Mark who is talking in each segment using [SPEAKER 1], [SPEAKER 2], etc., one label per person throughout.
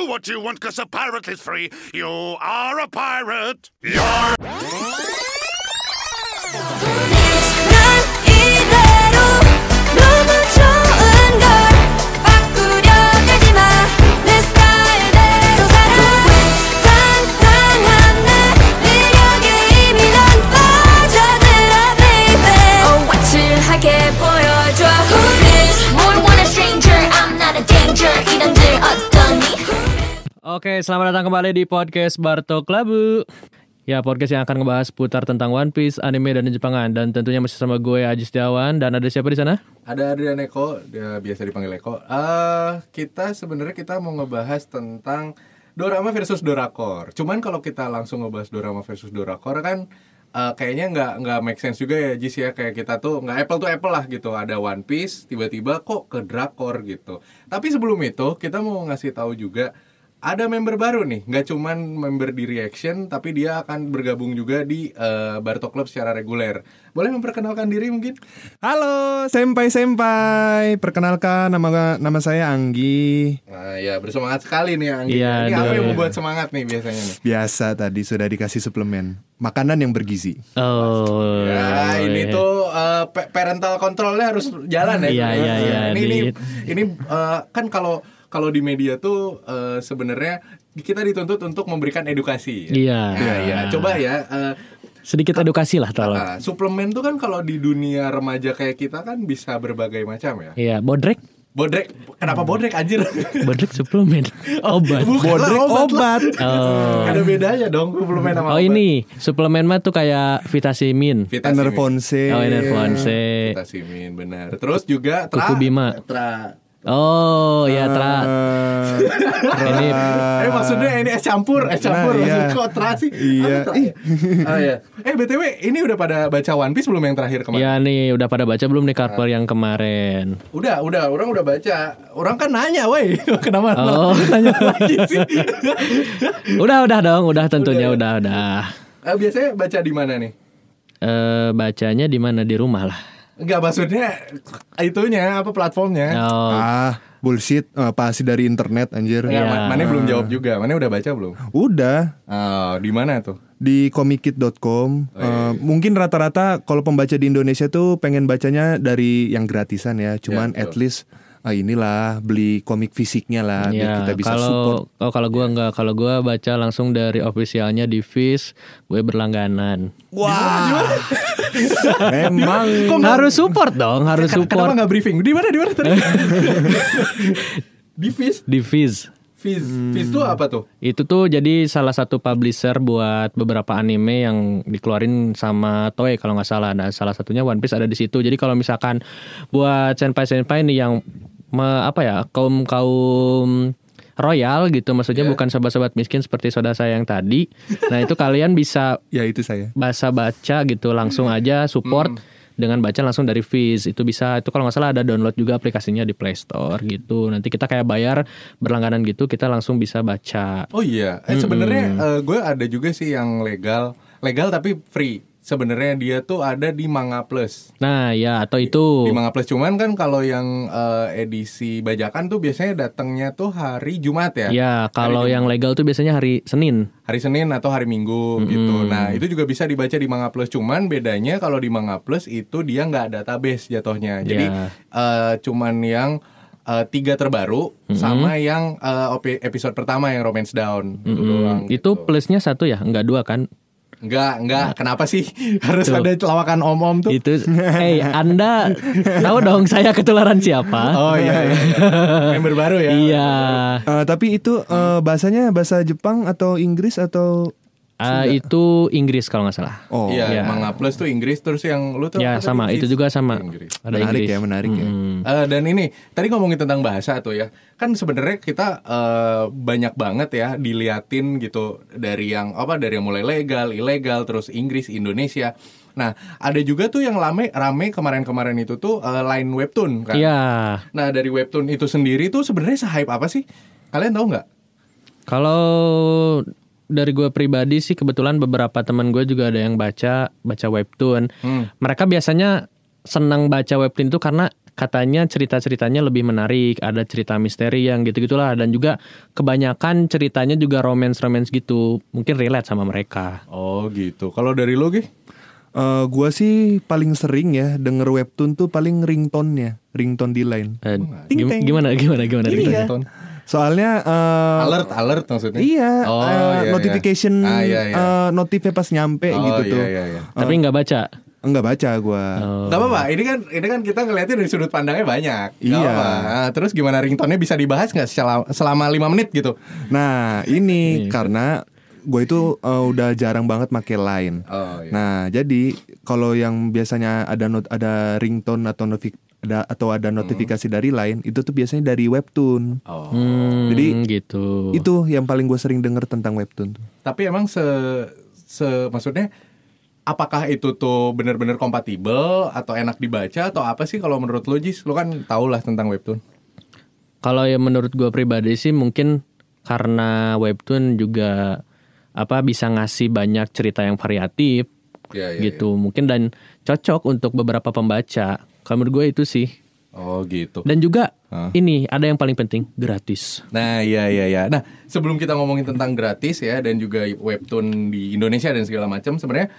[SPEAKER 1] do what you want because a pirate is free. You are a pirate. You're.
[SPEAKER 2] Oke, selamat datang kembali di podcast Barto Klabu. Ya, podcast yang akan ngebahas putar tentang One Piece, anime dan Jepangan dan tentunya masih sama gue Aji Setiawan dan ada siapa di sana?
[SPEAKER 3] Ada Adrian Eko, dia biasa dipanggil Eko. Eh, kita sebenarnya kita mau ngebahas tentang dorama versus dorakor. Cuman kalau kita langsung ngebahas dorama versus dorakor kan eh, kayaknya nggak nggak make sense juga ya Jis ya kayak kita tuh nggak apple to apple lah gitu. Ada One Piece tiba-tiba kok ke drakor gitu. Tapi sebelum itu kita mau ngasih tahu juga ada member baru nih, nggak cuman member di Reaction, tapi dia akan bergabung juga di eh, Barto Club secara reguler. Boleh memperkenalkan diri mungkin?
[SPEAKER 4] Halo, senpai senpai. Perkenalkan nama nama saya Anggi.
[SPEAKER 3] Nah, ya bersemangat sekali nih Anggi.
[SPEAKER 2] Iya,
[SPEAKER 3] Ini apa yang membuat semangat nih biasanya nih?
[SPEAKER 4] Biasa tadi sudah dikasih suplemen makanan yang bergizi.
[SPEAKER 2] Oh,
[SPEAKER 3] Ya, ini
[SPEAKER 2] iya.
[SPEAKER 3] tuh pa- parental controlnya harus jalan ya.
[SPEAKER 2] Iya, iya, iya,
[SPEAKER 3] Ini ini, ini eh, kan kalau kalau di media tuh eh, sebenarnya kita dituntut untuk memberikan edukasi.
[SPEAKER 2] Iya.
[SPEAKER 3] Nah, ya, coba ya. eh,
[SPEAKER 2] sedikit edukasi lah tolong.
[SPEAKER 3] ah, suplemen tuh kan kalau di dunia remaja kayak kita kan bisa berbagai macam ya.
[SPEAKER 2] Iya, bodrek,
[SPEAKER 3] Bodrek, kenapa bodrek anjir?
[SPEAKER 2] bodrek suplemen, obat.
[SPEAKER 3] Bukan
[SPEAKER 4] Bodrek
[SPEAKER 3] lah,
[SPEAKER 4] obat.
[SPEAKER 2] Oh.
[SPEAKER 3] Ada bedanya dong suplemen sama
[SPEAKER 2] Oh
[SPEAKER 3] obat.
[SPEAKER 2] ini suplemen mah tuh kayak vitamin.
[SPEAKER 3] Vitamin.
[SPEAKER 4] Enervonse.
[SPEAKER 2] Oh Enervonse.
[SPEAKER 3] Vitamin benar. Terus juga tra,
[SPEAKER 2] Kuku Bima.
[SPEAKER 3] Tra.
[SPEAKER 2] Oh ya tra.
[SPEAKER 4] Eh,
[SPEAKER 2] Ini
[SPEAKER 3] Eh maksudnya ini es campur, es campur.
[SPEAKER 4] Nah, iya.
[SPEAKER 3] Kok tra sih?
[SPEAKER 4] Iya.
[SPEAKER 3] Apa tra? Ah, iya. Eh BTW, ini udah pada baca One Piece belum yang terakhir kemarin?
[SPEAKER 2] ya nih udah pada baca belum nih cover yang kemarin?
[SPEAKER 3] Udah, udah, orang udah baca. Orang kan nanya, woi. Kenapa
[SPEAKER 2] Oh.
[SPEAKER 3] nanya lagi sih?
[SPEAKER 2] Udah udah dong, udah tentunya udah udah.
[SPEAKER 3] Eh, biasanya baca di mana nih?
[SPEAKER 2] Eh bacanya di mana di rumah lah.
[SPEAKER 3] Enggak maksudnya itunya apa platformnya?
[SPEAKER 2] Oh,
[SPEAKER 4] ah, bullshit. Eh, pasti dari internet anjir.
[SPEAKER 3] Ya,
[SPEAKER 2] Iya.
[SPEAKER 3] Ma- Mane belum jawab juga. Mane udah baca belum?
[SPEAKER 4] Udah
[SPEAKER 3] Oh, di mana tuh?
[SPEAKER 4] di komikit.com. Eh, mungkin rata-rata kalau pembaca di Indonesia tuh pengen bacanya dari yang gratisan ya. Cuman
[SPEAKER 3] Ya,
[SPEAKER 4] at least ah, inilah beli komik fisiknya lah biar
[SPEAKER 2] ya
[SPEAKER 4] kita bisa
[SPEAKER 2] kalau
[SPEAKER 4] support.
[SPEAKER 2] oh kalau gua nggak kalau gua baca langsung dari officialnya di Viz, gue berlangganan.
[SPEAKER 4] Wah. Memang
[SPEAKER 2] harus support dong, harus
[SPEAKER 3] Ken- Kenapa
[SPEAKER 2] support
[SPEAKER 3] nggak briefing? Di mana? Di mana tadi? di Fizz.
[SPEAKER 2] di Viz.
[SPEAKER 3] Fizz.
[SPEAKER 2] Hmm.
[SPEAKER 3] Fizz tuh apa tuh?
[SPEAKER 2] Itu tuh jadi salah satu publisher buat beberapa anime yang dikeluarin sama Toei kalau nggak salah. Nah, salah satunya One Piece ada di situ. Jadi kalau misalkan buat senpai-senpai nih yang me- apa ya kaum kaum royal gitu, maksudnya
[SPEAKER 3] Iya.
[SPEAKER 2] bukan sobat-sobat miskin seperti saudara saya yang tadi. Nah itu kalian bisa
[SPEAKER 4] ya itu saya.
[SPEAKER 2] bahasa baca gitu langsung aja support dengan baca langsung dari Viz itu bisa itu kalau nggak salah ada download juga aplikasinya di Play Store gitu nanti kita kayak bayar berlangganan gitu kita langsung bisa baca
[SPEAKER 3] Oh iya, eh, sebenarnya eh, gue ada juga sih yang legal, legal tapi free. Sebenarnya dia tuh ada di Manga Plus.
[SPEAKER 2] nah ya atau itu
[SPEAKER 3] Di Manga Plus cuman kan kalau yang eh, edisi bajakan tuh biasanya datangnya tuh hari Jumat ya.
[SPEAKER 2] ya kalau yang legal tuh biasanya hari Senin
[SPEAKER 3] Hari Senin atau hari Minggu gitu. Nah, itu juga bisa dibaca di Manga Plus. Cuman bedanya kalau di Manga Plus itu dia nggak database jatuhnya. Jadi
[SPEAKER 2] Ya.
[SPEAKER 3] eh, cuman yang eh, tiga terbaru sama yang OP episode pertama yang Romance Down itu doang.
[SPEAKER 2] itu
[SPEAKER 3] gitu.
[SPEAKER 2] plusnya satu ya nggak dua kan
[SPEAKER 3] Enggak, enggak. Kenapa sih harus
[SPEAKER 2] Tuh.
[SPEAKER 3] ada lawakan om-om tuh?
[SPEAKER 2] itu hey anda tahu dong saya ketularan siapa
[SPEAKER 3] Oh iya, iya. member baru ya.
[SPEAKER 2] iya
[SPEAKER 4] Eh, tapi itu eh, bahasanya bahasa Jepang atau Inggris atau
[SPEAKER 2] Ah, itu Inggris kalau nggak salah.
[SPEAKER 4] Oh,
[SPEAKER 3] Iya,
[SPEAKER 2] Iya.
[SPEAKER 3] Manga Plus tuh Inggris terus yang lu tuh
[SPEAKER 2] ya sama. Itu
[SPEAKER 3] Fizz?
[SPEAKER 2] juga sama.
[SPEAKER 3] Inggris.
[SPEAKER 2] ada
[SPEAKER 4] menarik
[SPEAKER 2] Inggris.
[SPEAKER 4] ya, menarik ya.
[SPEAKER 2] Mm.
[SPEAKER 3] Eh, dan ini tadi ngomongin tentang bahasa tuh ya. Kan sebenarnya kita eh, banyak banget ya diliatin gitu dari yang apa dari yang mulai legal ilegal terus Inggris Indonesia. Nah ada juga tuh yang rame rame kemarin-kemarin itu tuh eh, line webtoon kan?
[SPEAKER 2] Iya,
[SPEAKER 3] nah dari webtoon itu sendiri tuh sebenarnya sehype apa sih? Kalian tahu nggak?
[SPEAKER 2] Kalau dari gue pribadi sih kebetulan beberapa teman gue juga ada yang baca baca webtoon.
[SPEAKER 3] Hmm.
[SPEAKER 2] Mereka biasanya senang baca webtoon itu karena katanya cerita-ceritanya lebih menarik, ada cerita misteri yang gitu-gitulah dan juga kebanyakan ceritanya juga romance-romance gitu. Mungkin relate sama mereka.
[SPEAKER 3] Oh gitu. Kalau dari lo Gi?
[SPEAKER 4] Eh, gua sih paling sering ya denger webtoon tuh paling ringtone-nya, ringtone di line. Ting
[SPEAKER 2] gim- gimana gimana gimana
[SPEAKER 4] Iya.
[SPEAKER 2] Ringtone?
[SPEAKER 4] Soalnya eh,
[SPEAKER 3] Alert, alert maksudnya?
[SPEAKER 4] Iya,
[SPEAKER 3] Oh,
[SPEAKER 4] eh,
[SPEAKER 3] iya, iya.
[SPEAKER 4] notification
[SPEAKER 3] Ah, iya, iya.
[SPEAKER 4] eh, notifnya pas nyampe
[SPEAKER 3] Oh,
[SPEAKER 4] gitu
[SPEAKER 3] iya,
[SPEAKER 4] tuh.
[SPEAKER 3] iya, iya.
[SPEAKER 2] Tapi nggak baca.
[SPEAKER 4] Enggak baca gua.
[SPEAKER 2] Oh.
[SPEAKER 3] Gak apa-apa, ini kan ini kan kita ngeliatnya dari sudut pandangnya banyak. Gak
[SPEAKER 4] Iya.
[SPEAKER 3] apa-apa. Nah, terus gimana ringtone-nya bisa dibahas nggak selama, selama 5 menit gitu?
[SPEAKER 4] Nah, ini karena gue itu eh, udah jarang banget make line.
[SPEAKER 3] Oh iya.
[SPEAKER 4] Nah, jadi kalau yang biasanya ada not ada ringtone atau notif ada atau ada notifikasi dari line itu tuh biasanya dari webtoon.
[SPEAKER 3] Oh.
[SPEAKER 2] Hmm,
[SPEAKER 4] Jadi,
[SPEAKER 2] gitu.
[SPEAKER 4] Itu yang paling gue sering denger tentang webtoon.
[SPEAKER 3] Tapi emang se se maksudnya apakah itu tuh benar-benar kompatibel atau enak dibaca atau apa sih kalau menurut lo Jis? Lo kan tau lah tentang webtoon.
[SPEAKER 2] Kalau ya menurut gua pribadi sih mungkin karena webtoon juga apa bisa ngasih banyak cerita yang variatif
[SPEAKER 3] Iya,
[SPEAKER 2] gitu. Mungkin dan cocok untuk beberapa pembaca. Kalau menurut gue itu sih.
[SPEAKER 3] Oh gitu.
[SPEAKER 2] Dan juga
[SPEAKER 3] Hah?
[SPEAKER 2] ini ada yang paling penting gratis.
[SPEAKER 3] Nah, iya iya iya. Nah, sebelum kita ngomongin tentang gratis ya dan juga webtoon di Indonesia dan segala macam, sebenarnya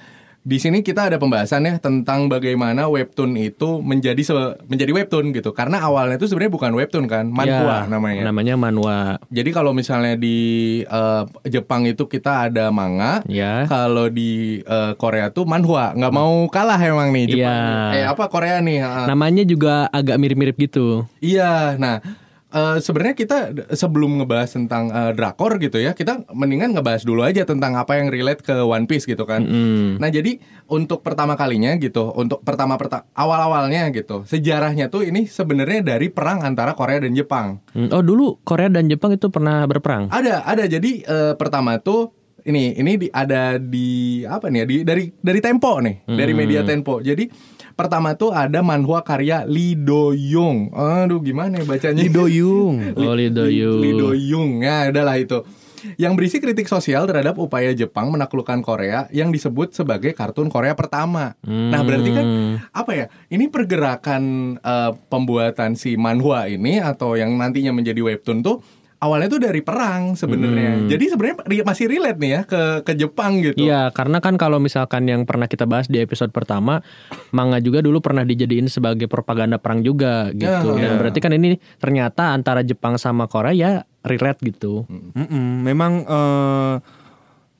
[SPEAKER 3] di sini kita ada pembahasan ya tentang bagaimana webtoon itu menjadi se- menjadi webtoon gitu. Karena awalnya itu sebenarnya bukan webtoon kan, manhwa
[SPEAKER 2] Ya,
[SPEAKER 3] namanya.
[SPEAKER 2] Namanya manhwa.
[SPEAKER 3] Jadi kalau misalnya di eh, Jepang itu kita ada manga,
[SPEAKER 2] Ya.
[SPEAKER 3] kalau di eh, Korea tuh manhwa. Nggak mau kalah emang nih Jepang.
[SPEAKER 2] Iya.
[SPEAKER 3] Eh apa Korea nih? ah.
[SPEAKER 2] Namanya juga agak mirip-mirip gitu.
[SPEAKER 3] Iya, nah eh, sebenarnya kita sebelum ngebahas tentang eh, drakor gitu ya, kita mendingan ngebahas dulu aja tentang apa yang relate ke One Piece gitu kan.
[SPEAKER 2] Mm.
[SPEAKER 3] Nah jadi untuk pertama kalinya gitu, untuk pertama perta awal awalnya gitu, sejarahnya tuh ini sebenarnya dari perang antara Korea dan Jepang.
[SPEAKER 2] Mm, Oh dulu Korea dan Jepang itu pernah berperang.
[SPEAKER 3] Ada, ada. Jadi eh, pertama tuh ini ini di, ada di apa nih ya? Di dari dari Tempo nih, dari media Tempo. Jadi pertama tuh ada manhwa karya Lee Do Young. Aduh, gimana ya bacanya?
[SPEAKER 4] Lee Do Young.
[SPEAKER 2] Oh, Lee Do Young.
[SPEAKER 3] Lee Do Young. Ya, udahlah itu. Yang berisi kritik sosial terhadap upaya Jepang menaklukkan Korea yang disebut sebagai kartun Korea pertama. Nah, berarti kan apa ya? Ini pergerakan eh, pembuatan si manhwa ini atau yang nantinya menjadi webtoon tuh awalnya tuh dari perang sebenarnya. Jadi sebenarnya masih relate nih ya ke ke Jepang gitu.
[SPEAKER 2] Iya, karena kan kalau misalkan yang pernah kita bahas di episode pertama, manga juga dulu pernah dijadiin sebagai propaganda perang juga gitu.
[SPEAKER 3] Ya,
[SPEAKER 2] Dan
[SPEAKER 3] ya.
[SPEAKER 2] berarti kan ini ternyata antara Jepang sama Korea ya relate gitu.
[SPEAKER 4] Mm-mm, Memang eh,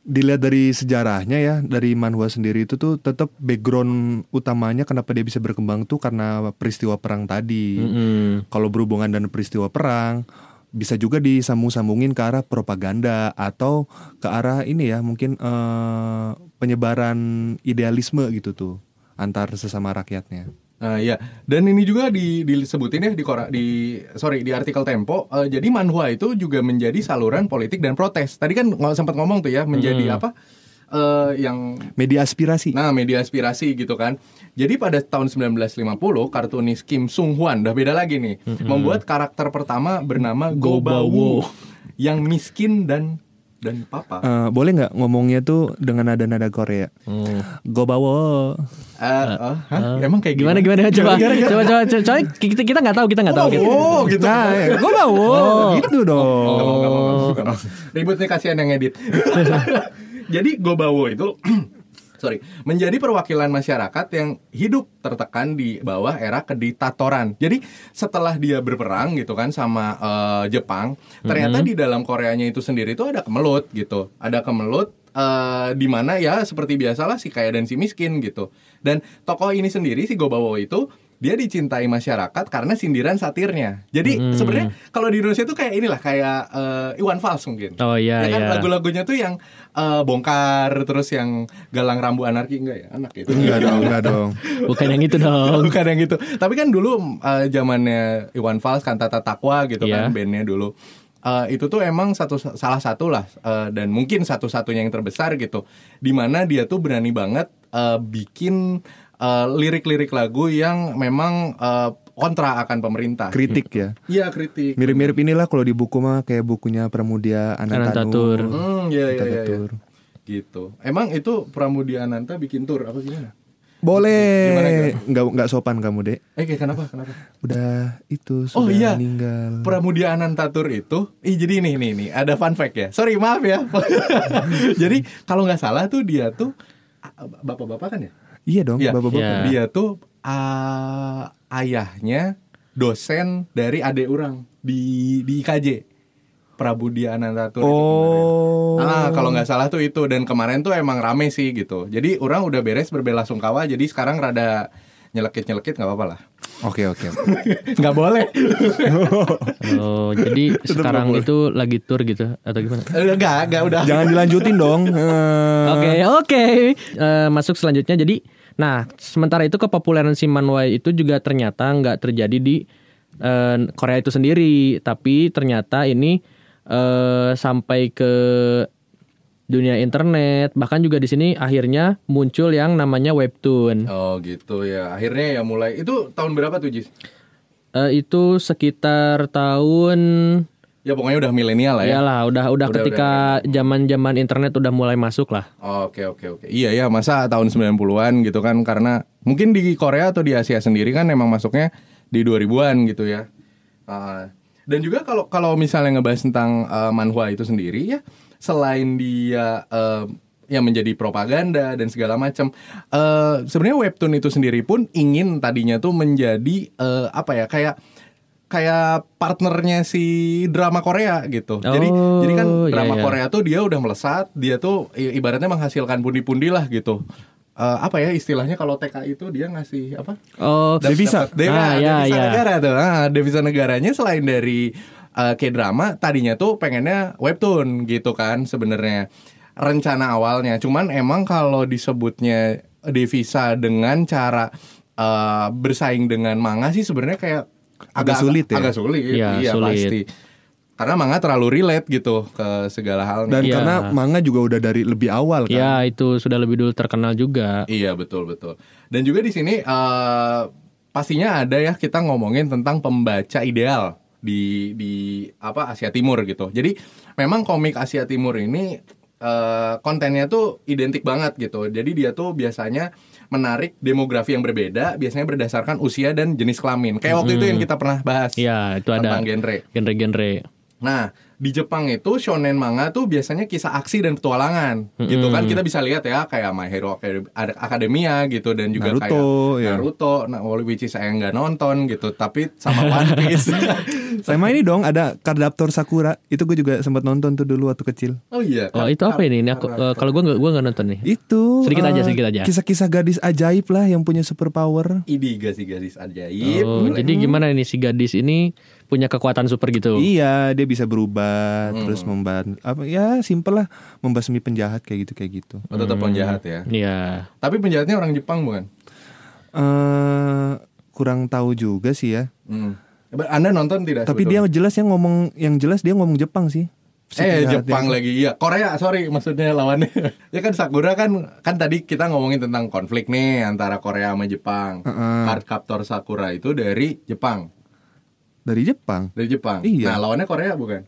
[SPEAKER 4] dilihat dari sejarahnya ya dari manhwa sendiri itu tuh tetap background utamanya kenapa dia bisa berkembang tuh karena peristiwa perang tadi.
[SPEAKER 2] Mm-mm.
[SPEAKER 4] Kalau berhubungan dengan peristiwa perang bisa juga disambung-sambungin ke arah propaganda atau ke arah ini ya mungkin eh, penyebaran idealisme gitu tuh antar sesama rakyatnya.
[SPEAKER 3] Nah, iya. Dan ini juga di, disebutin ya di Kora, di sorry di artikel Tempo. eh, jadi manhwa itu juga menjadi saluran politik dan protes. Tadi kan sempat ngomong tuh ya menjadi apa? Eh, yang
[SPEAKER 4] Media aspirasi.
[SPEAKER 3] nah media aspirasi gitu kan. Jadi pada tahun 1950 kartunis Kim Sung Hwan udah beda lagi nih membuat karakter pertama bernama Go Bawo yang miskin dan dan papa.
[SPEAKER 4] Eh, boleh nggak ngomongnya tuh dengan nada-nada Korea? Go bawo.
[SPEAKER 3] Eh, eh, hah? Emang kayak
[SPEAKER 2] Gimana gimana coba coba coba coba, coba. kita kita nggak tahu kita nggak tahu gitu.
[SPEAKER 3] Oh, gitu.
[SPEAKER 4] Nah, go bawo. gitu dong.
[SPEAKER 3] Mau, nggak mau. Ribut nih kasihan yang edit. Jadi Gobawo itu sorry menjadi perwakilan masyarakat yang hidup tertekan di bawah era kediktatoran. Jadi setelah dia berperang gitu kan sama eh, Jepang, ternyata di dalam Koreanya itu sendiri itu ada kemelut gitu, ada kemelut eh, di mana ya seperti biasalah si kaya dan si miskin gitu. Dan tokoh ini sendiri si Gobawo itu dia dicintai masyarakat karena sindiran satirnya. Jadi sebenarnya kalau di Indonesia tuh kayak inilah kayak eh, Iwan Fals mungkin.
[SPEAKER 2] Oh iya
[SPEAKER 3] Ya kan
[SPEAKER 2] iya.
[SPEAKER 3] lagu-lagunya tuh yang eh, bongkar terus yang galang rambu anarki enggak ya anak itu
[SPEAKER 4] Enggak dong, enggak dong.
[SPEAKER 2] Bukan yang itu dong.
[SPEAKER 3] bukan yang gitu tapi kan dulu eh, zamannya Iwan Fals kantata takwa gitu
[SPEAKER 2] Iya.
[SPEAKER 3] kan bandnya dulu Eh, itu tuh emang satu salah satu lah eh, dan mungkin satu-satunya yang terbesar gitu di mana dia tuh berani banget eh, bikin lirik-lirik lagu yang memang eh, kontra akan pemerintah
[SPEAKER 4] Kritik ya.
[SPEAKER 3] iya kritik
[SPEAKER 4] Mirip-mirip inilah kalau di buku mah kayak bukunya Pramudia
[SPEAKER 2] Anantatur.
[SPEAKER 4] Anantatur.
[SPEAKER 3] Hmm, iya iya iya. iya. Gitu. Emang itu Pramudia Ananta bikin tur apa gimana?
[SPEAKER 4] Boleh.
[SPEAKER 3] Gimana, gimana?
[SPEAKER 4] Nggak nggak sopan kamu dek.
[SPEAKER 3] Eh kenapa? Kenapa?
[SPEAKER 4] Udah itu
[SPEAKER 3] Oh
[SPEAKER 4] sudah
[SPEAKER 3] iya,
[SPEAKER 4] meninggal.
[SPEAKER 3] Pramudia Anantatur itu, ih jadi nih nih nih ada fun fact ya. Sorry maaf ya. jadi kalau nggak salah tuh dia tuh bapak-bapak kan ya?
[SPEAKER 4] Iya dong,
[SPEAKER 3] Iya.
[SPEAKER 4] bapak-bapak.
[SPEAKER 2] Iya.
[SPEAKER 3] Dia tuh ah, ayahnya dosen dari adik orang di di IKJ. Prabudia Anantatur itu
[SPEAKER 4] Oh.
[SPEAKER 3] Ah, kalau nggak salah tuh itu dan kemarin tuh emang rame sih gitu. Jadi orang udah beres berbelasungkawa, jadi sekarang rada nyelekit-nyelekit nggak apa-apa lah.
[SPEAKER 4] Oke oke.
[SPEAKER 3] Nggak boleh.
[SPEAKER 2] Oh, jadi sekarang itu lagi tour gitu atau gimana?
[SPEAKER 3] Eh, Nggak, nggak udah.
[SPEAKER 4] Jangan dilanjutin dong. Eh,
[SPEAKER 2] Oke, oke. Eh, masuk selanjutnya. Jadi, nah, sementara itu kepopuleran si Manwai itu juga ternyata nggak terjadi di eh, Korea itu sendiri, tapi ternyata ini eh, sampai ke dunia internet, bahkan juga di sini akhirnya muncul yang namanya webtoon.
[SPEAKER 3] Oh gitu ya. Akhirnya ya mulai itu tahun berapa tuh Jis?
[SPEAKER 2] Eh, itu sekitar tahun
[SPEAKER 3] Ya pokoknya udah milenial lah ya.
[SPEAKER 2] Iyalah, udah udah
[SPEAKER 3] Udah,
[SPEAKER 2] ketika zaman-zaman internet udah mulai masuk lah.
[SPEAKER 3] Oke oke oke. Iya ya masa tahun 90-an gitu kan karena mungkin di Korea atau di Asia sendiri kan emang masuknya di 2000-an gitu ya. Ah, dan juga kalau kalau misalnya ngebahas tentang eh, manhwa itu sendiri ya selain dia eh, yang menjadi propaganda dan segala macam eh sebenarnya webtoon itu sendiri pun ingin tadinya tuh menjadi eh, apa ya kayak kayak partnernya si drama Korea gitu. jadi
[SPEAKER 2] Oh,
[SPEAKER 3] jadi kan
[SPEAKER 2] iya,
[SPEAKER 3] drama
[SPEAKER 2] iya.
[SPEAKER 3] Korea tuh dia udah melesat, dia tuh ibaratnya menghasilkan pundi-pundi lah gitu. Eh, apa ya istilahnya kalau TK itu dia ngasih apa?
[SPEAKER 2] Oh,
[SPEAKER 4] Devisa.
[SPEAKER 3] Devisa,
[SPEAKER 2] Ah, ya,
[SPEAKER 3] devisa
[SPEAKER 2] ya.
[SPEAKER 3] negara tuh. Ah, devisa negaranya selain dari eh, K-drama tadinya tuh pengennya webtoon gitu kan sebenarnya. Rencana awalnya. Cuman emang kalau disebutnya devisa dengan cara eh, bersaing dengan manga sih sebenarnya kayak
[SPEAKER 4] Agak sulit ya?
[SPEAKER 3] Agak sulit.
[SPEAKER 2] Iya,
[SPEAKER 3] iya
[SPEAKER 2] sulit.
[SPEAKER 3] pasti. Karena manga terlalu relate gitu ke segala hal.
[SPEAKER 4] Dan
[SPEAKER 2] Iya.
[SPEAKER 4] karena manga juga udah dari lebih awal kan.
[SPEAKER 2] ya itu sudah lebih dulu terkenal juga.
[SPEAKER 3] Iya betul betul. Dan juga di sini eh, pastinya ada ya kita ngomongin tentang pembaca ideal di di apa Asia Timur gitu. Jadi memang komik Asia Timur ini eh, kontennya tuh identik banget gitu. Jadi dia tuh biasanya menarik demografi yang berbeda, biasanya berdasarkan usia dan jenis kelamin. Kayak waktu itu yang kita pernah bahas
[SPEAKER 2] Iya, itu ada
[SPEAKER 3] tentang genre.
[SPEAKER 2] genre-genre.
[SPEAKER 3] Nah, di Jepang itu shonen manga tuh biasanya kisah aksi dan petualangan, gitu kan kita bisa lihat ya kayak My Hero Acad- Ad- Academia gitu dan juga
[SPEAKER 4] Naruto,
[SPEAKER 3] kayak
[SPEAKER 4] ya.
[SPEAKER 3] Naruto, nah, which is saya nggak nonton gitu, tapi sama One Piece.
[SPEAKER 4] Sama ini dong ada Kardaptor Sakura. Itu gue juga sempat nonton tuh dulu waktu kecil.
[SPEAKER 3] oh iya.
[SPEAKER 2] Oh, itu apa ini? Ini aku eh, kalau nggak gua nggak nonton nih.
[SPEAKER 4] Itu
[SPEAKER 2] Sedikit aja,
[SPEAKER 4] eh,
[SPEAKER 2] sedikit aja.
[SPEAKER 4] Kisah-kisah gadis ajaib lah yang punya super power.
[SPEAKER 3] Idi gadis ajaib.
[SPEAKER 2] Oh, jadi gimana ini si gadis ini punya kekuatan super gitu?
[SPEAKER 4] Iya, dia bisa berubah
[SPEAKER 2] Hmm.
[SPEAKER 4] terus memban apa ya simpel lah membasmi penjahat kayak gitu kayak gitu.
[SPEAKER 3] Oh, tetap penjahat ya.
[SPEAKER 2] Iya.
[SPEAKER 3] Tapi penjahatnya orang Jepang bukan?
[SPEAKER 4] eh kurang tahu juga sih ya.
[SPEAKER 3] Hmm. Anda nonton tidak?
[SPEAKER 4] Tapi dia
[SPEAKER 3] sebetulnya?
[SPEAKER 4] jelas yang ngomong yang jelas dia ngomong Jepang sih. Si
[SPEAKER 3] Eh. Jepang lagi iya Korea sorry maksudnya lawannya ya kan Sakura kan kan tadi kita ngomongin tentang konflik nih antara Korea sama Jepang
[SPEAKER 4] Heeh.
[SPEAKER 3] Card Captor Sakura itu dari Jepang
[SPEAKER 4] Dari Jepang.
[SPEAKER 3] dari Jepang
[SPEAKER 4] Iya.
[SPEAKER 3] nah lawannya Korea bukan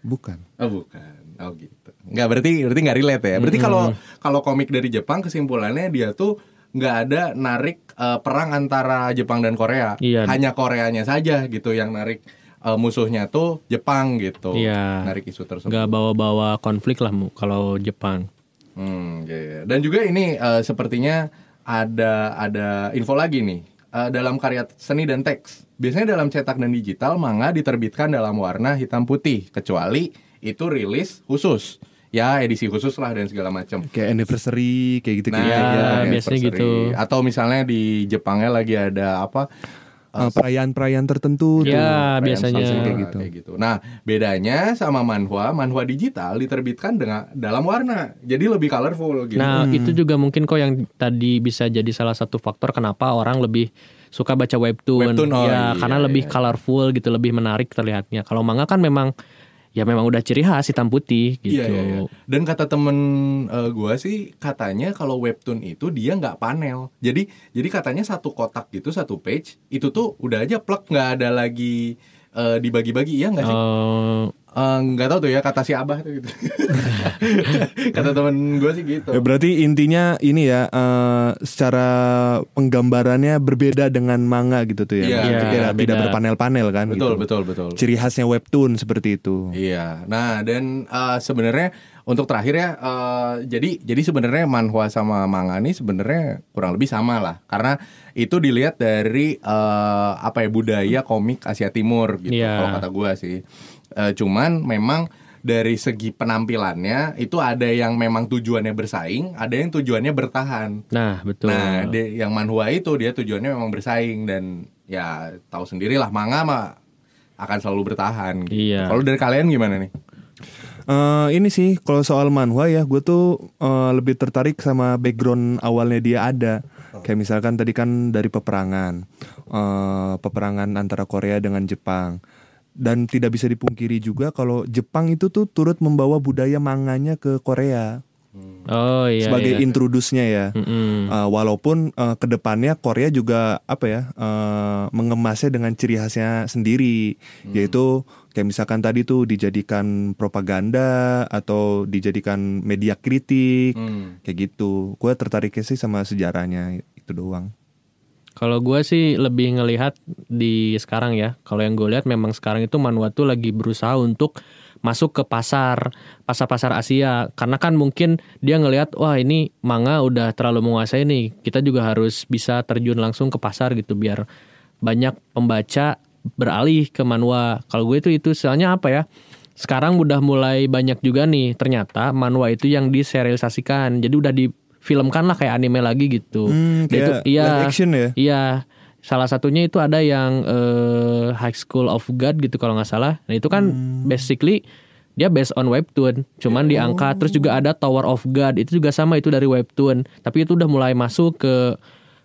[SPEAKER 4] Bukan.
[SPEAKER 3] oh bukan oh gitu nggak berarti berarti nggak relate ya berarti kalau kalau komik dari Jepang kesimpulannya dia tuh nggak ada narik eh, perang antara Jepang dan Korea
[SPEAKER 2] Iya.
[SPEAKER 3] hanya Koreanya saja gitu yang narik eh, musuhnya tuh Jepang gitu
[SPEAKER 2] Iya.
[SPEAKER 3] narik isu tersebut
[SPEAKER 2] Nggak bawa-bawa konflik lah mu kalau Jepang.
[SPEAKER 3] Hmm, iya, iya. Dan juga ini eh, sepertinya ada ada info lagi nih Eh, dalam karya seni dan teks. Biasanya dalam cetak dan digital manga diterbitkan dalam warna hitam putih kecuali itu rilis khusus. Ya edisi khusus lah dan segala macam.
[SPEAKER 4] Kayak anniversary kayak gitu
[SPEAKER 3] Nah,
[SPEAKER 4] kayak
[SPEAKER 2] Iya,
[SPEAKER 3] iya,
[SPEAKER 2] biasanya
[SPEAKER 3] anniversary.
[SPEAKER 2] gitu.
[SPEAKER 3] Atau misalnya di Jepangnya lagi ada apa?
[SPEAKER 4] Eh, perayaan-perayaan tertentu tuh.
[SPEAKER 2] Iya,
[SPEAKER 3] Perayaan
[SPEAKER 2] biasanya.
[SPEAKER 3] Samsung
[SPEAKER 4] Kayak
[SPEAKER 3] kayak
[SPEAKER 4] gitu.
[SPEAKER 3] gitu. Nah, bedanya sama manhwa, manhwa digital diterbitkan dengan dalam warna. Jadi lebih colorful gitu.
[SPEAKER 2] Nah, itu juga mungkin kok yang tadi bisa jadi salah satu faktor kenapa orang lebih suka baca webtoon.
[SPEAKER 3] Webtoon, oh
[SPEAKER 2] ya,
[SPEAKER 3] iya,
[SPEAKER 2] karena
[SPEAKER 3] iya,
[SPEAKER 2] lebih
[SPEAKER 3] iya.
[SPEAKER 2] colorful gitu, lebih menarik terlihatnya. Kalau manga kan memang ya memang udah ciri khas hitam putih gitu.
[SPEAKER 3] Iya, iya, iya. Dan kata temen eh, gua sih katanya kalau webtoon itu dia nggak panel. Jadi jadi katanya satu kotak gitu satu page itu tuh udah aja plek nggak ada lagi eh, dibagi-bagi ya nggak sih?
[SPEAKER 2] Eh,
[SPEAKER 3] Eh, nggak tahu tuh ya kata si abah tuh gitu. kata temen gue sih gitu.
[SPEAKER 4] Ya, berarti intinya ini ya eh, secara penggambarannya berbeda dengan manga gitu tuh ya.
[SPEAKER 3] Iya,
[SPEAKER 4] Maksudnya
[SPEAKER 2] iya,
[SPEAKER 4] tidak,
[SPEAKER 2] beda.
[SPEAKER 4] tidak berpanel-panel kan
[SPEAKER 3] Betul
[SPEAKER 4] gitu.
[SPEAKER 3] betul betul.
[SPEAKER 4] Ciri khasnya webtoon seperti itu.
[SPEAKER 3] Iya. Nah dan eh, sebenarnya untuk terakhir ya, eh, jadi jadi sebenarnya manhwa sama manga ini sebenarnya kurang lebih sama lah, karena itu dilihat dari eh, apa ya budaya komik Asia Timur gitu.
[SPEAKER 2] Iya.
[SPEAKER 3] Kalau kata gua sih. Eh, cuman memang dari segi penampilannya itu ada yang memang tujuannya bersaing, ada yang tujuannya bertahan.
[SPEAKER 2] Nah, betul.
[SPEAKER 3] Nah, de- yang manhwa itu dia tujuannya memang bersaing dan ya tahu sendirilah manga mah akan selalu bertahan. gitu.
[SPEAKER 2] Iya.
[SPEAKER 3] Kalau dari kalian gimana nih?
[SPEAKER 4] Eh, ini sih kalau soal manhwa ya, gue tuh eh, lebih tertarik sama background awalnya dia ada. Kayak misalkan tadi kan dari peperangan, eh, peperangan antara Korea dengan Jepang. Dan tidak bisa dipungkiri juga kalau Jepang itu tuh turut membawa budaya manganya ke Korea
[SPEAKER 2] oh iya.
[SPEAKER 4] sebagai
[SPEAKER 2] iya.
[SPEAKER 4] introduce-nya ya.
[SPEAKER 2] Mm-mm.
[SPEAKER 4] Uh, walaupun uh, ke depannya Korea juga apa ya uh, mengemasnya dengan ciri khasnya sendiri, yaitu kayak misalkan tadi tuh dijadikan propaganda atau dijadikan media kritik
[SPEAKER 3] Hmm.
[SPEAKER 4] kayak gitu. Gue tertariknya sih sama sejarahnya itu doang.
[SPEAKER 2] Kalau gue sih lebih ngelihat di sekarang ya. Kalau yang gue lihat memang sekarang itu Manhwa tuh lagi berusaha untuk masuk ke pasar pasar-pasar Asia. Karena kan mungkin dia ngelihat wah ini manga udah terlalu menguasai nih. Kita juga harus bisa terjun langsung ke pasar gitu biar banyak pembaca beralih ke manhwa. Kalau gue itu itu soalnya apa ya? Sekarang udah mulai banyak juga nih. Ternyata manhwa itu yang diserialisasikan. Jadi udah difilmkan lah kayak anime lagi gitu
[SPEAKER 4] Hmm,
[SPEAKER 2] Dia itu iya
[SPEAKER 4] action ya?
[SPEAKER 2] Iya, salah satunya itu ada yang eh, High School of God gitu kalau nggak salah. Nah itu kan
[SPEAKER 4] Hmm.
[SPEAKER 2] basically dia based on webtoon, cuman diangkat. Terus juga ada Tower of God itu juga sama itu dari webtoon. Tapi itu udah mulai masuk ke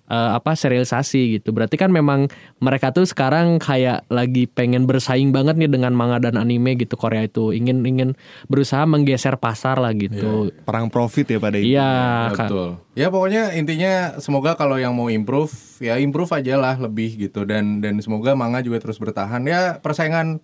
[SPEAKER 2] eh, apa serialisasi gitu. Berarti kan memang mereka tuh sekarang kayak lagi pengen bersaing banget nih dengan manga dan anime gitu Korea itu. Ingin ingin berusaha menggeser pasar lah gitu.
[SPEAKER 4] Perang profit ya pada itu.
[SPEAKER 2] Iya,
[SPEAKER 3] Ya, betul. Ya pokoknya intinya semoga kalau yang mau improve ya improve aja lah lebih gitu dan dan semoga manga juga terus bertahan. Ya persaingan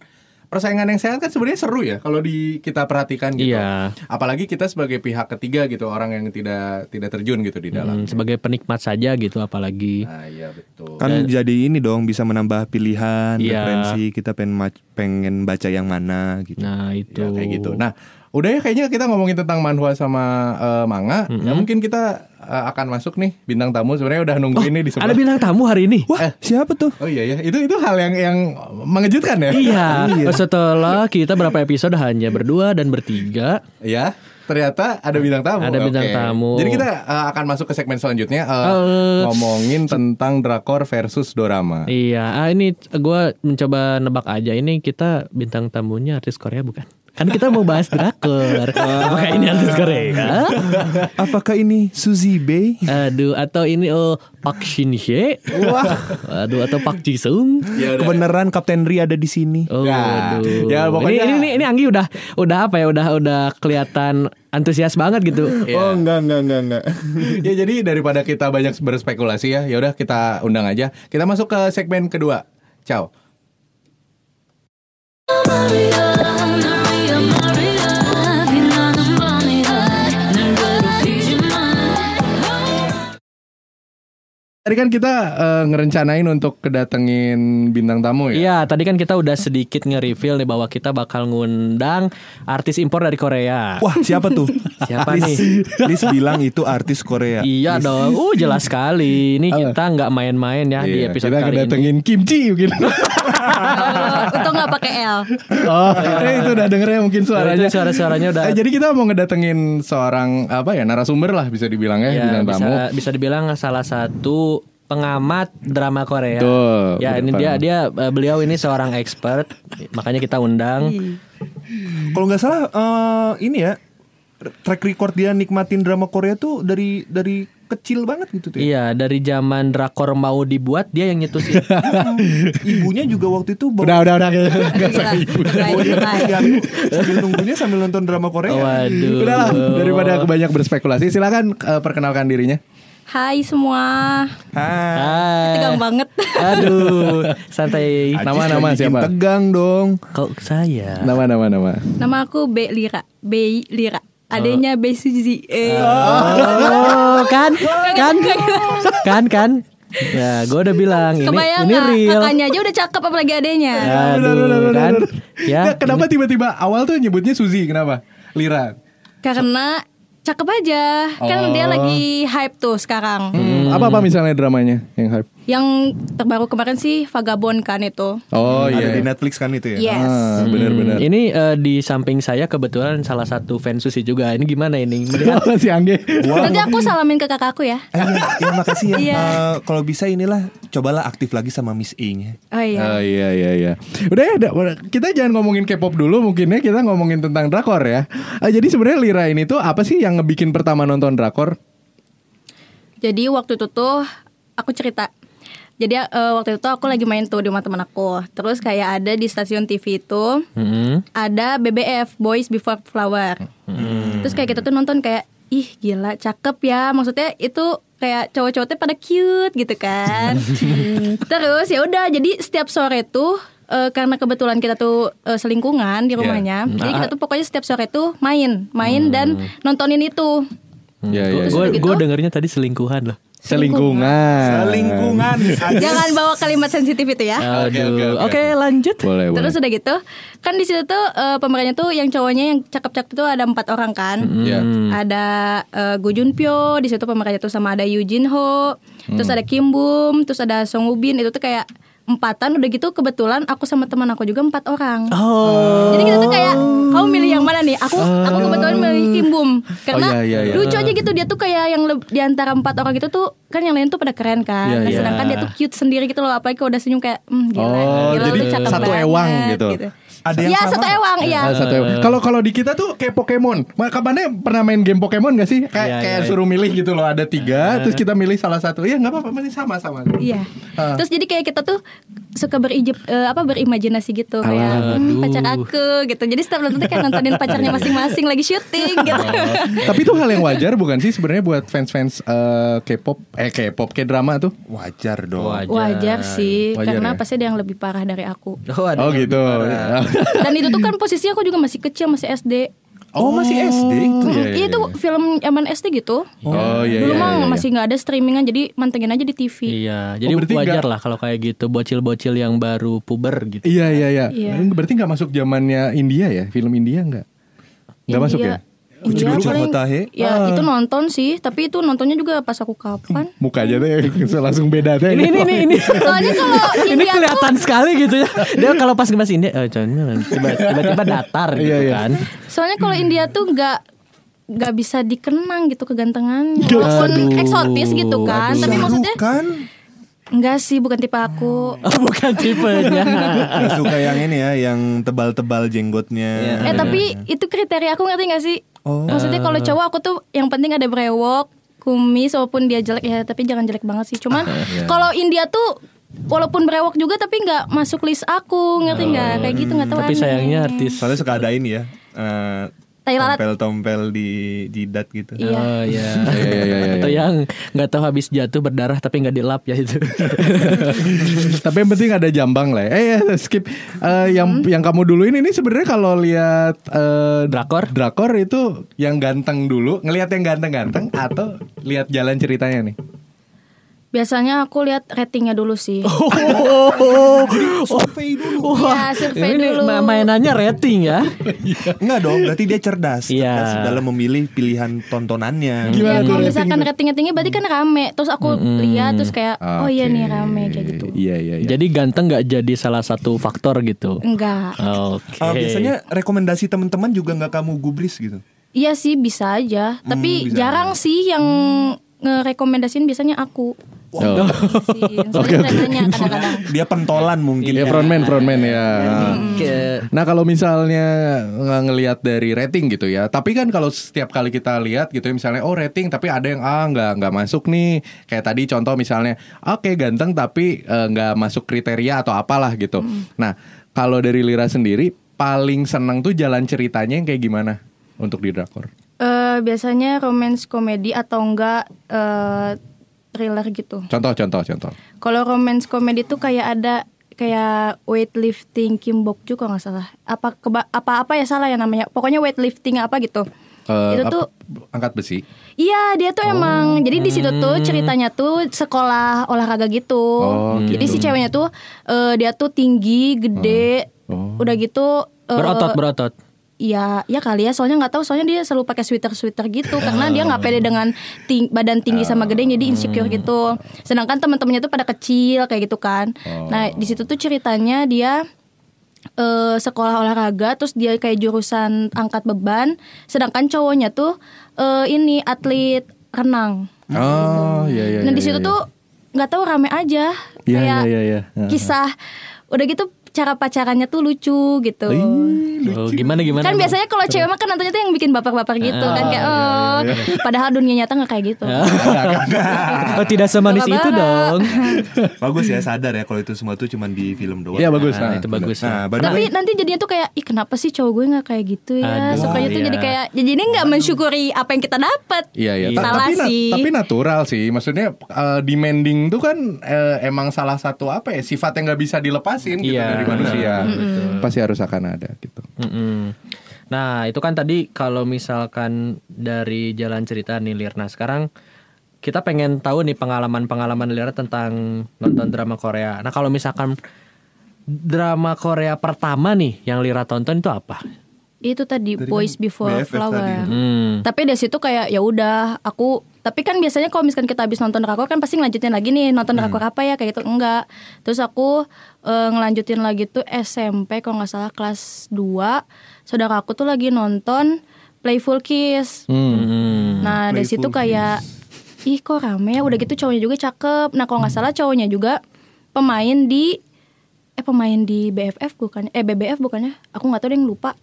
[SPEAKER 3] persaingan yang sehat kan sebenarnya seru ya kalau di kita perhatikan gitu.
[SPEAKER 2] Iya.
[SPEAKER 3] Apalagi kita sebagai pihak ketiga gitu orang yang tidak tidak terjun gitu di dalam.
[SPEAKER 2] Hmm, sebagai penikmat saja gitu apalagi.
[SPEAKER 3] Nah, iya betul.
[SPEAKER 4] Kan jadi ini dong bisa menambah pilihan,
[SPEAKER 2] Iya.
[SPEAKER 4] referensi kita pengen pengen baca yang mana gitu.
[SPEAKER 2] Nah, itu.
[SPEAKER 3] Ya, kayak gitu. Nah, udah ya kayaknya kita ngomongin tentang manhwa sama eh, manga. Ya mungkin kita eh, akan masuk nih bintang tamu sebenarnya udah nungguin nih di sebelah.
[SPEAKER 2] Ada bintang tamu hari ini.
[SPEAKER 4] Wah, siapa tuh?
[SPEAKER 3] Oh iya ya, itu itu hal yang yang mengejutkan ya.
[SPEAKER 2] Iya. Setelah kita berapa episode hanya berdua dan bertiga.
[SPEAKER 3] Ya, ternyata ada bintang tamu.
[SPEAKER 2] Ada bintang
[SPEAKER 3] Oke.
[SPEAKER 2] tamu.
[SPEAKER 3] Jadi kita uh, akan masuk ke segmen selanjutnya uh,
[SPEAKER 2] Eh,
[SPEAKER 3] ngomongin tentang drakor versus dorama.
[SPEAKER 2] Iya. Ah ini gue mencoba nebak aja. Ini kita bintang tamunya artis Korea bukan? Kan kita mau bahas drakor. Apakah ini artis Korea?
[SPEAKER 4] Apakah ini Suzy Bay?
[SPEAKER 2] Aduh, atau ini oh Park Shin Hye? Wah. Aduh, atau Park Ji Sung?
[SPEAKER 3] Ya.
[SPEAKER 4] Kebenaran Kapten Ri ada di sini.
[SPEAKER 2] Oh,
[SPEAKER 3] Ya,
[SPEAKER 2] aduh.
[SPEAKER 3] ya, pokoknya-
[SPEAKER 2] ini, ini ini Anggi udah udah apa ya? Udah udah kelihatan antusias banget gitu.
[SPEAKER 3] Ya.
[SPEAKER 4] Oh enggak enggak enggak enggak.
[SPEAKER 3] ya jadi daripada kita banyak berspekulasi ya, ya udah kita undang aja. Kita masuk ke segmen kedua. Ciao. Tadi kan kita uh, ngerencanain untuk kedatengin bintang tamu ya.
[SPEAKER 2] Iya, tadi kan kita udah sedikit nge-reveal nih bahwa kita bakal ngundang artis impor dari Korea.
[SPEAKER 4] Wah, siapa tuh?
[SPEAKER 2] Siapa
[SPEAKER 4] Lis, Lis bilang itu artis Korea.
[SPEAKER 2] Iya dong, uh jelas sekali. Ini kita nggak main-main ya di
[SPEAKER 3] Iya,
[SPEAKER 2] episode
[SPEAKER 3] kita
[SPEAKER 2] kali ini.
[SPEAKER 3] kedatengin kimchi mungkin.
[SPEAKER 5] Untung nggak pakai L.
[SPEAKER 3] oh, itu udah denger ya mungkin suaranya.
[SPEAKER 2] Itu suara-suaranya udah.
[SPEAKER 3] Eh, jadi kita mau ngedatengin seorang apa ya narasumber lah bisa dibilang ya,
[SPEAKER 2] Ya,
[SPEAKER 3] bintang
[SPEAKER 2] bisa
[SPEAKER 3] tamu.
[SPEAKER 2] bisa dibilang salah satu pengamat drama Korea.
[SPEAKER 3] Betul,
[SPEAKER 2] Ya, ini dia dia eh, beliau ini seorang expert, makanya kita undang.
[SPEAKER 4] Kalau nggak salah eh, ini ya track record dia nikmatin drama Korea tuh dari dari kecil banget gitu tuh. ya.
[SPEAKER 2] Iya, dari zaman drakor mau dibuat dia yang nyetusin.
[SPEAKER 4] Ibunya juga waktu itu bawa
[SPEAKER 3] Udah, udah, udah. Nggak usah
[SPEAKER 5] Gila,
[SPEAKER 3] ibu.
[SPEAKER 5] Baik, baik.
[SPEAKER 4] piano sambil nunggunya sambil nonton drama Korea.
[SPEAKER 2] Waduh.
[SPEAKER 3] Udahlah, daripada aku banyak berspekulasi, silakan eh, perkenalkan dirinya.
[SPEAKER 5] Hai semua.
[SPEAKER 4] Hai.
[SPEAKER 5] Tegang banget.
[SPEAKER 2] Aduh, santai.
[SPEAKER 3] Nama-nama siapa?
[SPEAKER 4] Tegang dong.
[SPEAKER 2] Kok saya?
[SPEAKER 3] Nama-nama nama.
[SPEAKER 5] Nama aku B Lira. B Lira. Adanya B Suzy. Eh.
[SPEAKER 2] Oh, kan, kan, kan, kan. Ya, gue udah bilang ini
[SPEAKER 5] Kebayang
[SPEAKER 2] ini real.
[SPEAKER 5] Kakaknya aja udah cakep apalagi adanya.
[SPEAKER 2] Aduh, kan? Ya,
[SPEAKER 3] Nggak, kenapa tiba-tiba awal tuh nyebutnya Suzy? Kenapa? Lira.
[SPEAKER 5] Karena cakep aja. Kan dia lagi hype tuh sekarang.
[SPEAKER 3] Hmm, Apa-apa misalnya dramanya yang hype?
[SPEAKER 5] Yang terbaru kemarin sih Vagabond kan itu.
[SPEAKER 3] Oh
[SPEAKER 4] Ada di
[SPEAKER 3] iya.
[SPEAKER 4] Netflix kan itu ya.
[SPEAKER 5] Yes.
[SPEAKER 3] Ah, benar-benar.
[SPEAKER 2] Ini eh, di samping saya kebetulan salah satu fans Susi juga. Ini gimana ini? Melihat
[SPEAKER 3] Apa sih Angge?
[SPEAKER 5] Nanti aku salamin ke kakakku ya.
[SPEAKER 4] Eh, iya, ya, makasih ya.
[SPEAKER 5] Iya.
[SPEAKER 4] Eh, kalau bisa inilah cobalah aktif lagi sama Miss Ing.
[SPEAKER 5] Oh iya.
[SPEAKER 3] Oh iya iya iya. Udah ya, udah. kita jangan ngomongin K-pop dulu mungkin ya kita ngomongin tentang drakor ya. Ah, jadi sebenarnya Lira ini tuh apa sih yang ngebikin pertama nonton drakor?
[SPEAKER 5] Jadi waktu itu tuh aku cerita. Jadi eh, waktu itu aku lagi main tuh di rumah teman aku. Terus kayak ada di stasiun TV itu
[SPEAKER 2] Mm-mm.
[SPEAKER 5] ada BBF Boys Before Flower. Terus kayak kita tuh nonton kayak ih gila cakep ya. Maksudnya itu kayak cowok-cowoknya pada cute gitu kan. Terus ya udah jadi setiap sore tuh eh, karena kebetulan kita tuh eh, selingkungan di rumahnya. Jadi kita tuh pokoknya setiap sore tuh main, main dan nontonin itu.
[SPEAKER 3] Iya iya.
[SPEAKER 2] Gue dengernya tadi selingkuhan loh.
[SPEAKER 3] Selingkungan.
[SPEAKER 4] Selingkungan.
[SPEAKER 5] Jangan bawa kalimat sensitif itu ya.
[SPEAKER 2] Aduh. Oke, lanjut.
[SPEAKER 3] Boleh boleh.
[SPEAKER 5] Terus udah gitu, kan di situ tuh eh, pemerannya tuh yang cowoknya yang cakep-cakep tuh ada empat orang kan.
[SPEAKER 3] Iya.
[SPEAKER 5] Ada uh, Go Jun Pyo, di situ pemerannya tuh sama ada Yoo Jin Ho, terus ada Kim Bum, terus ada Song Woo Bin, itu tuh kayak empatan udah gitu kebetulan aku sama teman aku juga empat orang.
[SPEAKER 2] Oh.
[SPEAKER 5] Jadi kita tuh kayak kamu milih yang mana nih? Aku aku kebetulan milih Kim Bum karena
[SPEAKER 3] Oh, iya, iya, iya.
[SPEAKER 5] lucu aja gitu dia tuh kayak yang leb- di antara empat orang itu tuh kan yang lain tuh pada keren kan.
[SPEAKER 3] Iya,
[SPEAKER 5] Nah,
[SPEAKER 3] iya.
[SPEAKER 5] sedangkan dia tuh cute sendiri gitu loh apalagi kalau udah senyum kayak hmm, gila.
[SPEAKER 3] Oh,
[SPEAKER 5] gila,
[SPEAKER 3] jadi
[SPEAKER 5] cakep
[SPEAKER 3] satu
[SPEAKER 5] banget,
[SPEAKER 3] ewang gitu.
[SPEAKER 4] Ada yang
[SPEAKER 5] ya
[SPEAKER 4] sama
[SPEAKER 5] satu ewang iya.
[SPEAKER 3] Ah, satu Kalau kalau di kita tuh kayak Pokemon. Kapannya pernah main game Pokemon gak sih? Kayak
[SPEAKER 2] Iya,
[SPEAKER 3] kayak
[SPEAKER 2] iya.
[SPEAKER 3] suruh milih gitu loh. Ada tiga, terus kita milih salah satu. Iya nggak apa-apa, milih sama sama.
[SPEAKER 5] Iya. Terus jadi kayak kita tuh suka berijib eh, apa berimajinasi gitu kayak hmm, pacar aku gitu. Jadi setiap nonton tuh kayak nontonin pacarnya masing-masing lagi syuting gitu.
[SPEAKER 3] Tapi itu hal yang wajar bukan sih sebenarnya buat fans-fans eh, K-pop, eh K-pop, K-drama tuh.
[SPEAKER 4] Wajar dong.
[SPEAKER 2] Wajar.
[SPEAKER 5] Wajar sih
[SPEAKER 3] Wajar
[SPEAKER 5] karena
[SPEAKER 3] ya?
[SPEAKER 5] pasti ada yang lebih parah dari aku.
[SPEAKER 2] Oh, ada
[SPEAKER 3] Oh gitu.
[SPEAKER 5] Dan itu tuh kan posisi aku juga masih kecil, masih SD.
[SPEAKER 4] Oh, masih SD itu.
[SPEAKER 3] Iya, iya,
[SPEAKER 5] Iya itu film zaman SD gitu.
[SPEAKER 3] Oh iya
[SPEAKER 5] Dulu
[SPEAKER 3] iya,
[SPEAKER 5] mah
[SPEAKER 3] iya, iya.
[SPEAKER 5] masih nggak ada streamingan jadi mantengin aja di TV.
[SPEAKER 2] Iya, jadi
[SPEAKER 3] berarti
[SPEAKER 2] wajar lah kalau kayak gitu bocil-bocil yang baru puber gitu.
[SPEAKER 3] Iya iya iya.
[SPEAKER 5] Iya.
[SPEAKER 3] Berarti nggak masuk zamannya India ya? Film India nggak? Nggak masuk ya?
[SPEAKER 5] India
[SPEAKER 4] Lucu
[SPEAKER 5] paling-
[SPEAKER 4] Hotahe.
[SPEAKER 5] Ya itu nonton sih, tapi itu nontonnya juga pas aku kapan?
[SPEAKER 3] Muka aja deh langsung beda deh.
[SPEAKER 2] Ini ini ini ini.
[SPEAKER 5] Soalnya kalau
[SPEAKER 2] ini
[SPEAKER 5] India tuh
[SPEAKER 2] kelihatan sekali gitu ya. Dia kalau pas ngebahas India, oh, tiba- tiba-tiba datar gitu
[SPEAKER 3] Iya, iya.
[SPEAKER 2] kan.
[SPEAKER 5] Soalnya kalau India tuh nggak nggak bisa dikenang gitu kegantengan walaupun
[SPEAKER 2] Aduh,
[SPEAKER 5] eksotis gitu kan tapi maksudnya
[SPEAKER 4] Bukan.
[SPEAKER 5] Enggak sih bukan tipe aku
[SPEAKER 2] Oh, bukan tipenya.
[SPEAKER 4] Suka yang ini ya, yang tebal-tebal jenggotnya.
[SPEAKER 5] eh tapi itu kriteria aku ngerti nggak sih
[SPEAKER 4] Oh.
[SPEAKER 5] maksudnya kalau cowok aku tuh yang penting ada brewok kumis walaupun dia jelek ya tapi jangan jelek banget sih cuman kalau India tuh walaupun brewok juga tapi nggak masuk list aku ngerti nggak kayak gitu nggak tahu
[SPEAKER 2] Tapi
[SPEAKER 5] aneh.
[SPEAKER 2] sayangnya artis
[SPEAKER 4] Soalnya suka ada ini ya. eh,
[SPEAKER 5] Tai lalat.
[SPEAKER 4] Tompel-tompel di jidat gitu.
[SPEAKER 5] Iya.
[SPEAKER 2] Oh iya.
[SPEAKER 3] iya, iya, iya.
[SPEAKER 2] Atau yang nggak tahu habis jatuh berdarah tapi nggak dilap ya itu.
[SPEAKER 3] Tapi yang penting ada jambang lah. ya. Eh ya, skip. Eh, yang yang kamu dulu ini ini sebenarnya kalau lihat eh,
[SPEAKER 2] Drakor?
[SPEAKER 3] drakor itu yang ganteng dulu, ngelihat yang ganteng-ganteng atau lihat jalan ceritanya nih.
[SPEAKER 5] Biasanya aku lihat ratingnya dulu sih
[SPEAKER 4] Survei dulu.
[SPEAKER 5] Iya, survei
[SPEAKER 2] ini
[SPEAKER 5] dulu.
[SPEAKER 2] ma- mainannya rating ya.
[SPEAKER 4] Enggak dong, berarti dia cerdas.
[SPEAKER 2] Iya.
[SPEAKER 4] Cerdas dalam memilih pilihan tontonannya.
[SPEAKER 3] Gimana
[SPEAKER 5] Ya, kalau
[SPEAKER 3] rating
[SPEAKER 5] misalkan ratingnya tinggi berarti kan rame Terus aku lihat terus kayak Oh iya nih rame kayak gitu
[SPEAKER 3] Iya iya iya.
[SPEAKER 2] Jadi ganteng nggak jadi salah satu faktor gitu.
[SPEAKER 5] Enggak
[SPEAKER 2] Oke.
[SPEAKER 4] Eh, biasanya rekomendasi teman-teman juga nggak kamu gubris gitu.
[SPEAKER 5] Iya sih bisa aja Tapi
[SPEAKER 4] bisa
[SPEAKER 5] jarang sih yang ngerekomendasiin biasanya aku
[SPEAKER 3] Oh.
[SPEAKER 5] Soalnya katanya kadang-kadang
[SPEAKER 4] Dia pentolan mungkin.
[SPEAKER 3] Ya frontman frontman ya. Nah kalau misalnya nggak ngelihat dari rating gitu ya, tapi kan kalau setiap kali kita lihat gitu ya, misalnya oh rating tapi ada yang ah nggak nggak masuk nih, kayak tadi contoh misalnya oke ganteng tapi eh, nggak masuk kriteria atau apalah gitu. Nah kalau dari Lira sendiri paling seneng tuh jalan ceritanya yang kayak gimana untuk di drakor?
[SPEAKER 5] Eh, Biasanya romance komedi atau enggak eh, thriller gitu.
[SPEAKER 3] Contoh, contoh, contoh.
[SPEAKER 5] Kalau romance komedi tuh kayak ada kayak weightlifting Kim Bok Joo kalau nggak salah. Apa keba- apa apa ya salah ya namanya. Pokoknya weightlifting apa gitu.
[SPEAKER 3] Eh,
[SPEAKER 5] itu
[SPEAKER 3] apa-
[SPEAKER 5] tuh
[SPEAKER 3] angkat besi.
[SPEAKER 5] Iya dia tuh emang jadi di situ tuh ceritanya tuh sekolah olahraga gitu.
[SPEAKER 3] Oh,
[SPEAKER 5] Jadi
[SPEAKER 3] gitu.
[SPEAKER 5] si ceweknya tuh eh, dia tuh tinggi, gede,
[SPEAKER 3] Oh.
[SPEAKER 5] udah gitu. eh,
[SPEAKER 2] Berotot berotot.
[SPEAKER 5] Iya, ya kali ya. Soalnya nggak tahu. Soalnya dia selalu pakai sweater sweater gitu. karena dia nggak pede dengan ting- badan tinggi sama gede, jadi insecure gitu. Sedangkan teman-temannya tuh pada kecil kayak gitu kan. Nah di situ tuh ceritanya dia eh, sekolah olahraga, terus dia kayak jurusan angkat beban. Sedangkan cowoknya tuh eh, ini atlet renang.
[SPEAKER 3] Oh, iya iya.
[SPEAKER 5] nah
[SPEAKER 3] iya,
[SPEAKER 5] di situ
[SPEAKER 3] iya.
[SPEAKER 5] tuh nggak tahu rame aja.
[SPEAKER 3] Iya,
[SPEAKER 5] kayak
[SPEAKER 3] iya, iya, iya.
[SPEAKER 5] kisah. Udah gitu cara pacarannya tuh lucu gitu.
[SPEAKER 2] Oh, gimana gimana?
[SPEAKER 5] Kan
[SPEAKER 2] Bang?
[SPEAKER 5] biasanya kalau cewek mah kan nontonnya tuh yang bikin baper-baper gitu kan kayak
[SPEAKER 3] iya,
[SPEAKER 5] oh padahal dunia nyata nggak kayak gitu.
[SPEAKER 2] Oh, tidak semanis itu dong.
[SPEAKER 4] Bagus ya sadar ya kalau itu semua tuh cuman di film doang.
[SPEAKER 3] Iya bagus.
[SPEAKER 2] Nah,
[SPEAKER 3] Nah,
[SPEAKER 2] itu bagus. ya.
[SPEAKER 4] Nah, the
[SPEAKER 5] Tapi nanti jadinya tuh kayak ih kenapa sih cowok gue nggak kayak gitu ya?
[SPEAKER 2] Aduh,
[SPEAKER 5] Sukanya tuh
[SPEAKER 2] iya.
[SPEAKER 5] jadi kayak jadi ini nggak mensyukuri apa yang kita dapat.
[SPEAKER 3] Iya iya. Ta-
[SPEAKER 5] Salah
[SPEAKER 3] tapi na-
[SPEAKER 5] sih.
[SPEAKER 3] tapi natural sih. Maksudnya eh, demanding tuh kan eh, emang salah satu apa ya sifat yang nggak bisa dilepasin gitu
[SPEAKER 2] Iya,
[SPEAKER 3] dari manusia.
[SPEAKER 2] benar,
[SPEAKER 3] Pasti harus akan ada gitu.
[SPEAKER 2] Mm-mm. Nah, itu kan tadi kalau misalkan dari jalan cerita nih Lirna. Sekarang kita pengen tahu nih pengalaman-pengalaman Lirna tentang nonton drama Korea. Nah, kalau misalkan drama Korea pertama nih yang Lira tonton itu apa?
[SPEAKER 5] Itu tadi Boys
[SPEAKER 4] kan
[SPEAKER 5] Before
[SPEAKER 4] BFF
[SPEAKER 5] Flower.
[SPEAKER 4] tadi.
[SPEAKER 2] Hmm.
[SPEAKER 5] Tapi dari situ kayak ya udah aku tapi kan biasanya kalau misalkan kita habis nonton drakor kan pasti ngelanjutin lagi nih nonton drakor apa ya kayak gitu enggak. Terus aku eh, ngelanjutin lagi tuh SMP kalau nggak salah kelas 2 saudara aku tuh lagi nonton Playful Kiss.
[SPEAKER 2] Hmm.
[SPEAKER 5] Nah dari situ kayak ih kok rame ya udah gitu cowoknya juga cakep. Nah kalau nggak salah cowoknya juga pemain di eh pemain di BFF bukannya eh BBF bukannya aku nggak tahu deh yang lupa.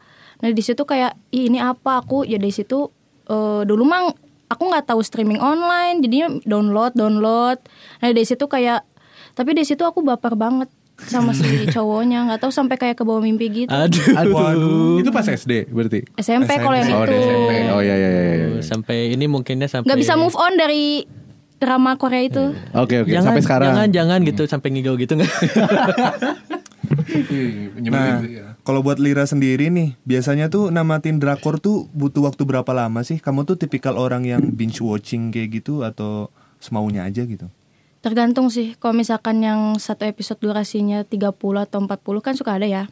[SPEAKER 5] Nah di situ kayak Ih, ini apa aku ya dari situ eh, dulu mang aku nggak tahu streaming online jadinya download download. Nah dari situ kayak tapi dari situ aku baper banget sama si cowoknya nggak tahu sampai kayak ke bawah mimpi gitu.
[SPEAKER 2] Aduh.
[SPEAKER 3] Aduh. Itu pas SD berarti.
[SPEAKER 5] SMP kalau yang
[SPEAKER 3] Oh,
[SPEAKER 5] itu
[SPEAKER 3] di SMP. Oh iya iya iya. iya.
[SPEAKER 2] Sampai ini mungkinnya sampai
[SPEAKER 5] nggak bisa move on dari drama Korea itu.
[SPEAKER 3] Oke oke
[SPEAKER 2] Jangan,
[SPEAKER 3] sampai sekarang.
[SPEAKER 2] Jangan jangan gitu sampai ngigau gitu nggak?
[SPEAKER 4] Nah, kalau buat Lira sendiri nih, biasanya tuh namatin drakor tuh butuh waktu berapa lama sih? Kamu tuh tipikal orang yang binge watching kayak gitu atau semaunya aja gitu?
[SPEAKER 5] Tergantung sih. Kalau misalkan yang satu episode durasinya 30 atau 40 kan suka ada ya.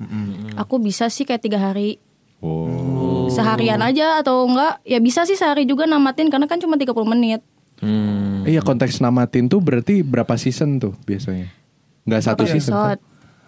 [SPEAKER 5] Aku bisa sih kayak tiga hari
[SPEAKER 3] Oh.
[SPEAKER 5] seharian aja atau enggak ya bisa sih sehari juga namatin karena kan cuma 30 menit.
[SPEAKER 2] Hmm.
[SPEAKER 3] Iya konteks namatin tuh berarti berapa season tuh biasanya? Nggak satu
[SPEAKER 5] Berapa
[SPEAKER 3] season. kan?
[SPEAKER 5] episode?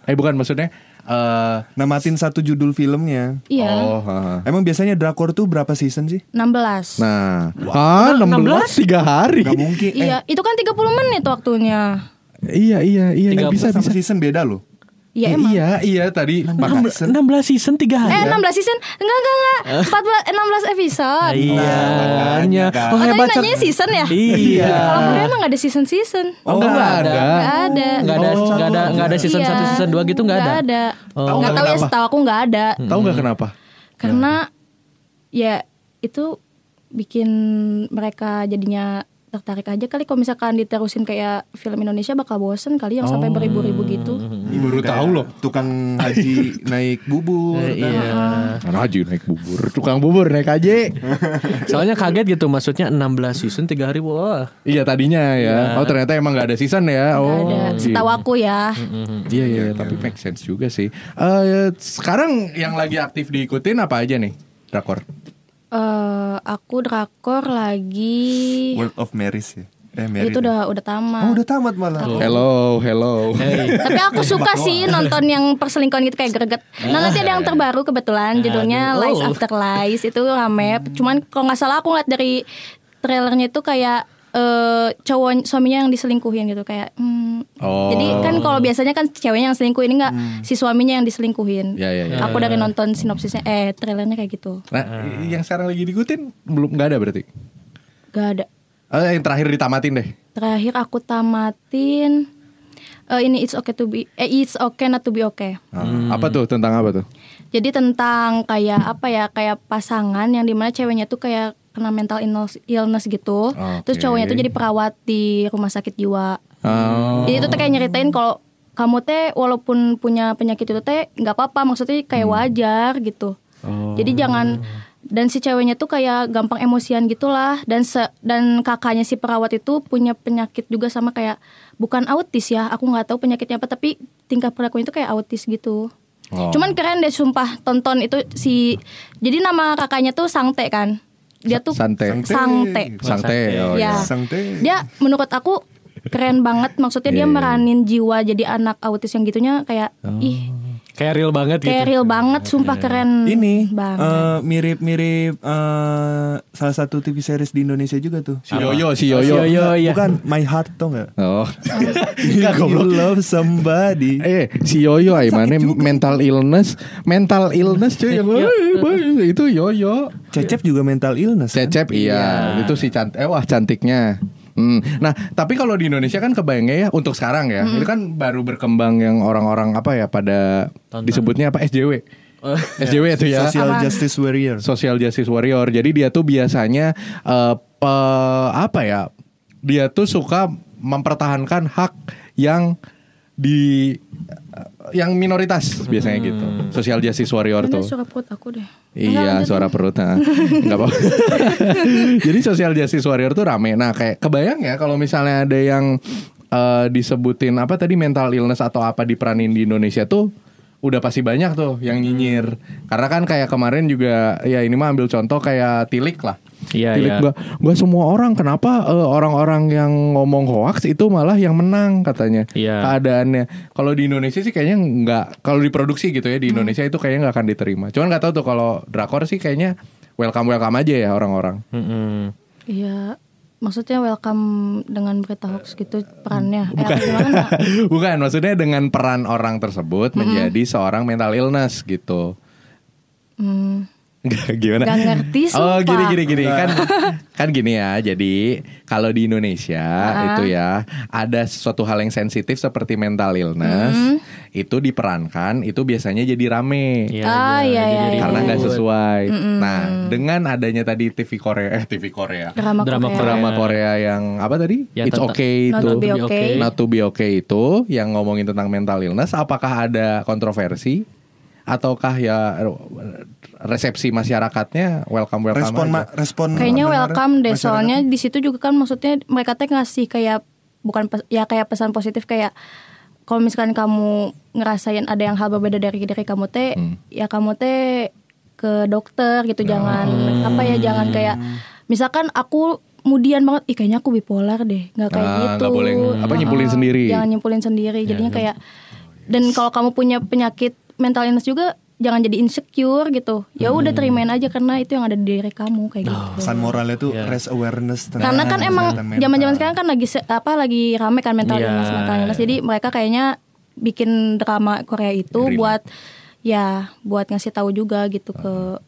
[SPEAKER 3] Eh bukan maksudnya eh
[SPEAKER 4] Namatin satu judul filmnya.
[SPEAKER 5] Iya.
[SPEAKER 3] Oh, ha.
[SPEAKER 4] Emang biasanya drakor tuh berapa season sih?
[SPEAKER 5] 16.
[SPEAKER 3] Nah, ah 16 tiga hari.
[SPEAKER 4] Gak mungkin. Eh,
[SPEAKER 5] Iya, itu kan 30 menit waktunya.
[SPEAKER 3] Iya iya iya nggak bisa bisa.
[SPEAKER 4] season beda loh.
[SPEAKER 5] Iya emang.
[SPEAKER 3] Iya iya tadi maka
[SPEAKER 2] 16 season 3 hari.
[SPEAKER 5] Eh 16 season? Enggak enggak enggak. 14 16 episode.
[SPEAKER 2] Iya.
[SPEAKER 4] makanya kan.
[SPEAKER 2] Oh
[SPEAKER 5] Oh,
[SPEAKER 2] hebat.
[SPEAKER 5] tadi nanya season ya?
[SPEAKER 2] Iya.
[SPEAKER 5] Kalau Korea emang gak ada season-season.
[SPEAKER 2] Oh, enggak
[SPEAKER 3] nggak
[SPEAKER 2] ada.
[SPEAKER 3] ada.
[SPEAKER 5] Nggak ada.
[SPEAKER 2] Enggak ada
[SPEAKER 3] Oh.
[SPEAKER 2] enggak ada enggak ada season
[SPEAKER 5] Iya.
[SPEAKER 2] 1 season 2 gitu enggak ada.
[SPEAKER 5] Nggak ada.
[SPEAKER 2] Oh.
[SPEAKER 3] Tahu
[SPEAKER 5] Nggak
[SPEAKER 3] nggak
[SPEAKER 5] tahu ya
[SPEAKER 3] kenapa?
[SPEAKER 5] setahu aku nggak ada.
[SPEAKER 3] Tahu nggak kenapa?
[SPEAKER 5] Karena ya itu bikin mereka jadinya tertarik aja kali kalau misalkan diterusin kayak film Indonesia bakal bosen kali yang sampai beribu-ribu gitu.
[SPEAKER 3] Ih, baru tahu loh.
[SPEAKER 4] Tukang haji naik bubur.
[SPEAKER 2] Eh,
[SPEAKER 4] kan.
[SPEAKER 2] Iya.
[SPEAKER 3] Mana haji naik bubur, tukang bubur naik aja.
[SPEAKER 2] Soalnya kaget gitu maksudnya 16 season 3 hari wah.
[SPEAKER 3] iya tadinya ya. Oh ternyata emang nggak ada season ya.
[SPEAKER 5] Nggak
[SPEAKER 3] Oh.
[SPEAKER 5] ada. Setahu aku ya.
[SPEAKER 3] Iya iya, tapi make sense juga sih. Eh sekarang yang lagi aktif diikutin apa aja nih? Drakor.
[SPEAKER 5] Eh, aku drakor lagi.
[SPEAKER 4] World of Marriage ya. Eh,
[SPEAKER 5] itu
[SPEAKER 4] ya?
[SPEAKER 5] udah udah tamat.
[SPEAKER 4] Oh, udah tamat malah.
[SPEAKER 3] Hello, hello.
[SPEAKER 5] Tapi aku suka sih nonton yang perselingkuhan gitu kayak greget. Nah nanti ada yang terbaru kebetulan judulnya. Lies After Lies itu rame. Cuman kalau nggak salah aku ngeliat dari trailernya itu kayak eh cowok suaminya yang diselingkuhin gitu kayak. hmm.
[SPEAKER 3] Oh.
[SPEAKER 5] Jadi kan kalau biasanya kan ceweknya yang selingkuh ini nggak si suaminya yang diselingkuhin.
[SPEAKER 3] Ya, ya, ya.
[SPEAKER 5] Aku dari nonton sinopsisnya eh trailernya kayak gitu.
[SPEAKER 3] Nah, yang sekarang lagi diikutin belum nggak ada berarti?
[SPEAKER 5] Gak ada.
[SPEAKER 3] Eh, yang terakhir ditamatin deh.
[SPEAKER 5] Terakhir aku tamatin eh, ini it's okay to be eh it's okay not to be okay.
[SPEAKER 3] Ah, Apa tuh tentang apa tuh?
[SPEAKER 5] Jadi tentang kayak apa ya kayak pasangan yang di mana ceweknya tuh kayak kena mental illness, illness gitu. Terus
[SPEAKER 3] Oke.
[SPEAKER 5] cowoknya tuh jadi perawat di rumah sakit jiwa.
[SPEAKER 3] Oh.
[SPEAKER 5] Jadi itu tuh kayak nyeritain kalau kamu teh walaupun punya penyakit itu teh nggak apa-apa, maksudnya kayak
[SPEAKER 3] Hmm.
[SPEAKER 5] wajar gitu.
[SPEAKER 3] Oh.
[SPEAKER 5] Jadi jangan dan si ceweknya tuh kayak gampang emosian gitulah dan se, dan kakaknya si perawat itu punya penyakit juga sama kayak bukan autis ya, aku nggak tahu penyakitnya apa tapi tingkah perilakunya itu kayak autis gitu.
[SPEAKER 3] Oh.
[SPEAKER 5] Cuman keren deh sumpah tonton itu si jadi nama kakaknya tuh Sangte kan. Dia tuh
[SPEAKER 3] Sante.
[SPEAKER 5] Sangte.
[SPEAKER 3] Sangte. Oh,
[SPEAKER 5] Ya.
[SPEAKER 3] iya.
[SPEAKER 4] Sangte.
[SPEAKER 5] Dia menurut aku keren banget maksudnya dia
[SPEAKER 3] Iya.
[SPEAKER 5] meranin jiwa jadi anak autis yang gitunya kayak
[SPEAKER 3] Oh.
[SPEAKER 5] ih
[SPEAKER 2] Kayak real banget
[SPEAKER 5] kayak
[SPEAKER 2] gitu.
[SPEAKER 5] real banget sumpah keren
[SPEAKER 4] Ini eh, mirip-mirip eh, salah satu TV series di Indonesia juga tuh.
[SPEAKER 3] Si Yoyo, si
[SPEAKER 2] Oh, si
[SPEAKER 3] Yoyo.
[SPEAKER 2] Yoyo. iya.
[SPEAKER 4] Bukan My Heart tau nggak?
[SPEAKER 3] Oh.
[SPEAKER 4] You love somebody.
[SPEAKER 3] Eh, si Yoyo ay mana
[SPEAKER 4] juga.
[SPEAKER 3] mental illness, mental illness cuy yang
[SPEAKER 2] Iya.
[SPEAKER 3] "Eh, boy," itu Yoyo.
[SPEAKER 4] Cecep juga mental illness. kan?
[SPEAKER 3] Cecep iya, itu si cantik. Eh wah cantiknya. Hmm. Nah, tapi kalau di Indonesia kan kebayangnya ya untuk sekarang ya, itu kan baru berkembang yang orang-orang apa ya pada
[SPEAKER 2] Tonton.
[SPEAKER 3] disebutnya apa SJW. SJW itu ya.
[SPEAKER 4] Social Justice Warrior.
[SPEAKER 3] Social Justice Warrior. Jadi dia tuh biasanya eh, pe- apa ya? Dia tuh suka mempertahankan hak yang di yang minoritas biasanya gitu. Social Justice Warrior
[SPEAKER 5] Ini
[SPEAKER 3] tuh.
[SPEAKER 5] suara perut aku deh.
[SPEAKER 3] Iya,
[SPEAKER 5] Enggak,
[SPEAKER 3] suara perut. Nah. Enggak apa. Jadi social justice warrior tuh rame. Nah, kayak kebayang ya kalau misalnya ada yang eh, disebutin apa tadi mental illness atau apa diperanin di Indonesia tuh udah pasti banyak tuh yang nyinyir. Karena kan kayak kemarin juga ya ini mah ambil contoh kayak Tilik lah.
[SPEAKER 2] Iya,
[SPEAKER 3] Tilik
[SPEAKER 2] iya.
[SPEAKER 3] gua gua semua orang kenapa eh, orang-orang yang ngomong hoax itu malah yang menang katanya
[SPEAKER 2] Iya.
[SPEAKER 3] keadaannya. Kalau di Indonesia sih kayaknya nggak kalau diproduksi gitu ya di Indonesia itu kayaknya nggak akan diterima. Cuman nggak tahu tuh kalau drakor sih kayaknya welcome welcome aja ya orang-orang.
[SPEAKER 5] Iya, maksudnya welcome dengan berita hoax gitu perannya. Eh, apa gimana?
[SPEAKER 3] Bukan maksudnya dengan peran orang tersebut menjadi seorang mental illness gitu.
[SPEAKER 5] Hmm,
[SPEAKER 3] Gimana?
[SPEAKER 5] Gak ngerti,
[SPEAKER 3] Oh
[SPEAKER 5] sumpah.
[SPEAKER 3] gini gini gini kan kan gini ya. Jadi kalau di Indonesia itu ya ada sesuatu hal yang sensitif seperti mental illness itu diperankan itu biasanya jadi rame.
[SPEAKER 2] Iya,
[SPEAKER 5] Ah,
[SPEAKER 2] iya,
[SPEAKER 5] iya, iya, iya.
[SPEAKER 3] karena nggak
[SPEAKER 2] ribut.
[SPEAKER 3] sesuai. Nah, dengan adanya tadi TV Korea, eh TV Korea,
[SPEAKER 5] drama,
[SPEAKER 2] Drama
[SPEAKER 5] Korea.
[SPEAKER 3] drama Korea yang apa tadi?
[SPEAKER 2] Yang
[SPEAKER 3] It's
[SPEAKER 2] tentang-
[SPEAKER 3] okay
[SPEAKER 5] Not
[SPEAKER 3] itu.
[SPEAKER 5] to be
[SPEAKER 2] Not to be
[SPEAKER 5] okay.
[SPEAKER 2] okay.
[SPEAKER 3] Not to be okay itu yang ngomongin tentang mental illness, apakah ada kontroversi ataukah ya resepsi masyarakatnya welcome welcome
[SPEAKER 4] Respon
[SPEAKER 3] aja?
[SPEAKER 4] ma- respon
[SPEAKER 5] Kayaknya welcome deh,
[SPEAKER 4] masyarakat.
[SPEAKER 5] soalnya di situ juga kan maksudnya mereka teh ngasih kayak bukan pes- ya kayak pesan positif kayak kalau misalkan kamu ngerasain ada yang hal berbeda dari diri kamu teh,
[SPEAKER 3] Hmm.
[SPEAKER 5] ya kamu teh ke dokter gitu, jangan
[SPEAKER 3] Oh.
[SPEAKER 5] apa ya, jangan kayak misalkan aku kemudian banget, ih kayaknya aku bipolar deh, nggak kayak
[SPEAKER 3] Ah,
[SPEAKER 5] gitu.
[SPEAKER 3] nggak boleh, apa, nyimpulin sendiri.
[SPEAKER 5] Jangan nyimpulin sendiri, jadinya kayak dan kalau kamu punya penyakit mental illness juga jangan jadi insecure gitu. Ya udah terimain aja karena itu yang ada di diri kamu kayak gitu.
[SPEAKER 4] Pesan moralnya tuh
[SPEAKER 2] Iya.
[SPEAKER 4] raise awareness tentang
[SPEAKER 5] Karena kan emang zaman-zaman sekarang kan lagi apa lagi rame kan mental
[SPEAKER 2] Iya.
[SPEAKER 5] illness, mental illness. Jadi mereka kayaknya bikin drama Korea itu
[SPEAKER 3] Remake.
[SPEAKER 5] buat ya buat ngasih tahu juga gitu ke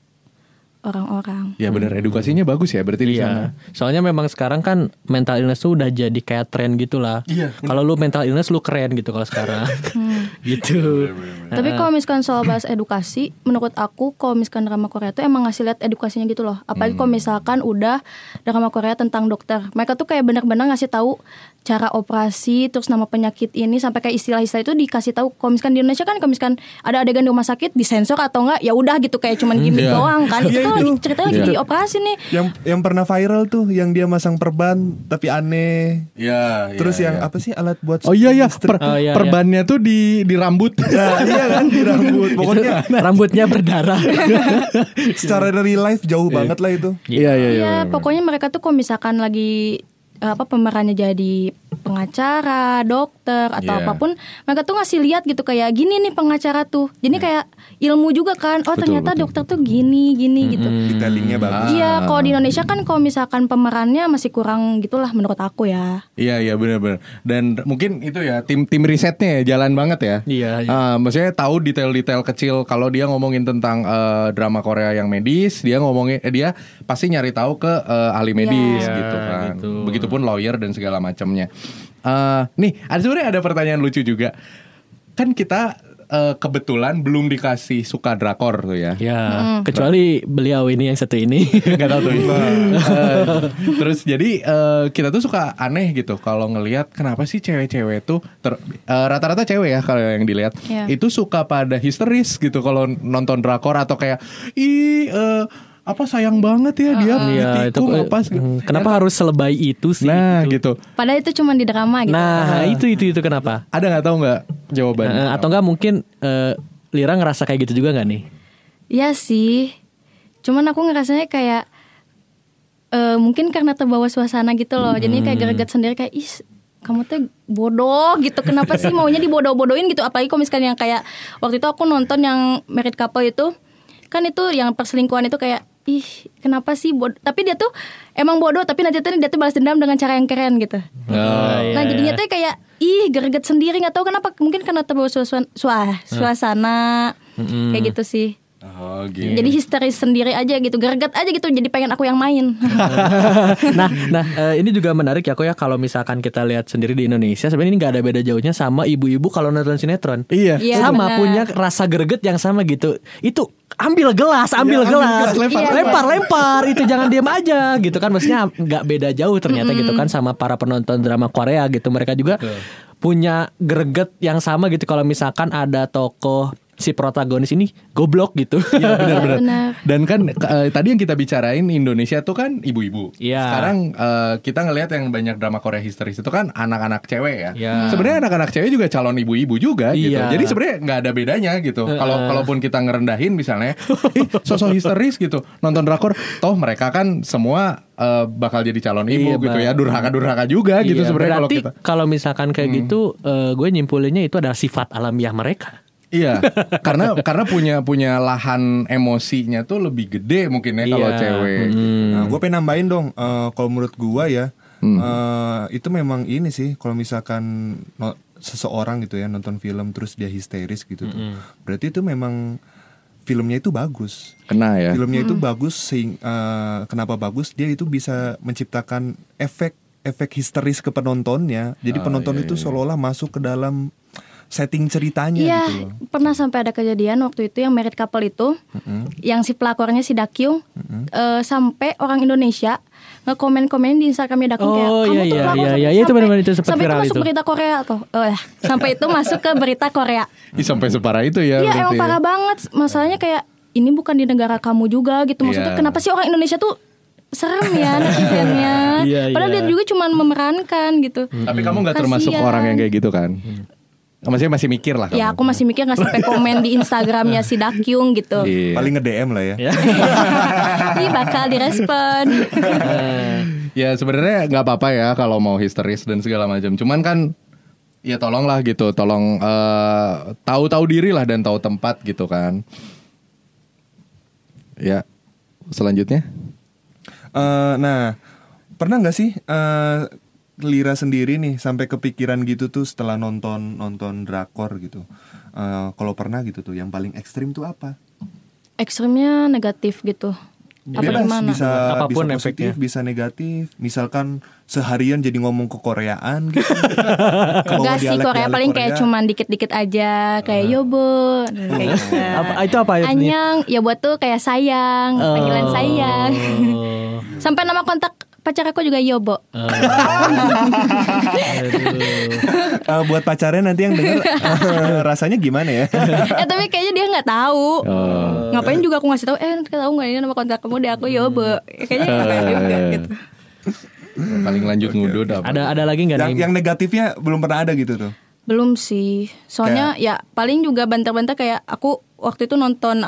[SPEAKER 5] orang-orang.
[SPEAKER 3] Ya benar edukasinya bagus ya berarti di sana.
[SPEAKER 2] Iya. Soalnya memang sekarang kan mental illness tuh udah jadi kayak tren gitu lah.
[SPEAKER 3] Iya,
[SPEAKER 2] Kalau lu mental illness lu keren gitu kalau sekarang. gitu.
[SPEAKER 5] Tapi kalau misalkan soal bahas edukasi, menurut aku kalau misalkan drama Korea itu emang ngasih lihat edukasinya gitu loh. Apalagi kalau misalkan udah drama Korea tentang dokter, mereka tuh kayak benar-benar ngasih tahu cara operasi, terus nama penyakit ini sampai kayak istilah-istilah itu dikasih tahu. Kalau misalkan di Indonesia kan kalau misalkan ada adegan di rumah sakit disensor atau enggak, ya udah gitu kayak cuman gimmick
[SPEAKER 3] Iya.
[SPEAKER 5] doang kan. Itu tuh lagi ceritanya lagi
[SPEAKER 3] Iya.
[SPEAKER 5] di operasi nih.
[SPEAKER 4] yang yang pernah viral tuh yang dia masang perban tapi aneh.
[SPEAKER 3] Iya.
[SPEAKER 4] Terus yang apa sih alat buat
[SPEAKER 3] Oh iya ya,
[SPEAKER 4] strip?
[SPEAKER 3] per-
[SPEAKER 2] Oh, iya,
[SPEAKER 3] perbannya tuh di di rambut.
[SPEAKER 4] Nah, iya kan di rambut. Pokoknya
[SPEAKER 2] Rambutnya berdarah.
[SPEAKER 4] secara real life jauh banget lah itu.
[SPEAKER 3] Iya iya iya.
[SPEAKER 5] Iya, pokoknya mereka tuh kalau misalkan lagi apa pemerannya jadi pengacara, dokter atau
[SPEAKER 3] Iya.
[SPEAKER 5] apa pun, mereka tuh ngasih lihat gitu kayak gini nih pengacara tuh. Jadi kayak ilmu juga kan. Oh,
[SPEAKER 3] Betul,
[SPEAKER 5] ternyata
[SPEAKER 3] betul.
[SPEAKER 5] dokter tuh gini, gini gitu.
[SPEAKER 4] Detailingnya bagus.
[SPEAKER 5] Iya, kalau di Indonesia kan kalau misalkan pemerannya masih kurang gitulah menurut aku ya.
[SPEAKER 3] Iya iya benar-benar. Dan mungkin itu ya tim tim risetnya ya jalan banget ya.
[SPEAKER 2] Iya, iya.
[SPEAKER 3] Ah, maksudnya tahu detail-detail kecil kalau dia ngomongin tentang eh, drama Korea yang medis, dia ngomongin eh, dia pasti nyari tahu ke eh, ahli medis
[SPEAKER 2] Iya,
[SPEAKER 3] gitu kan.
[SPEAKER 2] gitu.
[SPEAKER 3] Begitupun lawyer dan segala macamnya. Eh, nih, ada sebenarnya ada pertanyaan lucu juga. Kan kita eh, kebetulan belum dikasih suka drakor tuh ya.
[SPEAKER 2] Ya, kecuali beliau ini yang satu ini.
[SPEAKER 3] Gak tahu tuh. Eh, terus jadi eh, kita tuh suka aneh gitu kalau ngelihat kenapa sih cewek-cewek tuh ter- rata-rata cewek ya kalau yang dilihat
[SPEAKER 5] Iya.
[SPEAKER 3] itu suka pada histeris gitu kalau nonton drakor atau kayak ih eh, apa sayang banget ya dia
[SPEAKER 2] Iya, itu
[SPEAKER 3] tikung apa sih?"
[SPEAKER 2] Hmm, kenapa harus selebay itu sih?
[SPEAKER 3] Nah
[SPEAKER 2] gitu.
[SPEAKER 3] gitu.
[SPEAKER 5] Padahal itu cuma di drama gitu.
[SPEAKER 2] Nah, itu itu itu kenapa?
[SPEAKER 3] Ada nggak tahu nggak jawabannya?
[SPEAKER 2] Eh, atau enggak mungkin eh, Lira ngerasa kayak gitu juga nggak nih?
[SPEAKER 5] Iya sih. Cuman aku ngerasanya kayak eh mungkin karena terbawa suasana gitu loh. Jadinya kayak greget sendiri kayak ih kamu tuh bodoh gitu. Kenapa sih maunya dibodoh-bodohin gitu? Apalagi kalau misalkan yang kayak waktu itu aku nonton yang married couple itu kan itu yang perselingkuhan itu kayak ih kenapa sih bodoh? Tapi dia tuh emang bodoh tapi nanti tuh dia tuh balas dendam dengan cara yang keren gitu.
[SPEAKER 3] Oh,
[SPEAKER 5] Nah jadinya tuh kayak ih greget sendiri nggak tahu kenapa mungkin karena terbawa suasana, suasana kayak gitu sih.
[SPEAKER 3] Oh gitu.
[SPEAKER 5] Jadi histeris sendiri aja gitu, greget aja gitu. Jadi pengen aku yang main.
[SPEAKER 2] nah, nah eh, ini juga menarik ya kok ya kalau misalkan kita lihat sendiri di Indonesia sebenarnya ini nggak ada beda jauhnya sama ibu-ibu kalau nonton sinetron.
[SPEAKER 3] Iya.
[SPEAKER 5] Iya,
[SPEAKER 2] sama
[SPEAKER 5] benar.
[SPEAKER 2] punya rasa greget yang sama gitu. Itu ambil gelas, ambil
[SPEAKER 3] ambil
[SPEAKER 2] gelas,
[SPEAKER 3] gelas, lempar,
[SPEAKER 2] lempar, lempar, lempar. Itu jangan diam aja gitu kan. Maksudnya nggak beda jauh ternyata gitu kan sama para penonton drama Korea gitu. Mereka juga punya greget yang sama gitu kalau misalkan ada tokoh si protagonis ini goblok gitu.
[SPEAKER 3] Iya benar-benar.
[SPEAKER 5] Benar.
[SPEAKER 3] Dan kan eh, tadi yang kita bicarain Indonesia tuh kan ibu-ibu.
[SPEAKER 2] Iya.
[SPEAKER 3] Sekarang eh, kita ngelihat yang banyak drama Korea histeris itu kan anak-anak cewek ya.
[SPEAKER 2] Iya.
[SPEAKER 3] Sebenarnya anak-anak cewek juga calon ibu-ibu juga gitu.
[SPEAKER 2] Iya.
[SPEAKER 3] Jadi sebenarnya nggak ada bedanya gitu. Kalau kalaupun kita ngerendahin misalnya, ih sosok histeris gitu nonton drakor, toh mereka kan semua eh, bakal jadi calon ibu
[SPEAKER 2] Iya,
[SPEAKER 3] gitu
[SPEAKER 2] Bang.
[SPEAKER 3] ya. Durhaka-durhaka juga gitu
[SPEAKER 2] Iya,
[SPEAKER 3] sebenarnya kalau kita. Hmm.
[SPEAKER 2] kalau misalkan kayak gitu eh, gue nyimpulinnya itu adalah sifat alamiah mereka.
[SPEAKER 3] Iya, karena karena punya punya lahan emosinya tuh lebih gede mungkin ya kalau
[SPEAKER 2] Iya.
[SPEAKER 3] cewek.
[SPEAKER 2] Hmm.
[SPEAKER 4] Nah, gue pengen nambahin dong. eh, kalau menurut gue ya, eh, itu memang ini sih. Kalau misalkan no- seseorang gitu ya nonton film terus dia histeris gitu tuh, berarti itu memang filmnya itu bagus.
[SPEAKER 3] Kena ya.
[SPEAKER 4] Filmnya itu bagus. Sehing, eh, kenapa bagus? Dia itu bisa menciptakan efek efek histeris ke penontonnya. Jadi penonton itu seolah-olah masuk ke dalam setting ceritanya
[SPEAKER 5] Iya,
[SPEAKER 4] gitu loh.
[SPEAKER 5] pernah sampai ada kejadian waktu itu yang married couple itu, yang si pelakornya si Dakyung, eh, sampai orang Indonesia ngekomen-komen di Instagramnya Dakyung kayak
[SPEAKER 2] Oh,
[SPEAKER 5] kamu
[SPEAKER 2] iya,
[SPEAKER 5] tuh
[SPEAKER 2] iya,
[SPEAKER 5] pelakor
[SPEAKER 2] iya,
[SPEAKER 5] sampai-
[SPEAKER 2] iya, itu benar-benar itu sempat
[SPEAKER 5] sampai
[SPEAKER 2] viral
[SPEAKER 5] itu masuk
[SPEAKER 2] itu.
[SPEAKER 5] berita Korea tuh, Eh, sampai itu masuk ke berita Korea.
[SPEAKER 3] Ih, sampai separah itu ya.
[SPEAKER 5] Iya emang
[SPEAKER 3] ya.
[SPEAKER 5] parah banget. Masalahnya kayak ini bukan di negara kamu juga gitu. Maksudnya
[SPEAKER 3] Iya.
[SPEAKER 5] kenapa sih orang Indonesia tuh serem ya netizennya.
[SPEAKER 2] Iya,
[SPEAKER 5] Padahal
[SPEAKER 2] iya.
[SPEAKER 5] dia juga cuma memerankan gitu.
[SPEAKER 3] Tapi kamu nggak termasuk
[SPEAKER 5] Kasian.
[SPEAKER 3] orang yang kayak gitu kan? Masih mikir lah.
[SPEAKER 5] Ya
[SPEAKER 3] kamu.
[SPEAKER 5] aku masih mikir nggak sampai komen di Instagramnya si Dakyung gitu.
[SPEAKER 3] Iya.
[SPEAKER 4] Paling nge-DM lah ya.
[SPEAKER 5] Ini bakal direspon.
[SPEAKER 3] Ya sebenarnya nggak apa-apa ya kalau mau histeris dan segala macam. Cuman kan ya tolonglah gitu, tolong eh, tahu-tahu diri lah dan tahu tempat gitu kan. Ya selanjutnya.
[SPEAKER 4] Eh, nah, pernah nggak sih eh, Lira sendiri nih sampai kepikiran gitu tuh setelah nonton nonton drakor gitu. Eh, kalau pernah gitu tuh, yang paling ekstrim tuh apa?
[SPEAKER 5] Ekstrimnya negatif gitu. Apa
[SPEAKER 4] Bebas, bisa
[SPEAKER 2] Apa pun
[SPEAKER 4] bisa positif,
[SPEAKER 2] efeknya.
[SPEAKER 4] bisa negatif. Misalkan seharian jadi ngomong ke Koreaan gitu.
[SPEAKER 5] Enggak sih Korea paling kayak
[SPEAKER 4] Korea.
[SPEAKER 5] cuman dikit-dikit aja kayak yo bu kayak gitu.
[SPEAKER 2] Apa itu apa itu?
[SPEAKER 5] Anyang ya buat tuh kayak sayang, panggilan sayang.
[SPEAKER 2] Oh.
[SPEAKER 5] Sampai nama kontak pacar aku juga Yobo.
[SPEAKER 4] Eh, buat pacarnya nanti yang denger eh, rasanya gimana ya?
[SPEAKER 5] eh tapi kayaknya dia nggak tahu.
[SPEAKER 3] Oh.
[SPEAKER 5] Ngapain juga aku ngasih tahu? Eh nanti tahu nggak ini nama kontak kamu deh aku Yobo. Kayaknya nggak tahu juga gitu.
[SPEAKER 3] Paling lanjut ngudut apa?
[SPEAKER 2] Ada ada lagi nggak
[SPEAKER 4] yang,
[SPEAKER 2] nih?
[SPEAKER 4] yang negatifnya belum pernah ada gitu tuh.
[SPEAKER 5] Belum sih. Soalnya ya paling juga banter-banter kayak aku waktu itu nonton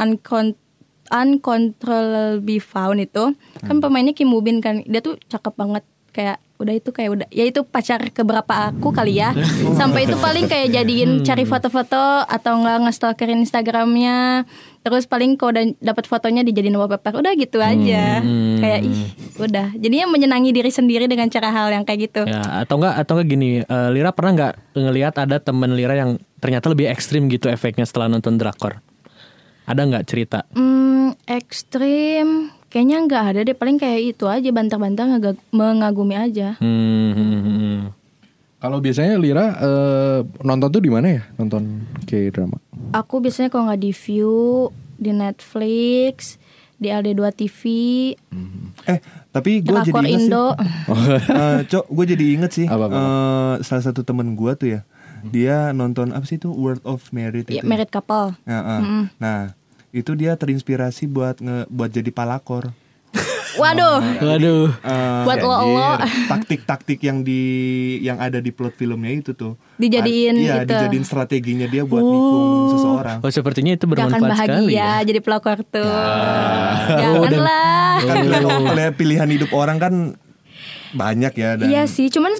[SPEAKER 5] Uncon Uncontrollably Found itu kan pemainnya Kim Woo Bin kan dia tuh cakep banget. Kayak udah itu kayak udah ya itu pacar keberapa aku kali ya. Sampai itu paling kayak jadiin cari foto-foto atau enggak nge-stalkerin Instagramnya. Terus paling kalau udah dapat fotonya dijadiin wallpaper udah gitu aja. Kayak ih udah. Jadinya menyenangi diri sendiri dengan cara hal yang kayak gitu.
[SPEAKER 2] Ya, atau enggak atau enggak gini, eh, Lira pernah nggak ngelihat ada temen Lira yang ternyata lebih ekstrim gitu efeknya setelah nonton drakor? Ada nggak cerita?
[SPEAKER 5] Hmm, ekstrim kayaknya nggak ada deh paling kayak itu aja bantar-bantar ngega- mengagumi aja
[SPEAKER 2] Hmm, hmm, hmm, hmm.
[SPEAKER 3] Kalau biasanya Lira eh, nonton tuh di mana ya? Nonton K drama.
[SPEAKER 5] Aku biasanya kalau nggak di View, di Netflix, di LD2 TV,
[SPEAKER 4] Eh, tapi gue jadi inget sih.
[SPEAKER 5] Indo.
[SPEAKER 4] Eh, Cok, gue jadi inget sih.
[SPEAKER 3] Apa, apa,
[SPEAKER 4] eh, salah satu temen gue tuh ya, dia nonton apa sih itu World of Merit
[SPEAKER 5] Ya,
[SPEAKER 4] itu.
[SPEAKER 5] Merit Couple.
[SPEAKER 4] Ya, eh. Nah, itu dia terinspirasi buat nge buat jadi palakor.
[SPEAKER 5] Waduh,
[SPEAKER 2] Waduh.
[SPEAKER 4] Eh,
[SPEAKER 5] buat lo lo
[SPEAKER 4] taktik-taktik yang di yang ada di plot filmnya itu tuh
[SPEAKER 5] Dijadiin
[SPEAKER 4] Ad- iya
[SPEAKER 5] itu.
[SPEAKER 4] dijadiin strateginya dia buat nikung seseorang
[SPEAKER 2] Oh sepertinya itu
[SPEAKER 5] gak akan
[SPEAKER 2] bermanfaat sekali
[SPEAKER 5] bahagia
[SPEAKER 2] ya.
[SPEAKER 5] jadi pelakor tuh.
[SPEAKER 2] Oh, dan-
[SPEAKER 5] Janganlah.
[SPEAKER 4] kan kalau lihat pilihan hidup orang kan banyak ya dan
[SPEAKER 5] Iya sih, cuman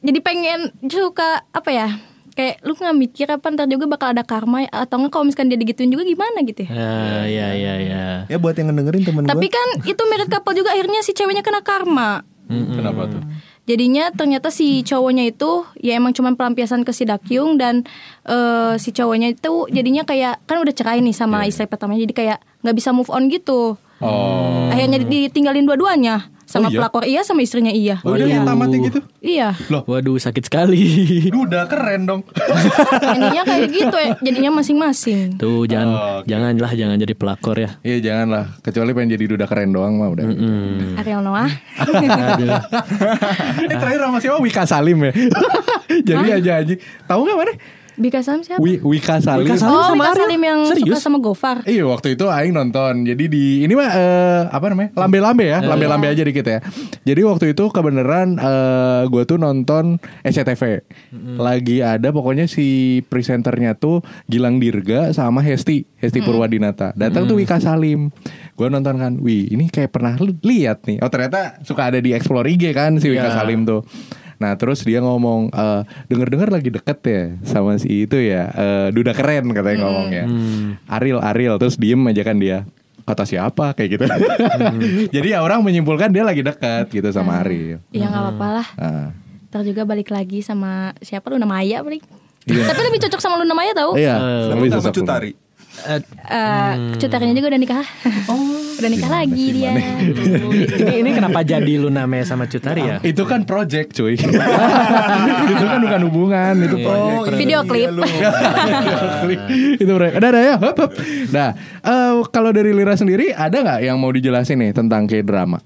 [SPEAKER 5] jadi pengen suka apa ya? Kayak lu nggak mikir apa ntar juga bakal ada karma atau enggak kalau misalkan dia digituin juga gimana gitu ya?
[SPEAKER 2] Ah, ya ya ya.
[SPEAKER 4] ya buat yang ngedengerin temen
[SPEAKER 5] Tapi
[SPEAKER 4] gue
[SPEAKER 5] kan itu merit couple juga akhirnya si ceweknya kena karma.
[SPEAKER 3] Kenapa tuh?
[SPEAKER 5] Jadinya ternyata si cowoknya itu ya emang cuman pelampiasan ke si Dakyung dan eh, si cowoknya itu jadinya kayak kan udah cerai nih sama istri pertamanya jadi kayak nggak bisa move on gitu.
[SPEAKER 3] Oh.
[SPEAKER 5] Akhirnya ditinggalin dua-duanya sama
[SPEAKER 3] Oh, iya?
[SPEAKER 5] pelakor iya sama istrinya iya.
[SPEAKER 3] Udah
[SPEAKER 5] iya.
[SPEAKER 3] tamatnya gitu.
[SPEAKER 5] Iya.
[SPEAKER 2] Waduh sakit sekali.
[SPEAKER 3] Udah keren dong.
[SPEAKER 5] Jadinya kayak gitu ya, jadinya masing-masing.
[SPEAKER 2] Tuh jangan
[SPEAKER 3] Oh, oke.
[SPEAKER 2] janganlah jangan jadi pelakor ya.
[SPEAKER 3] Iya janganlah, kecuali pengen jadi duda keren doang mah udah.
[SPEAKER 2] Hmm.
[SPEAKER 5] Ariel Noah.
[SPEAKER 3] Eh terakhir sama siapa? Wika Salim ya. jadi aja aja. Tahu nggak mana?
[SPEAKER 5] Bika Salim siapa?
[SPEAKER 3] Wi Wika Salim.
[SPEAKER 2] Wika Salim
[SPEAKER 5] oh,
[SPEAKER 2] sama
[SPEAKER 5] Wika? Salim yang
[SPEAKER 2] Serius?
[SPEAKER 5] suka sama Gofar.
[SPEAKER 3] Iya waktu itu Aing nonton. Jadi di Ini mah eh, Apa namanya? Lambe-lambe ya Lambe-lambe aja dikit ya. Jadi waktu itu kebenaran eh, Gue tuh nonton SCTV Lagi ada pokoknya si Presenternya tuh Gilang Dirga Sama Hesti Hesti Purwadinata. Datang tuh Wika Salim. Gue nonton kan Wih ini kayak pernah li- lihat nih. Oh ternyata Suka ada di Explore IG kan Si Wika Salim tuh Nah terus dia ngomong eh, Denger-denger lagi deket ya Sama si itu ya eh, Duda keren katanya ngomongnya. Ariel Ariel Terus diem aja kan dia. Kata siapa? kayak gitu. Jadi ya orang menyimpulkan dia lagi deket gitu sama Ariel.
[SPEAKER 5] Ya nggak apa-apa lah.
[SPEAKER 3] Ah.
[SPEAKER 5] Ntar juga balik lagi sama siapa? Luna Maya paling.
[SPEAKER 3] Iya.
[SPEAKER 5] Tapi lebih cocok sama Luna Maya tau.
[SPEAKER 3] Iya
[SPEAKER 4] sama,
[SPEAKER 3] lebih
[SPEAKER 4] sama
[SPEAKER 3] sosok
[SPEAKER 4] Cutari
[SPEAKER 2] Eh,
[SPEAKER 5] Eh, Cutarinya juga udah nikah. udah nikah lagi dia.
[SPEAKER 2] ini, ini kenapa jadi lu namanya sama Cutari ya?
[SPEAKER 3] Itu kan project cuy Itu kan bukan hubungan Itu project
[SPEAKER 5] Video klip.
[SPEAKER 3] itu mereka. Udah, udah ya. Hop, hop. Nah, eh, kalau dari Lira sendiri ada nggak yang mau dijelasin nih tentang K-drama?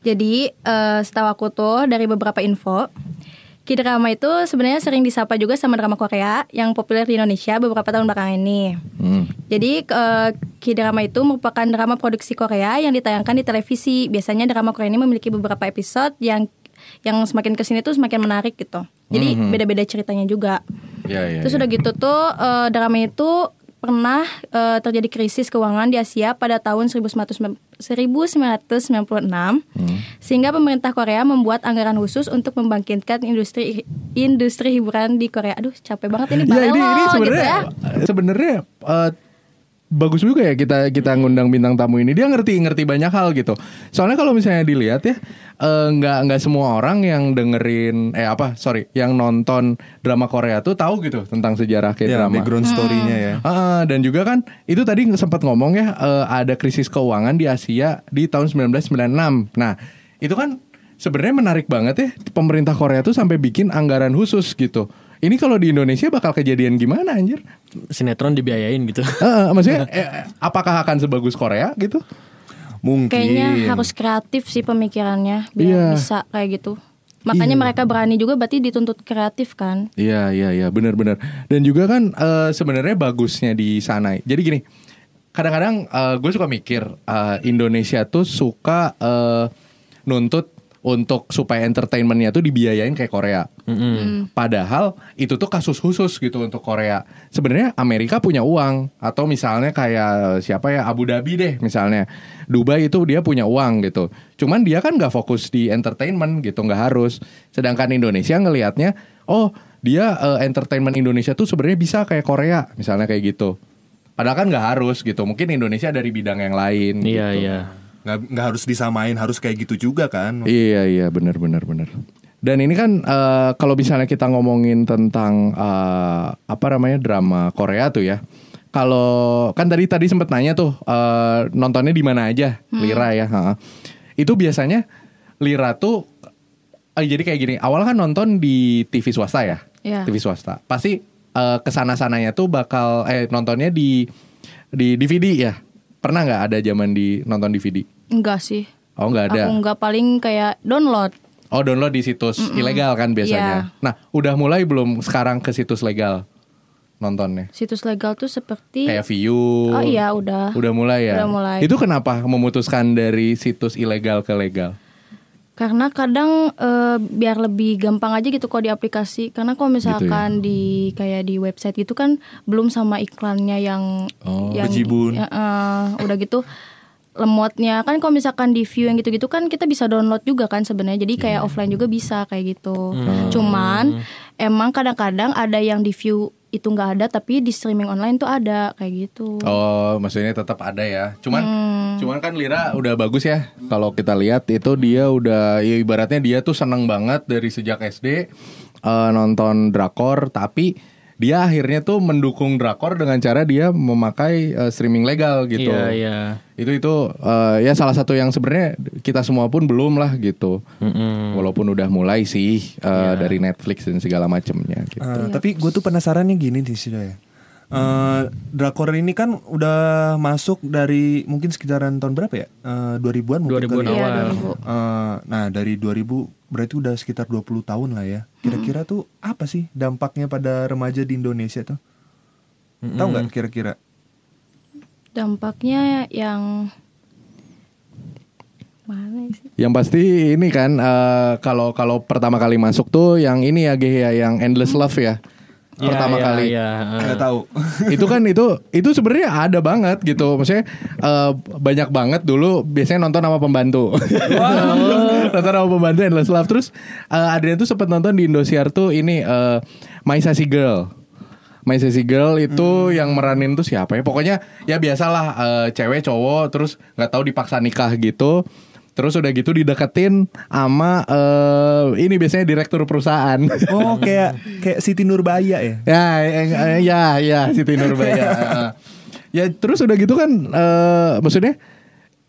[SPEAKER 5] Jadi eh, setahu aku tuh dari beberapa info K-drama itu sebenarnya sering disapa juga sama drama Korea yang populer di Indonesia beberapa tahun belakangan ini.
[SPEAKER 3] Hmm.
[SPEAKER 5] Jadi eh, K-drama itu merupakan drama produksi Korea yang ditayangkan di televisi. Biasanya drama Korea ini memiliki beberapa episode yang yang semakin ke sini tuh semakin menarik gitu. Jadi beda-beda ceritanya juga.
[SPEAKER 3] Ya, ya,
[SPEAKER 5] Terus
[SPEAKER 3] ya.
[SPEAKER 5] udah gitu tuh eh, drama itu pernah eh, terjadi krisis keuangan di Asia pada tahun 1996 sehingga pemerintah Korea membuat anggaran khusus untuk membangkitkan industri industri hiburan di Korea. Aduh, capek banget ini
[SPEAKER 3] Ya, ini, ini
[SPEAKER 5] balelo gitu
[SPEAKER 3] sebenarnya
[SPEAKER 5] ya.
[SPEAKER 3] sebenarnya eh, bagus juga ya kita kita ngundang bintang tamu ini. Dia ngerti ngerti banyak hal gitu. Soalnya kalau misalnya dilihat ya eh, nggak nggak semua orang yang dengerin eh apa sorry yang nonton drama Korea tuh tahu gitu tentang sejarah kayak
[SPEAKER 4] ya
[SPEAKER 3] drama
[SPEAKER 4] background story-nya ya.
[SPEAKER 3] Ah, dan juga kan itu tadi sempat ngomong ya eh, ada krisis keuangan di Asia di tahun 1996. Nah, itu kan sebenarnya menarik banget ya pemerintah Korea tuh sampai bikin anggaran khusus gitu. Ini kalau di Indonesia bakal kejadian gimana anjir?
[SPEAKER 2] Sinetron dibiayain gitu.
[SPEAKER 3] Eh, maksudnya eh, apakah akan sebagus Korea gitu?
[SPEAKER 4] mungkin
[SPEAKER 5] Kayaknya harus kreatif sih pemikirannya biar
[SPEAKER 3] Iya.
[SPEAKER 5] bisa kayak gitu. Makanya
[SPEAKER 3] Iya.
[SPEAKER 5] mereka berani juga berarti dituntut kreatif kan.
[SPEAKER 3] Iya iya iya benar-benar. Dan juga kan eh, sebenarnya bagusnya di sana. Jadi gini, kadang-kadang gue suka mikir eh, Indonesia tuh suka eh, nuntut untuk supaya entertainmentnya tuh dibiayain kayak Korea. Padahal itu tuh kasus khusus gitu untuk Korea. Sebenarnya Amerika punya uang atau misalnya kayak siapa ya Abu Dhabi deh misalnya. Dubai itu dia punya uang gitu. Cuman dia kan nggak fokus di entertainment gitu nggak harus. Sedangkan Indonesia ngelihatnya oh dia eh, entertainment Indonesia tuh sebenarnya bisa kayak Korea misalnya kayak gitu. Padahal kan nggak harus gitu. Mungkin Indonesia dari bidang yang lain.
[SPEAKER 2] Iya
[SPEAKER 3] gitu.
[SPEAKER 2] iya.
[SPEAKER 4] Nggak nggak harus disamain harus kayak gitu juga kan
[SPEAKER 3] Iya iya benar benar benar. Dan ini kan eh, kalau misalnya kita ngomongin tentang eh, apa namanya drama Korea tuh ya. Kalau kan tadi tadi sempat nanya tuh eh, nontonnya di mana aja Lira ya. ha. Itu biasanya Lira tuh Oh, jadi kayak gini, awal kan nonton di TV swasta ya,
[SPEAKER 5] Iya.
[SPEAKER 3] TV swasta. Pasti eh, ke sana sananya tuh bakal eh nontonnya di di DVD ya. Pernah nggak ada zaman di nonton DVD?
[SPEAKER 5] Enggak sih.
[SPEAKER 3] Oh nggak ada.
[SPEAKER 5] Aku enggak paling kayak download.
[SPEAKER 3] Oh download di situs ilegal kan biasanya.
[SPEAKER 5] Iya.
[SPEAKER 3] Nah udah mulai belum sekarang ke situs legal nontonnya?
[SPEAKER 5] Situs legal tuh seperti
[SPEAKER 3] Kayak View.
[SPEAKER 5] Oh iya udah.
[SPEAKER 3] Udah mulai ya.
[SPEAKER 5] Udah mulai.
[SPEAKER 3] Itu kenapa memutuskan dari situs ilegal ke legal?
[SPEAKER 5] Karena kadang eh, biar lebih gampang aja gitu kalau di aplikasi. Karena kalau
[SPEAKER 3] Gitu ya?
[SPEAKER 5] misalkan di kayak di website gitu kan belum sama iklannya yang
[SPEAKER 3] Oh,
[SPEAKER 5] yang
[SPEAKER 4] bejibun.
[SPEAKER 5] Ya, eh, udah gitu lemotnya kan kalau misalkan di view yang gitu-gitu kan kita bisa download juga kan sebenarnya. Jadi kayak offline juga bisa kayak gitu.
[SPEAKER 3] Hmm.
[SPEAKER 5] Cuman emang kadang-kadang ada yang di view itu nggak ada tapi di streaming online tuh ada kayak gitu.
[SPEAKER 3] Oh, maksudnya tetap ada ya. Cuman
[SPEAKER 5] Hmm.
[SPEAKER 3] cuman kan Lira udah bagus ya. Kalau kita lihat itu dia udah ya ibaratnya dia tuh seneng banget dari sejak SD eh, nonton drakor tapi dia akhirnya tuh mendukung drakor dengan cara dia memakai eh, streaming legal gitu.
[SPEAKER 2] Iya, iya.
[SPEAKER 3] Itu itu eh, ya salah satu yang sebenarnya kita semua pun belum lah gitu.
[SPEAKER 2] Mm-mm.
[SPEAKER 3] Walaupun udah mulai sih eh, dari Netflix dan segala macamnya gitu.
[SPEAKER 4] Eh, tapi gue tuh penasarannya gini nih sih ya. Eh, drakor ini kan udah masuk dari mungkin sekitaran tahun berapa ya? Eh, 2000-an mungkin
[SPEAKER 2] 2000-an
[SPEAKER 4] kali ya.
[SPEAKER 2] Awal.
[SPEAKER 5] 2000.
[SPEAKER 4] Eh, nah dari 2000 berarti udah sekitar 20 tahun lah ya. Kira-kira tuh apa sih dampaknya pada remaja di Indonesia tuh? Tahu nggak kira-kira?
[SPEAKER 5] Dampaknya yang mana sih?
[SPEAKER 3] Yang pasti ini kan eh, kalau kalau pertama kali masuk tuh yang ini ya Geh ya yang Endless Love ya.
[SPEAKER 2] Iya,
[SPEAKER 3] pertama
[SPEAKER 2] iya,
[SPEAKER 3] kali.
[SPEAKER 2] iya, eh.
[SPEAKER 4] Nggak tahu.
[SPEAKER 3] itu kan itu itu sebenarnya ada banget gitu. Maksudnya eh, banyak banget dulu biasanya nonton sama pembantu. nonton sama pembantu Endless Love terus eh, Adrian tuh sempat nonton di Indosiar tuh ini eh, My Sassy Girl. My Sassy Girl itu yang meranin tuh siapa ya? Pokoknya ya biasalah eh, cewek cowok terus nggak tahu dipaksa nikah gitu. Terus udah gitu dideketin sama eh, ini biasanya direktur perusahaan.
[SPEAKER 4] Oh kayak kayak Siti Nurbaya ya?
[SPEAKER 3] Ya, eh, ya, ya, Siti Nurbaya. ya, terus udah gitu kan, eh, maksudnya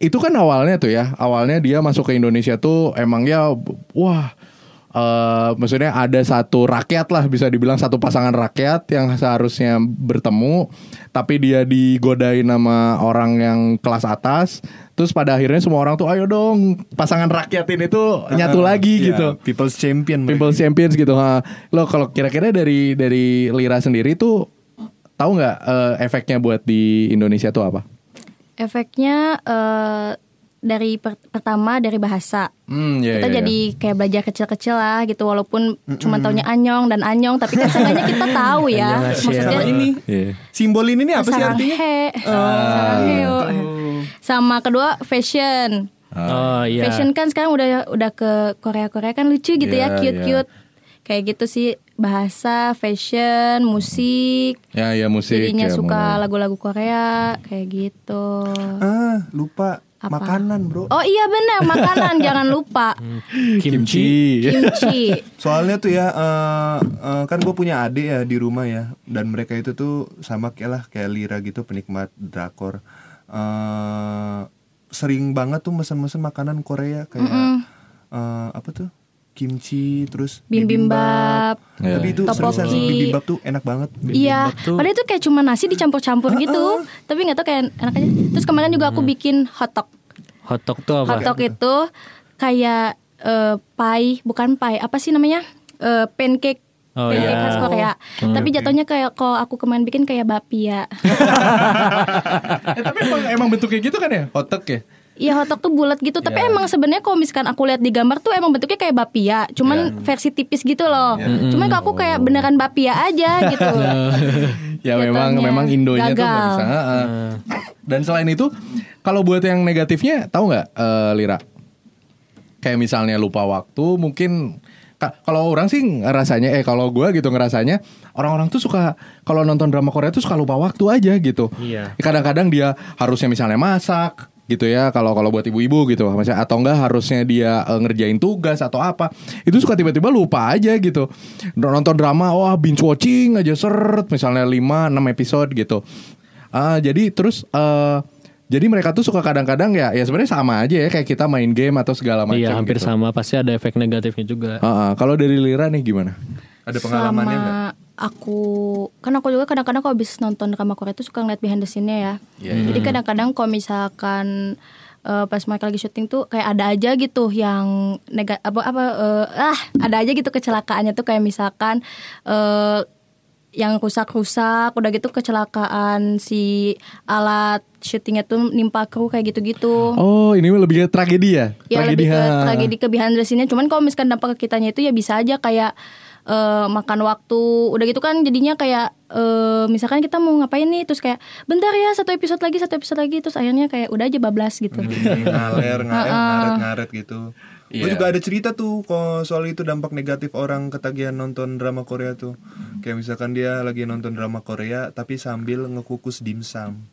[SPEAKER 3] itu kan awalnya tuh ya, awalnya dia masuk ke Indonesia tuh emang ya, wah, eh, maksudnya ada satu rakyat lah bisa dibilang satu pasangan rakyat yang seharusnya bertemu, tapi dia digodain sama orang yang kelas atas. Terus pada akhirnya semua orang tuh ayo dong pasangan rakyat ini tuh nyatu lagi
[SPEAKER 4] Iya,
[SPEAKER 3] gitu.
[SPEAKER 4] People's Champion. mereka.
[SPEAKER 3] People Champions gitu. Ha. Lo kalau kira-kira dari dari Lira sendiri tuh tahu nggak eh, efeknya buat di Indonesia tuh apa?
[SPEAKER 5] Efeknya eh, dari per- pertama dari bahasa.
[SPEAKER 3] Hmm, ya,
[SPEAKER 5] kita
[SPEAKER 3] ya, ya.
[SPEAKER 5] jadi kayak belajar kecil-kecil lah gitu walaupun cuma taunya anyong dan anyong tapi kan seenggaknya kita tahu ya. Maksudnya
[SPEAKER 4] Sama ini
[SPEAKER 3] Iya.
[SPEAKER 4] simbol ini nih apa sih artinya?
[SPEAKER 5] he, sarang heo. Sama kedua fashion.
[SPEAKER 2] Oh iya.
[SPEAKER 5] Fashion kan sekarang udah udah ke Korea-Korea kan lucu gitu
[SPEAKER 3] Iya,
[SPEAKER 5] ya, cute-cute. Kayak gitu sih bahasa, fashion, musik.
[SPEAKER 3] Ya ya musik.
[SPEAKER 5] Jadinya
[SPEAKER 3] ya,
[SPEAKER 5] suka lagu-lagu Korea kayak gitu.
[SPEAKER 4] Ah lupa
[SPEAKER 5] Apa?
[SPEAKER 4] makanan bro.
[SPEAKER 5] Oh iya benar makanan jangan lupa
[SPEAKER 2] Kimchi.
[SPEAKER 5] kimchi.
[SPEAKER 4] Soalnya tuh ya eh, eh, kan gue punya adik ya di rumah ya dan mereka itu tuh sama kayak lah kayak Lira gitu penikmat drakor. Eh, sering banget tuh mesen-mesen makanan Korea kayak eh, apa tuh kimchi terus
[SPEAKER 5] Bibimbap.
[SPEAKER 3] Ya.
[SPEAKER 4] Tapi itu seriusan bibimbap tuh enak banget.
[SPEAKER 5] Iya,
[SPEAKER 2] tuh-
[SPEAKER 5] padahal itu kayak cuma nasi dicampur-campur gitu. Tapi nggak tahu kayak enak aja. Terus kemarin juga aku bikin hotdog.
[SPEAKER 2] Hotdog tuh apa?
[SPEAKER 5] Hotdog itu kayak eh, pie, bukan pie, apa sih namanya? Eh, pancake.
[SPEAKER 2] Oh,
[SPEAKER 5] pancake
[SPEAKER 2] iya.
[SPEAKER 5] khas Korea. Tapi jatuhnya kayak kalau aku kemarin bikin kayak bapia.
[SPEAKER 3] Eh, tapi emang, emang bentuknya gitu kan ya? Hotdog ya?
[SPEAKER 5] Iya hotdog tuh bulat gitu, tapi emang sebenarnya kalau misalkan aku lihat di gambar tuh emang bentuknya kayak bapia, cuman versi tipis gitu loh. Cuman kalau aku kayak beneran bapia aja gitu.
[SPEAKER 3] ya memang
[SPEAKER 5] Jatuhnya
[SPEAKER 3] memang Indonya tuh nggak
[SPEAKER 5] gagal.
[SPEAKER 3] bisa. Heeh. Dan selain itu, kalau buat yang negatifnya, tahu nggak eh, Lira? Kayak misalnya lupa waktu, mungkin ka- kalau orang sih ngerasanya, eh kalau gue gitu ngerasanya orang-orang tuh suka kalau nonton drama Korea tuh suka lupa waktu aja gitu.
[SPEAKER 2] Iya.
[SPEAKER 3] Kadang-kadang dia harusnya misalnya masak gitu ya kalau kalau buat ibu-ibu gitu misalnya atau enggak harusnya dia eh, ngerjain tugas atau apa itu suka tiba-tiba lupa aja gitu nonton drama wah binge watching aja seret misalnya 5 6 episode gitu Ah, jadi terus eh, Jadi mereka tuh suka kadang-kadang ya ya sebenarnya sama aja ya kayak kita main game atau segala macam
[SPEAKER 2] Iya hampir
[SPEAKER 3] gitu.
[SPEAKER 2] sama pasti ada efek negatifnya juga.
[SPEAKER 3] Heeh, kalau dari Lira nih gimana?
[SPEAKER 4] Ada pengalamannya
[SPEAKER 5] Sama
[SPEAKER 4] nggak?
[SPEAKER 5] Aku kan aku juga kadang-kadang kalau habis nonton drama Korea itu suka ngeliat behind the scene-nya ya. Jadi kadang-kadang kalau misalkan eh, pas mereka lagi syuting tuh kayak ada aja gitu yang nega apa apa eh, ah ada aja gitu kecelakaannya tuh kayak misalkan eh yang rusak-rusak udah gitu kecelakaan si alat syutingnya tuh nimpa kru kayak gitu-gitu.
[SPEAKER 3] Oh, ini lebih ke tragedi ya?
[SPEAKER 5] Ya lebih ke
[SPEAKER 3] ha.
[SPEAKER 5] tragedi ke behind the scene-nya. Cuman kalau misalkan dampak ke kitanya itu ya bisa aja kayak eh, makan waktu. Udah gitu kan jadinya kayak eh, misalkan kita mau ngapain nih terus kayak bentar ya satu episode lagi satu episode lagi terus akhirnya kayak udah aja bablas gitu.
[SPEAKER 4] Ngaler, ngaler, ngaret, ngaret gitu. Gue
[SPEAKER 3] Iya.
[SPEAKER 4] juga ada cerita tuh kok soal itu dampak negatif orang ketagihan nonton drama Korea tuh. Kayak misalkan dia lagi nonton drama Korea tapi sambil ngekukus dimsum.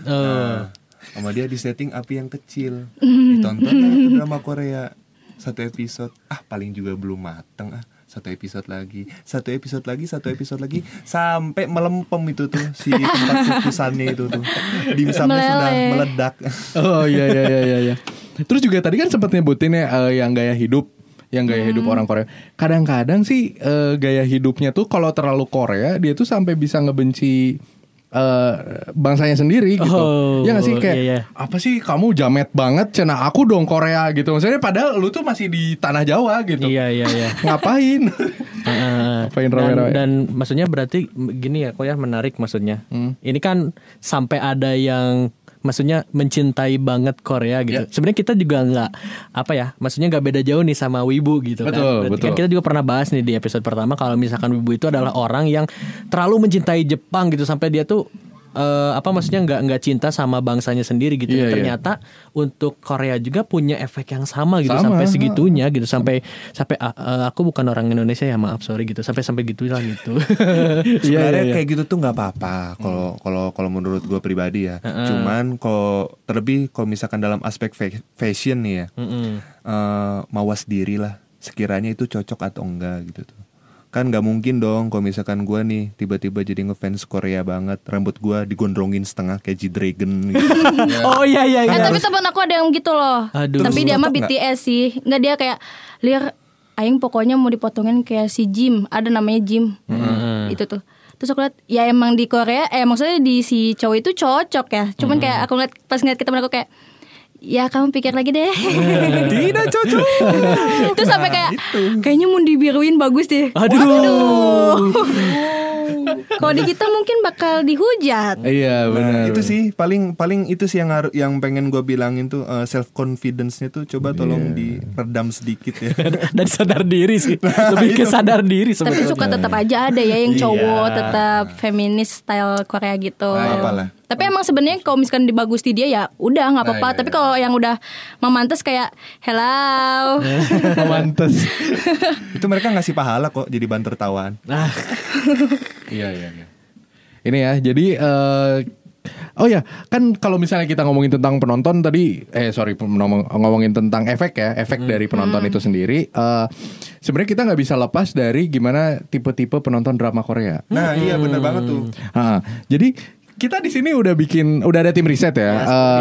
[SPEAKER 4] Nah, sama dia di setting api yang kecil. Ditonton lah drama Korea satu episode. Ah paling juga belum mateng ah. Satu episode lagi, satu episode lagi, satu episode lagi, sampai melempem itu tuh si tempat kukusannya itu tuh. Dimsumnya sudah
[SPEAKER 5] Meleleh.
[SPEAKER 4] meledak.
[SPEAKER 3] Oh iya iya iya iya. iya. Terus juga tadi kan sempat nyebutin ya eh, yang gaya hidup, yang gaya hidup orang Korea. Kadang-kadang sih eh, gaya hidupnya tuh kalau terlalu Korea dia tuh sampai bisa ngebenci eh, bangsanya sendiri gitu.
[SPEAKER 2] Oh,
[SPEAKER 3] ya gak sih kayak
[SPEAKER 2] iya, iya.
[SPEAKER 3] apa sih kamu jamet banget cina aku dong Korea gitu. Maksudnya padahal lu tuh masih di tanah Jawa gitu.
[SPEAKER 2] Iya iya iya.
[SPEAKER 3] Ngapain? Ngapain
[SPEAKER 2] dan,
[SPEAKER 3] rame-rame?
[SPEAKER 2] dan maksudnya berarti gini ya, kok ya menarik maksudnya.
[SPEAKER 3] Hmm.
[SPEAKER 2] Ini kan sampai ada yang maksudnya mencintai banget Korea gitu.
[SPEAKER 3] Ya.
[SPEAKER 2] Sebenarnya kita juga nggak apa ya, maksudnya nggak beda jauh nih sama Wibu gitu
[SPEAKER 3] Betul,
[SPEAKER 2] kan. Berarti
[SPEAKER 3] betul.
[SPEAKER 2] kan kita juga pernah bahas nih di episode pertama kalau misalkan Wibu itu adalah orang yang terlalu mencintai Jepang gitu sampai dia tuh eh, apa maksudnya nggak nggak cinta sama bangsanya sendiri gitu.
[SPEAKER 3] Iya, iya.
[SPEAKER 2] Ternyata untuk Korea juga punya efek yang sama gitu
[SPEAKER 3] Sama.
[SPEAKER 2] sampai segitunya gitu sampai sampai eh, aku bukan orang Indonesia ya maaf sorry gitu sampai sampai gitu lah gitu.
[SPEAKER 4] Sebenarnya
[SPEAKER 3] iya.
[SPEAKER 4] kayak gitu tuh nggak apa-apa kalau kalau kalau menurut gue pribadi ya. Cuman kalau terlebih kalau misalkan dalam aspek fa- fashion nih ya,
[SPEAKER 2] Mm-mm.
[SPEAKER 4] eh, mawas diri lah. Sekiranya itu cocok atau enggak gitu tuh. Kan nggak mungkin dong kalau misalkan gue nih tiba-tiba jadi ngefans Korea banget, rambut gue digondrongin setengah kayak G-Dragon gitu.
[SPEAKER 2] oh iya iya
[SPEAKER 5] Eh
[SPEAKER 2] iya.
[SPEAKER 5] tapi teman aku ada yang gitu loh.
[SPEAKER 2] Aduh.
[SPEAKER 5] Tapi dia mah? BTS sih. Nggak dia kayak Lir aing pokoknya mau dipotongin kayak si Jim. Ada namanya Jim. Itu tuh. Terus aku lihat ya emang di Korea eh maksudnya di si cowok itu cocok ya. Cuman kayak aku ngeliat pas ngeliat kita aku kayak Ya kamu pikir lagi deh
[SPEAKER 4] Tidak cocok.
[SPEAKER 5] Terus sampai kayak Kayaknya mau dibiruin bagus deh
[SPEAKER 2] Aduh.
[SPEAKER 5] Kalau di kita mungkin bakal dihujat
[SPEAKER 3] Iya benar.
[SPEAKER 4] Nah, itu sih paling paling itu sih yang yang pengen gue bilangin tuh self confidence-nya tuh coba tolong diredam sedikit ya.
[SPEAKER 2] Dan sadar diri sih. Lebih ke sadar diri
[SPEAKER 5] Tapi
[SPEAKER 2] sebetulnya.
[SPEAKER 5] suka tetap aja ada ya yang cowok
[SPEAKER 2] Iya.
[SPEAKER 5] tetap feminis style Korea gitu.
[SPEAKER 4] Nah, apalah.
[SPEAKER 5] Tapi emang sebenarnya kalau misalkan dibagus di dia ya udah nggak apa-apa.
[SPEAKER 3] Nah, iya,
[SPEAKER 5] Tapi kalau yang udah memantas kayak hello.
[SPEAKER 3] Mantes.
[SPEAKER 4] itu mereka ngasih pahala kok jadi bahan tertawaan.
[SPEAKER 2] Nah,
[SPEAKER 3] Iya iya iya. Ini ya, jadi eh Oh ya, kan kalau misalnya kita ngomongin tentang penonton tadi, eh sorry ngomong- ngomongin tentang efek ya, efek dari penonton itu sendiri. eh Sebenarnya kita nggak bisa lepas dari gimana tipe-tipe penonton drama Korea.
[SPEAKER 4] Nah, iya bener banget tuh.
[SPEAKER 3] Ah, jadi kita di sini udah bikin, udah ada tim riset ya.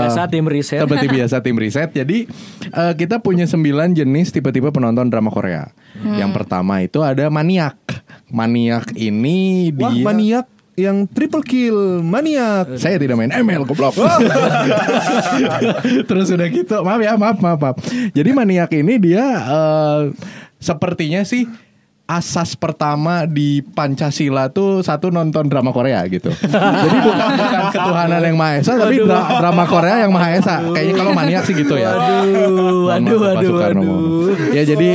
[SPEAKER 2] Biasa tim riset.
[SPEAKER 3] Seperti biasa tim riset. Jadi eh, kita punya 9 jenis tipe-tipe penonton drama Korea. Yang pertama itu ada maniak. Maniak ini
[SPEAKER 4] Wah,
[SPEAKER 3] dia
[SPEAKER 4] maniak yang triple kill, maniak.
[SPEAKER 3] saya tidak main ML goblok. Terus udah gitu, maaf ya, maaf, maaf, maaf. Jadi maniak ini dia eh, sepertinya sih asas pertama di Pancasila tuh satu nonton drama Korea gitu. Jadi bukan bukan ketuhanan yang Maha Esa tapi dra- drama Korea yang Maha Esa. Kayaknya kalau maniak sih gitu ya.
[SPEAKER 2] Aduh, aduh, aduh, aduh.
[SPEAKER 3] Ya jadi,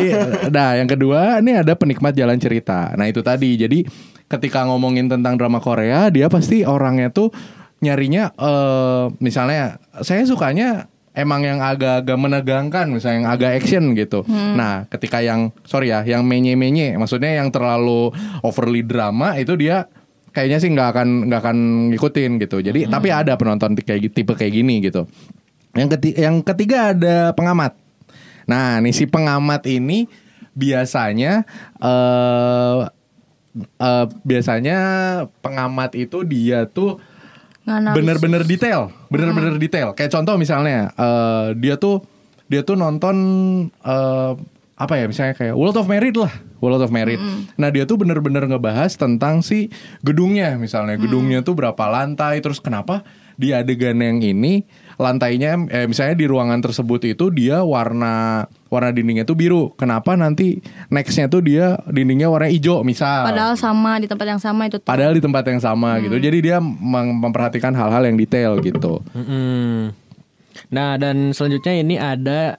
[SPEAKER 3] nah yang kedua ini ada penikmat jalan cerita. Nah itu tadi, jadi ketika ngomongin tentang drama Korea, dia pasti orangnya tuh nyarinya, eh misalnya saya sukanya emang yang agak-agak menegangkan, misalnya yang agak action gitu. Nah ketika yang, sorry ya, yang menye-menye, maksudnya yang terlalu overly drama itu dia kayaknya sih nggak akan nggak akan ngikutin gitu. Jadi tapi ada penonton kayak tipe kayak gini gitu. Yang ketiga, yang ketiga ada pengamat. Nah, nih si pengamat ini biasanya eh eh, biasanya pengamat itu dia tuh. Bener-bener detail, bener-bener detail. Kayak contoh misalnya eh, dia tuh dia tuh nonton eh, apa ya misalnya kayak World of Merit lah, World of Merit. Nah dia tuh bener-bener ngebahas tentang si gedungnya. Misalnya, gedungnya tuh berapa lantai, terus kenapa di adegan yang ini lantainya eh, misalnya di ruangan tersebut itu dia warna warna dindingnya tuh biru. Kenapa nanti nextnya tuh dia dindingnya warna hijau misal.
[SPEAKER 5] Padahal sama di tempat yang sama itu tuh.
[SPEAKER 3] Padahal di tempat yang sama gitu. Jadi dia mem- memperhatikan hal-hal yang detail gitu.
[SPEAKER 2] Mm-mm. Nah dan selanjutnya ini ada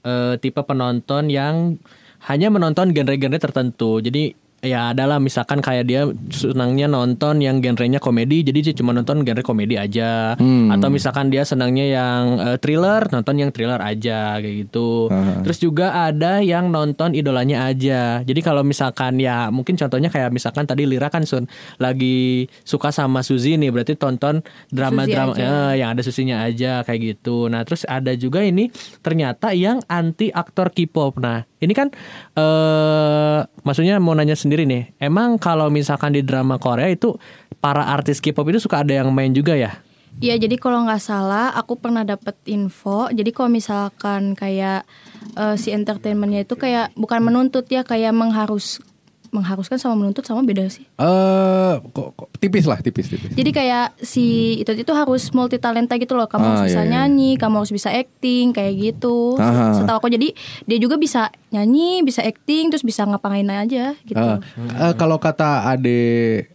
[SPEAKER 2] eh, tipe penonton yang hanya menonton genre-genre tertentu. Jadi ya adalah misalkan kayak dia senangnya nonton yang genrenya komedi, jadi dia cuma nonton genre komedi aja.
[SPEAKER 3] Hmm.
[SPEAKER 2] Atau misalkan dia senangnya yang eh, thriller, nonton yang thriller aja kayak gitu. Terus juga ada yang nonton idolanya aja. Jadi kalau misalkan ya mungkin contohnya kayak misalkan tadi Lira kan Sun lagi suka sama Suzy nih, berarti tonton drama-drama
[SPEAKER 5] Suzy
[SPEAKER 2] eh, yang ada susinya aja kayak gitu. Nah, terus ada juga ini ternyata yang anti aktor K-pop. Nah, ini kan eh maksudnya mau nanya sendiri nih. Emang kalau misalkan di drama Korea itu para artis K-pop itu suka ada yang main juga ya?
[SPEAKER 5] Iya, jadi kalau nggak salah, aku pernah dapet info. Jadi kalau misalkan kayak eh, si entertainmentnya itu kayak bukan menuntut ya, kayak mengharus mengharuskan sama menuntut sama beda sih.
[SPEAKER 3] Eh kok, kok- tipis lah, tipis tipis.
[SPEAKER 5] Jadi kayak si itu itu harus multi talenta gitu loh. Kamu
[SPEAKER 3] Ah,
[SPEAKER 5] harus bisa
[SPEAKER 3] iya, iya.
[SPEAKER 5] nyanyi, kamu harus bisa acting kayak gitu.
[SPEAKER 3] Aha.
[SPEAKER 5] Setahu aku jadi dia juga bisa nyanyi, bisa acting, terus bisa ngapain aja gitu.
[SPEAKER 3] Eh, eh, kalau kata ade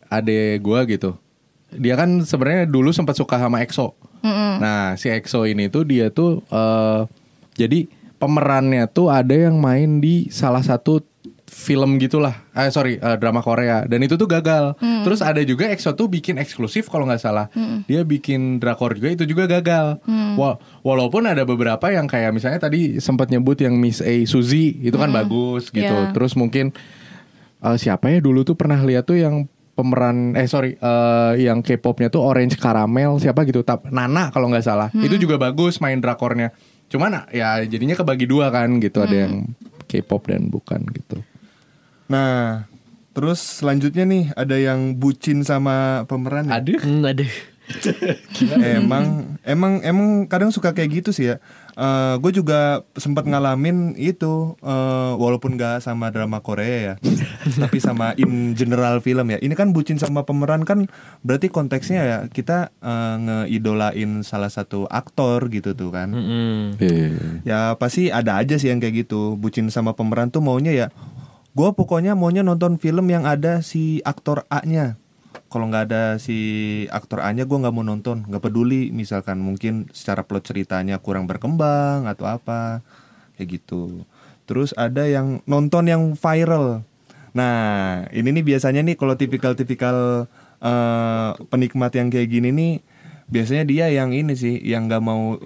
[SPEAKER 3] ade gua gitu, dia kan sebenarnya dulu sempat suka sama EXO. Nah si EXO ini tuh dia tuh eh jadi pemerannya tuh ada yang main di salah satu film gitulah, eh sorry eh, drama Korea. Dan itu tuh gagal. Terus ada juga EXO tuh bikin eksklusif kalau nggak salah, dia bikin drakor juga itu juga gagal. Wa- walaupun ada beberapa yang kayak misalnya tadi sempat nyebut yang Miss A Suzy itu kan bagus gitu.
[SPEAKER 5] Iya.
[SPEAKER 3] Terus mungkin eh, siapa ya dulu tuh pernah lihat tuh yang pemeran eh sorry eh, yang K-popnya tuh Orange Caramel siapa gitu tap Nana kalau nggak salah. Itu juga bagus main drakornya. Cuman ya jadinya kebagi dua kan gitu ada yang K-pop dan bukan gitu
[SPEAKER 4] Nah, terus selanjutnya nih ada yang bucin sama pemeran. ya?
[SPEAKER 3] aduh
[SPEAKER 2] Hmm, aduh.
[SPEAKER 4] emang emang emang kadang suka kayak gitu sih ya. gue juga sempat ngalamin itu eh, walaupun gak sama drama Korea ya, tapi sama in general film ya. Ini kan bucin sama pemeran kan berarti konteksnya ya kita eh, ngeidolain salah satu aktor gitu tuh kan.
[SPEAKER 2] Mm-mm.
[SPEAKER 4] Ya pasti ada aja sih yang kayak gitu. Bucin sama pemeran tuh maunya ya. Gue pokoknya maunya nonton film yang ada si aktor A-nya. Kalau nggak ada si aktor A-nya gue nggak mau nonton. nggak peduli. Misalkan mungkin secara plot ceritanya kurang berkembang atau apa kayak gitu. Terus ada yang nonton yang viral. Nah ini nih biasanya nih kalau tipikal-tipikal eh, penikmat yang kayak gini nih biasanya dia yang ini sih yang nggak mau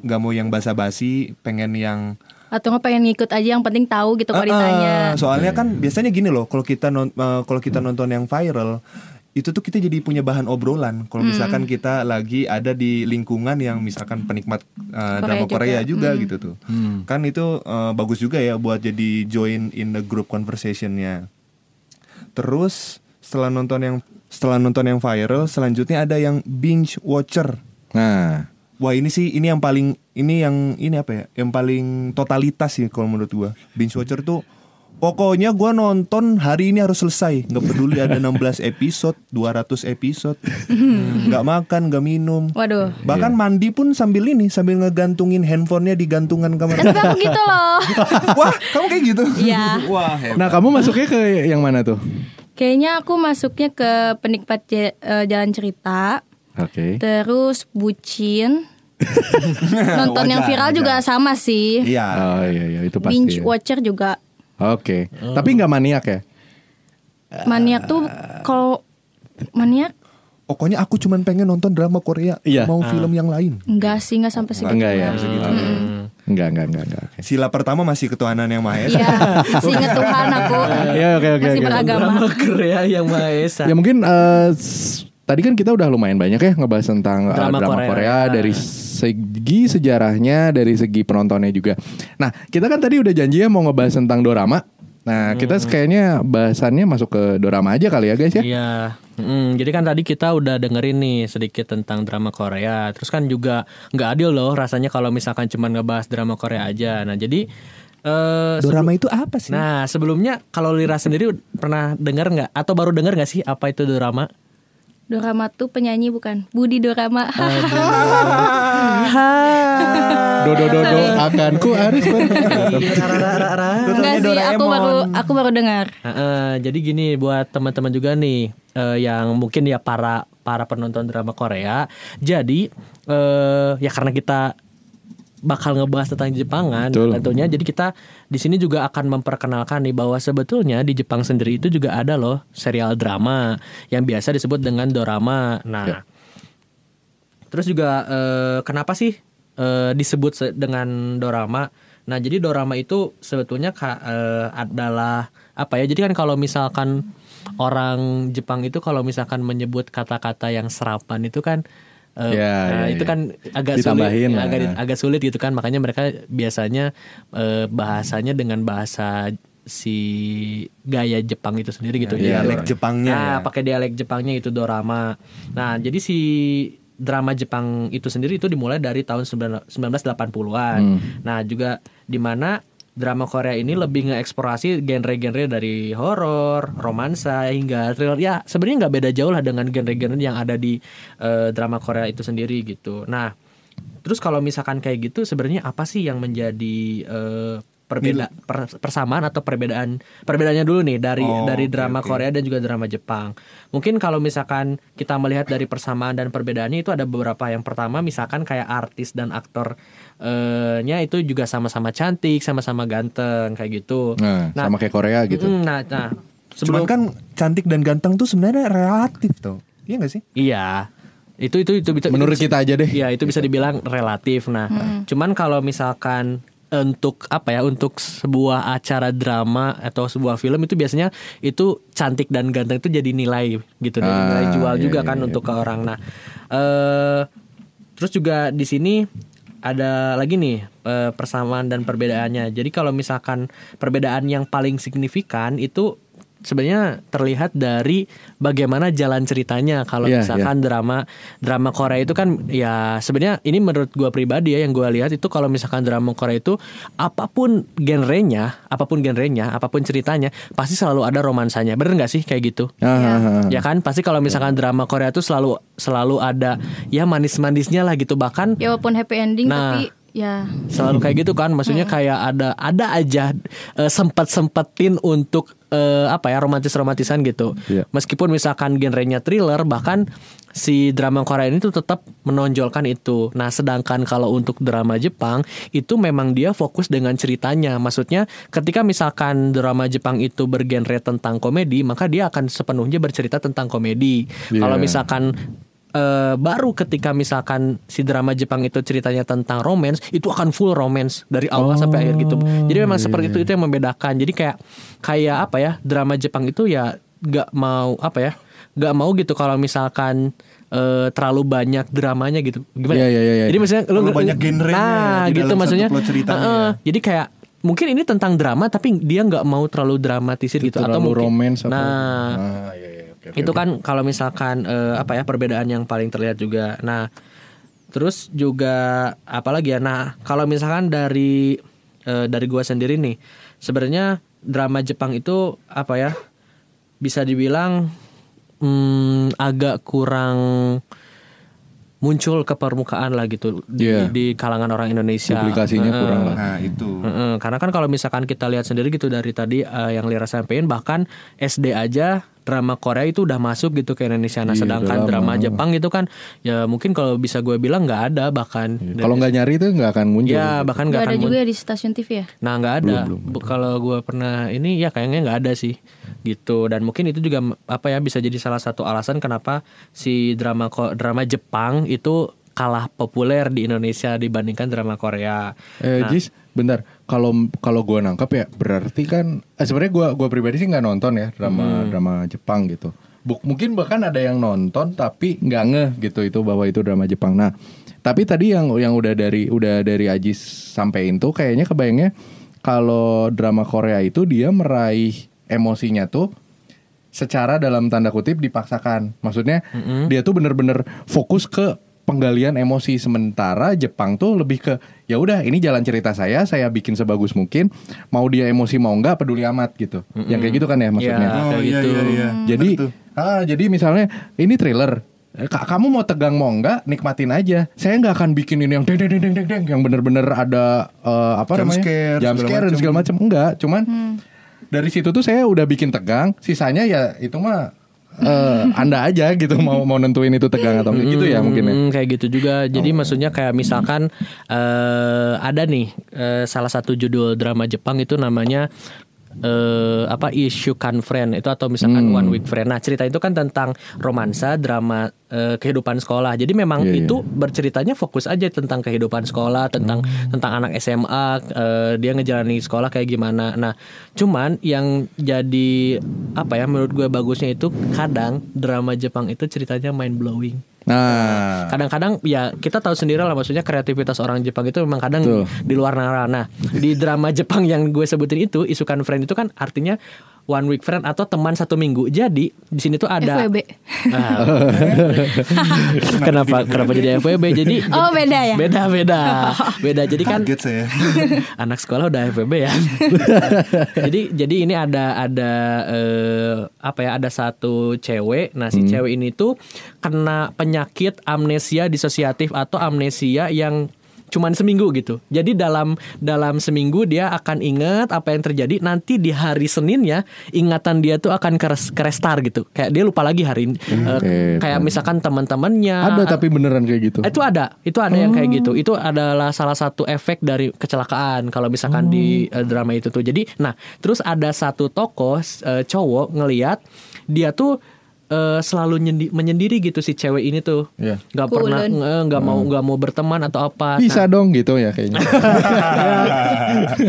[SPEAKER 4] nggak mau yang basa-basi pengen yang
[SPEAKER 5] Atau nggak pengen ngikut aja yang penting tahu gitu kalau
[SPEAKER 4] Ah,
[SPEAKER 5] ditanya.
[SPEAKER 4] soalnya kan biasanya gini loh kalau kita non- eh, kalau kita nonton yang viral itu tuh kita jadi punya bahan obrolan. Kalau misalkan kita lagi ada di lingkungan yang misalkan penikmat eh, drama
[SPEAKER 5] juga.
[SPEAKER 4] Korea juga gitu tuh. Kan itu eh, bagus juga ya buat jadi join in the group conversationnya. Terus setelah nonton yang setelah nonton yang viral selanjutnya ada yang binge watcher.
[SPEAKER 3] Nah
[SPEAKER 4] Wah ini sih ini yang paling ini yang ini apa ya? Yang paling totalitas sih kalau menurut gua. Binge watcher tuh pokoknya gua nonton hari ini harus selesai. nggak peduli ada 16 episode, 200 episode. nggak makan, nggak minum.
[SPEAKER 5] Waduh.
[SPEAKER 4] Bahkan mandi pun sambil ini, sambil ngegantungin handphonenya di gantungan kamar.
[SPEAKER 5] Tapi aku gitu loh.
[SPEAKER 4] Wah, kamu kayak gitu?
[SPEAKER 5] Iya.
[SPEAKER 4] Wah, hebat.
[SPEAKER 3] nah kamu masuknya ke yang mana tuh
[SPEAKER 5] Kayaknya aku masuknya ke penikmat eh, jalan cerita.
[SPEAKER 3] Oke
[SPEAKER 5] Terus bucin. Nonton yang viral
[SPEAKER 4] wajar.
[SPEAKER 5] juga sama sih.
[SPEAKER 4] Iya.
[SPEAKER 3] oh iya iya itu pasti
[SPEAKER 5] Binge
[SPEAKER 3] ya.
[SPEAKER 5] watcher juga.
[SPEAKER 3] oke tapi nggak maniak ya
[SPEAKER 5] Maniak tuh kalau maniak
[SPEAKER 4] Pokoknya aku cuman pengen nonton drama Korea,
[SPEAKER 3] Iya.
[SPEAKER 4] mau film yang lain.
[SPEAKER 5] enggak sih enggak sampai segitu.
[SPEAKER 3] enggak ya
[SPEAKER 4] segitu.
[SPEAKER 3] Oke. enggak enggak enggak enggak oke
[SPEAKER 4] Sila pertama masih ketuhanan yang maha esa.
[SPEAKER 5] Iya, masih inget Tuhan aku.
[SPEAKER 3] Iya, oke, oke,
[SPEAKER 5] Masih
[SPEAKER 3] oke.
[SPEAKER 5] beragama.
[SPEAKER 2] Drama Korea yang Maha Esa.
[SPEAKER 3] Ya mungkin eh, s- tadi kan kita udah lumayan banyak ya ngebahas tentang eh,
[SPEAKER 2] Drama
[SPEAKER 3] drama,
[SPEAKER 2] Korea.
[SPEAKER 3] Korea. dari segi sejarahnya, dari segi penontonnya juga. Nah, kita kan tadi udah janji ya mau ngebahas tentang dorama. Nah, kita kayaknya bahasannya masuk ke dorama aja kali ya guys ya.
[SPEAKER 2] Iya. Mm, jadi kan tadi kita udah dengerin nih sedikit tentang drama Korea. Terus kan juga nggak adil loh rasanya kalau misalkan cuma ngebahas drama Korea aja. Nah jadi eh
[SPEAKER 4] Dorama itu apa sih?
[SPEAKER 2] Nah sebelumnya kalau Lira sendiri pernah dengar nggak atau baru dengar nggak sih apa itu drama?
[SPEAKER 5] Dorama tuh penyanyi bukan Budi Dorama.
[SPEAKER 3] Dodo dodo akan ku harus
[SPEAKER 5] Enggak sih, aku baru aku baru dengar.
[SPEAKER 2] Heeh, jadi gini buat teman-teman juga nih eh, yang mungkin ya para para penonton drama Korea. Jadi eh, ya karena kita bakal ngebahas tentang Jepangan
[SPEAKER 3] Betul.
[SPEAKER 2] tentunya jadi kita di sini juga akan memperkenalkan nih bahwa sebetulnya di Jepang sendiri itu juga ada loh serial drama yang biasa disebut dengan dorama. Nah,
[SPEAKER 3] Ya.
[SPEAKER 2] terus juga eh, kenapa sih eh, disebut se- dengan dorama? Nah, jadi dorama itu sebetulnya ka- eh, adalah apa ya? Jadi kan kalau misalkan orang Jepang itu kalau misalkan menyebut kata-kata yang serapan itu kan eh,
[SPEAKER 3] Ya,
[SPEAKER 2] nah,
[SPEAKER 3] ya,
[SPEAKER 2] itu
[SPEAKER 3] ya.
[SPEAKER 2] kan agak
[SPEAKER 3] Ditambahin
[SPEAKER 2] sulit,
[SPEAKER 3] lah.
[SPEAKER 2] agak agak sulit gitu kan. Makanya mereka biasanya eh, bahasanya dengan bahasa si gaya Jepang itu sendiri gitu. Jadi-
[SPEAKER 4] Dialek Jepangnya
[SPEAKER 2] Nah,
[SPEAKER 4] ya.
[SPEAKER 2] pakai dialek Jepangnya itu dorama. Nah, jadi si drama Jepang itu sendiri itu dimulai dari tahun 19- 1980-an. Nah, juga di mana drama Korea ini lebih ngeksplorasi genre-genre dari horor, romansa hingga thriller. Ya, sebenarnya nggak beda jauh lah dengan genre-genre yang ada di eh, drama Korea itu sendiri gitu. Nah, terus kalau misalkan kayak gitu sebenarnya apa sih yang menjadi eh, perbeda per- persamaan atau perbedaan perbedaannya dulu nih dari
[SPEAKER 4] Oh,
[SPEAKER 2] dari drama
[SPEAKER 4] oke.
[SPEAKER 2] Korea dan juga drama Jepang. Mungkin kalau misalkan kita melihat dari persamaan dan perbedaannya itu ada beberapa. Yang pertama misalkan kayak artis dan aktor eh, nya itu juga sama-sama cantik, sama-sama ganteng kayak gitu.
[SPEAKER 3] Nah, sama kayak Korea gitu.
[SPEAKER 2] mm, Nah, nah
[SPEAKER 4] Cuman
[SPEAKER 2] sebelum
[SPEAKER 4] kan cantik dan ganteng tuh sebenarnya relatif tuh. Iya gak sih?
[SPEAKER 2] Iya. Itu itu itu, itu
[SPEAKER 3] Menurut
[SPEAKER 2] itu-
[SPEAKER 3] kita aja deh.
[SPEAKER 2] Iya, itu bisa dibilang relatif. Nah, cuman kalau misalkan untuk apa ya untuk sebuah acara drama atau sebuah film itu biasanya itu cantik dan ganteng itu jadi nilai gitu jadi
[SPEAKER 3] Ah,
[SPEAKER 2] nilai jual
[SPEAKER 3] iya,
[SPEAKER 2] juga
[SPEAKER 3] iya,
[SPEAKER 2] kan
[SPEAKER 3] iya.
[SPEAKER 2] untuk ke orang nah eh terus juga di sini ada lagi nih eh, persamaan dan perbedaannya jadi kalau misalkan perbedaan yang paling signifikan itu sebenarnya terlihat dari bagaimana jalan ceritanya. Kalau
[SPEAKER 3] Iya,
[SPEAKER 2] misalkan drama drama Korea itu kan ya sebenarnya ini menurut gua pribadi ya yang gua lihat itu kalau misalkan drama Korea itu apa pun genrenya apa pun genrenya apa pun ceritanya pasti selalu ada romansanya. Bener nggak sih kayak gitu?
[SPEAKER 3] Ah, ah, ah.
[SPEAKER 2] ya kan? Pasti kalau misalkan drama Korea itu selalu selalu ada ya manis-manisnya lah gitu. Bahkan
[SPEAKER 5] Ya walaupun happy ending
[SPEAKER 2] Nah.
[SPEAKER 5] tapi ya.
[SPEAKER 2] Selalu kayak gitu kan maksudnya kayak ada ada aja sempat sempetin untuk eh, apa ya romantis romantisan gitu.
[SPEAKER 3] Iya.
[SPEAKER 2] meskipun misalkan genrenya thriller bahkan si drama Korea ini tuh tetap menonjolkan itu. Nah sedangkan kalau untuk drama Jepang itu memang dia fokus dengan ceritanya. Maksudnya ketika misalkan drama Jepang itu bergenre tentang komedi maka dia akan sepenuhnya bercerita tentang komedi.
[SPEAKER 3] Iya.
[SPEAKER 2] kalau misalkan eh, baru ketika misalkan si drama Jepang itu ceritanya tentang romance itu akan full romance dari awal sampai akhir gitu jadi memang seperti itu itu yang membedakan jadi kayak kayak apa ya drama Jepang itu ya nggak mau apa ya nggak mau gitu kalau misalkan eh, terlalu banyak dramanya gitu gimana
[SPEAKER 3] Iya, iya, iya, iya.
[SPEAKER 2] jadi maksudnya lu
[SPEAKER 4] Terlalu banyak genrenya
[SPEAKER 2] nah
[SPEAKER 4] di
[SPEAKER 2] gitu maksudnya
[SPEAKER 4] plot ceritanya
[SPEAKER 2] Heeh.
[SPEAKER 4] ya.
[SPEAKER 2] jadi kayak mungkin ini tentang drama tapi dia nggak mau terlalu dramatisir gitu atau mungkin
[SPEAKER 3] romance apa?
[SPEAKER 2] nah
[SPEAKER 3] Ah, iya, oke,
[SPEAKER 2] itu kan kalau misalkan eh, apa ya perbedaan yang paling terlihat juga. Nah, terus juga apalagi ya. Nah, kalau misalkan dari eh, dari gua sendiri nih, sebenarnya drama Jepang itu apa ya? Bisa dibilang hmm, agak kurang muncul ke permukaan lah gitu di,
[SPEAKER 3] Iya.
[SPEAKER 2] di kalangan orang Indonesia.
[SPEAKER 3] Publikasinya kurang lah.
[SPEAKER 4] Nah itu.
[SPEAKER 2] Heeh, karena kan kalau misalkan kita lihat sendiri gitu dari tadi eh, yang Lira sampaikan bahkan SD aja drama Korea itu udah masuk gitu ke Indonesia. Nah,
[SPEAKER 3] Iya,
[SPEAKER 2] sedangkan drama
[SPEAKER 3] lama.
[SPEAKER 2] Jepang gitu kan ya mungkin kalau bisa gue bilang nggak ada bahkan.
[SPEAKER 3] Iya, Kalau nggak nyari itu nggak akan muncul.
[SPEAKER 2] ya bahkan nggak
[SPEAKER 5] Gak ada juga ya di stasiun TV ya
[SPEAKER 2] Nah nggak ada. Kalau gue pernah ini ya kayaknya nggak ada sih gitu. Dan mungkin itu juga apa ya bisa jadi salah satu alasan kenapa si drama ko- drama Jepang itu kalah populer di Indonesia dibandingkan drama Korea.
[SPEAKER 3] Eh,
[SPEAKER 2] Nah.
[SPEAKER 3] Jis, bentar. Kalau kalau gua nangkep ya, berarti kan eh, sebenarnya gua gua pribadi sih nggak nonton ya drama drama Jepang gitu. Buk, mungkin bahkan ada yang nonton tapi nggak ngeh gitu itu bahwa itu drama Jepang. Nah, tapi tadi yang yang udah dari udah dari Ajis sampein tuh kayaknya kebayangnya kalau drama Korea itu dia meraih emosinya tuh secara dalam tanda kutip dipaksakan. Maksudnya dia tuh bener-bener fokus ke penggalian emosi sementara Jepang tuh lebih ke ya udah ini jalan cerita saya saya bikin sebagus mungkin mau dia emosi mau nggak peduli amat gitu yang kayak gitu kan ya maksudnya
[SPEAKER 2] kayak
[SPEAKER 4] Oh iya
[SPEAKER 2] gitu.
[SPEAKER 4] iya iya.
[SPEAKER 3] jadi
[SPEAKER 4] Bener tuh.
[SPEAKER 3] ah jadi misalnya ini thriller Eh, Kak, kamu mau tegang mau enggak nikmatin aja. Saya nggak akan bikin ini yang deng deng deng deng deng, deng yang bener-bener ada eh, apa
[SPEAKER 4] Jump
[SPEAKER 3] namanya
[SPEAKER 4] scare,
[SPEAKER 3] jump
[SPEAKER 4] segala
[SPEAKER 3] scare dan
[SPEAKER 4] macem.
[SPEAKER 3] segala macam enggak. Cuman dari situ tuh saya udah bikin tegang. Sisanya ya itu mah eh, anda aja gitu mau mau nentuin itu tegang atau enggak gitu ya mungkin ya.
[SPEAKER 2] Hmm, kayak gitu juga. Jadi maksudnya kayak misalkan eh ada nih eh, salah satu judul drama Jepang itu namanya eh apa Issukan Friend itu atau misalkan
[SPEAKER 3] Hmm.
[SPEAKER 2] One Week Friend. Nah, cerita itu kan tentang romansa, drama eh, kehidupan sekolah. Jadi memang
[SPEAKER 3] Iya, iya.
[SPEAKER 2] itu berceritanya fokus aja tentang kehidupan sekolah, tentang
[SPEAKER 3] Hmm.
[SPEAKER 2] tentang anak SMA, eh, dia ngejalani sekolah kayak gimana. Nah, cuman yang jadi apa ya menurut gue bagusnya itu kadang drama Jepang itu ceritanya mind blowing
[SPEAKER 3] Nah,
[SPEAKER 2] kadang-kadang ya kita tahu sendiri lah maksudnya kreativitas orang Jepang itu memang kadang
[SPEAKER 3] Betul.
[SPEAKER 2] di luar nalar. Nah di drama Jepang yang gue sebutin itu isukan friend itu kan artinya one week friend atau teman satu minggu. Jadi di sini tuh ada
[SPEAKER 5] FWB.
[SPEAKER 2] Ah. kenapa kenapa jadi FWB? Jadi
[SPEAKER 5] Oh, beda ya?
[SPEAKER 2] Beda beda beda. Jadi kan
[SPEAKER 4] Kaget saya.
[SPEAKER 2] anak sekolah udah FWB ya. jadi jadi ini ada ada eh, apa ya ada satu cewek. Nah si cewek ini tuh kena penyakit amnesia disosiatif atau amnesia yang cuman seminggu gitu. Jadi dalam dalam seminggu dia akan ingat apa yang terjadi. Nanti di hari Seninnya ingatan dia tuh akan keres, kerestar gitu. Kayak dia lupa lagi hari ini. Eh,
[SPEAKER 3] Oke,
[SPEAKER 2] kayak misalkan teman-temannya
[SPEAKER 3] ada tapi beneran kayak gitu.
[SPEAKER 2] itu ada, itu ada yang kayak gitu. Itu adalah salah satu efek dari kecelakaan kalau misalkan di eh, drama itu tuh. Jadi, nah, terus ada satu tokoh eh, cowok ngeliat dia tuh eh, selalu nyendi- menyendiri gitu si cewek ini tuh.
[SPEAKER 3] Iya.
[SPEAKER 2] nggak pernah
[SPEAKER 5] Kulen.
[SPEAKER 2] nge- nggak mau nggak mau berteman atau apa.
[SPEAKER 3] Bisa
[SPEAKER 2] Nah,
[SPEAKER 3] dong gitu ya kayaknya.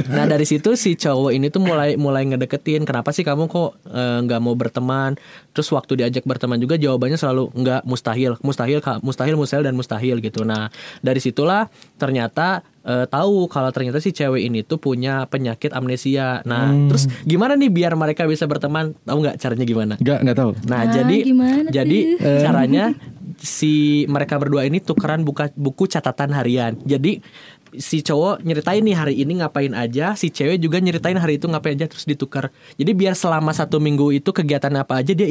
[SPEAKER 2] Nah dari situ si cowok ini tuh mulai mulai ngedeketin kenapa sih kamu kok eh, nggak mau berteman terus waktu diajak berteman juga jawabannya selalu nggak mustahil mustahil mustahil mustahil dan mustahil gitu nah dari situlah ternyata eh, tahu kalau ternyata si cewek ini tuh punya penyakit amnesia nah terus gimana nih biar mereka bisa berteman tahu nggak caranya gimana
[SPEAKER 3] Enggak, enggak tahu.
[SPEAKER 2] Nah,
[SPEAKER 5] Ah,
[SPEAKER 2] jadi
[SPEAKER 5] gimana
[SPEAKER 2] jadi
[SPEAKER 5] tuh?
[SPEAKER 2] caranya si mereka berdua ini tukeran buka buku catatan harian. Jadi si cowok nyeritain nih hari ini ngapain aja, si cewek juga nyeritain hari itu ngapain aja terus ditukar. Jadi biar selama satu minggu itu kegiatan apa aja dia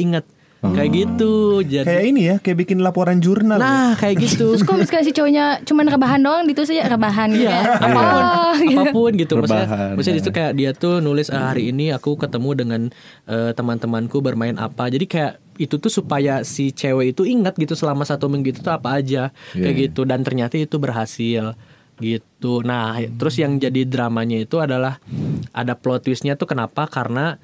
[SPEAKER 2] inget. Kayak gitu. Jadi
[SPEAKER 4] Kayak ini ya, kayak bikin laporan jurnal. ya.
[SPEAKER 2] Nah, kayak gitu.
[SPEAKER 5] Terus kalau misalkan si cowoknya cuman rebahan doang gitu saja rebahan gitu
[SPEAKER 2] Iya,
[SPEAKER 5] ya.
[SPEAKER 2] apa pun,
[SPEAKER 5] Oh, gitu.
[SPEAKER 2] apa pun gitu. Maksudnya,
[SPEAKER 3] Rebahan.
[SPEAKER 2] maksudnya itu kayak dia tuh nulis "Ah, hari ini aku ketemu dengan eh, teman-temanku bermain apa. Jadi kayak itu tuh supaya si cewek itu ingat gitu selama satu minggu itu tuh apa aja kayak
[SPEAKER 3] Iya.
[SPEAKER 2] gitu. Dan ternyata itu berhasil gitu. Nah, terus yang jadi dramanya itu adalah ada plot twistnya tuh kenapa? Karena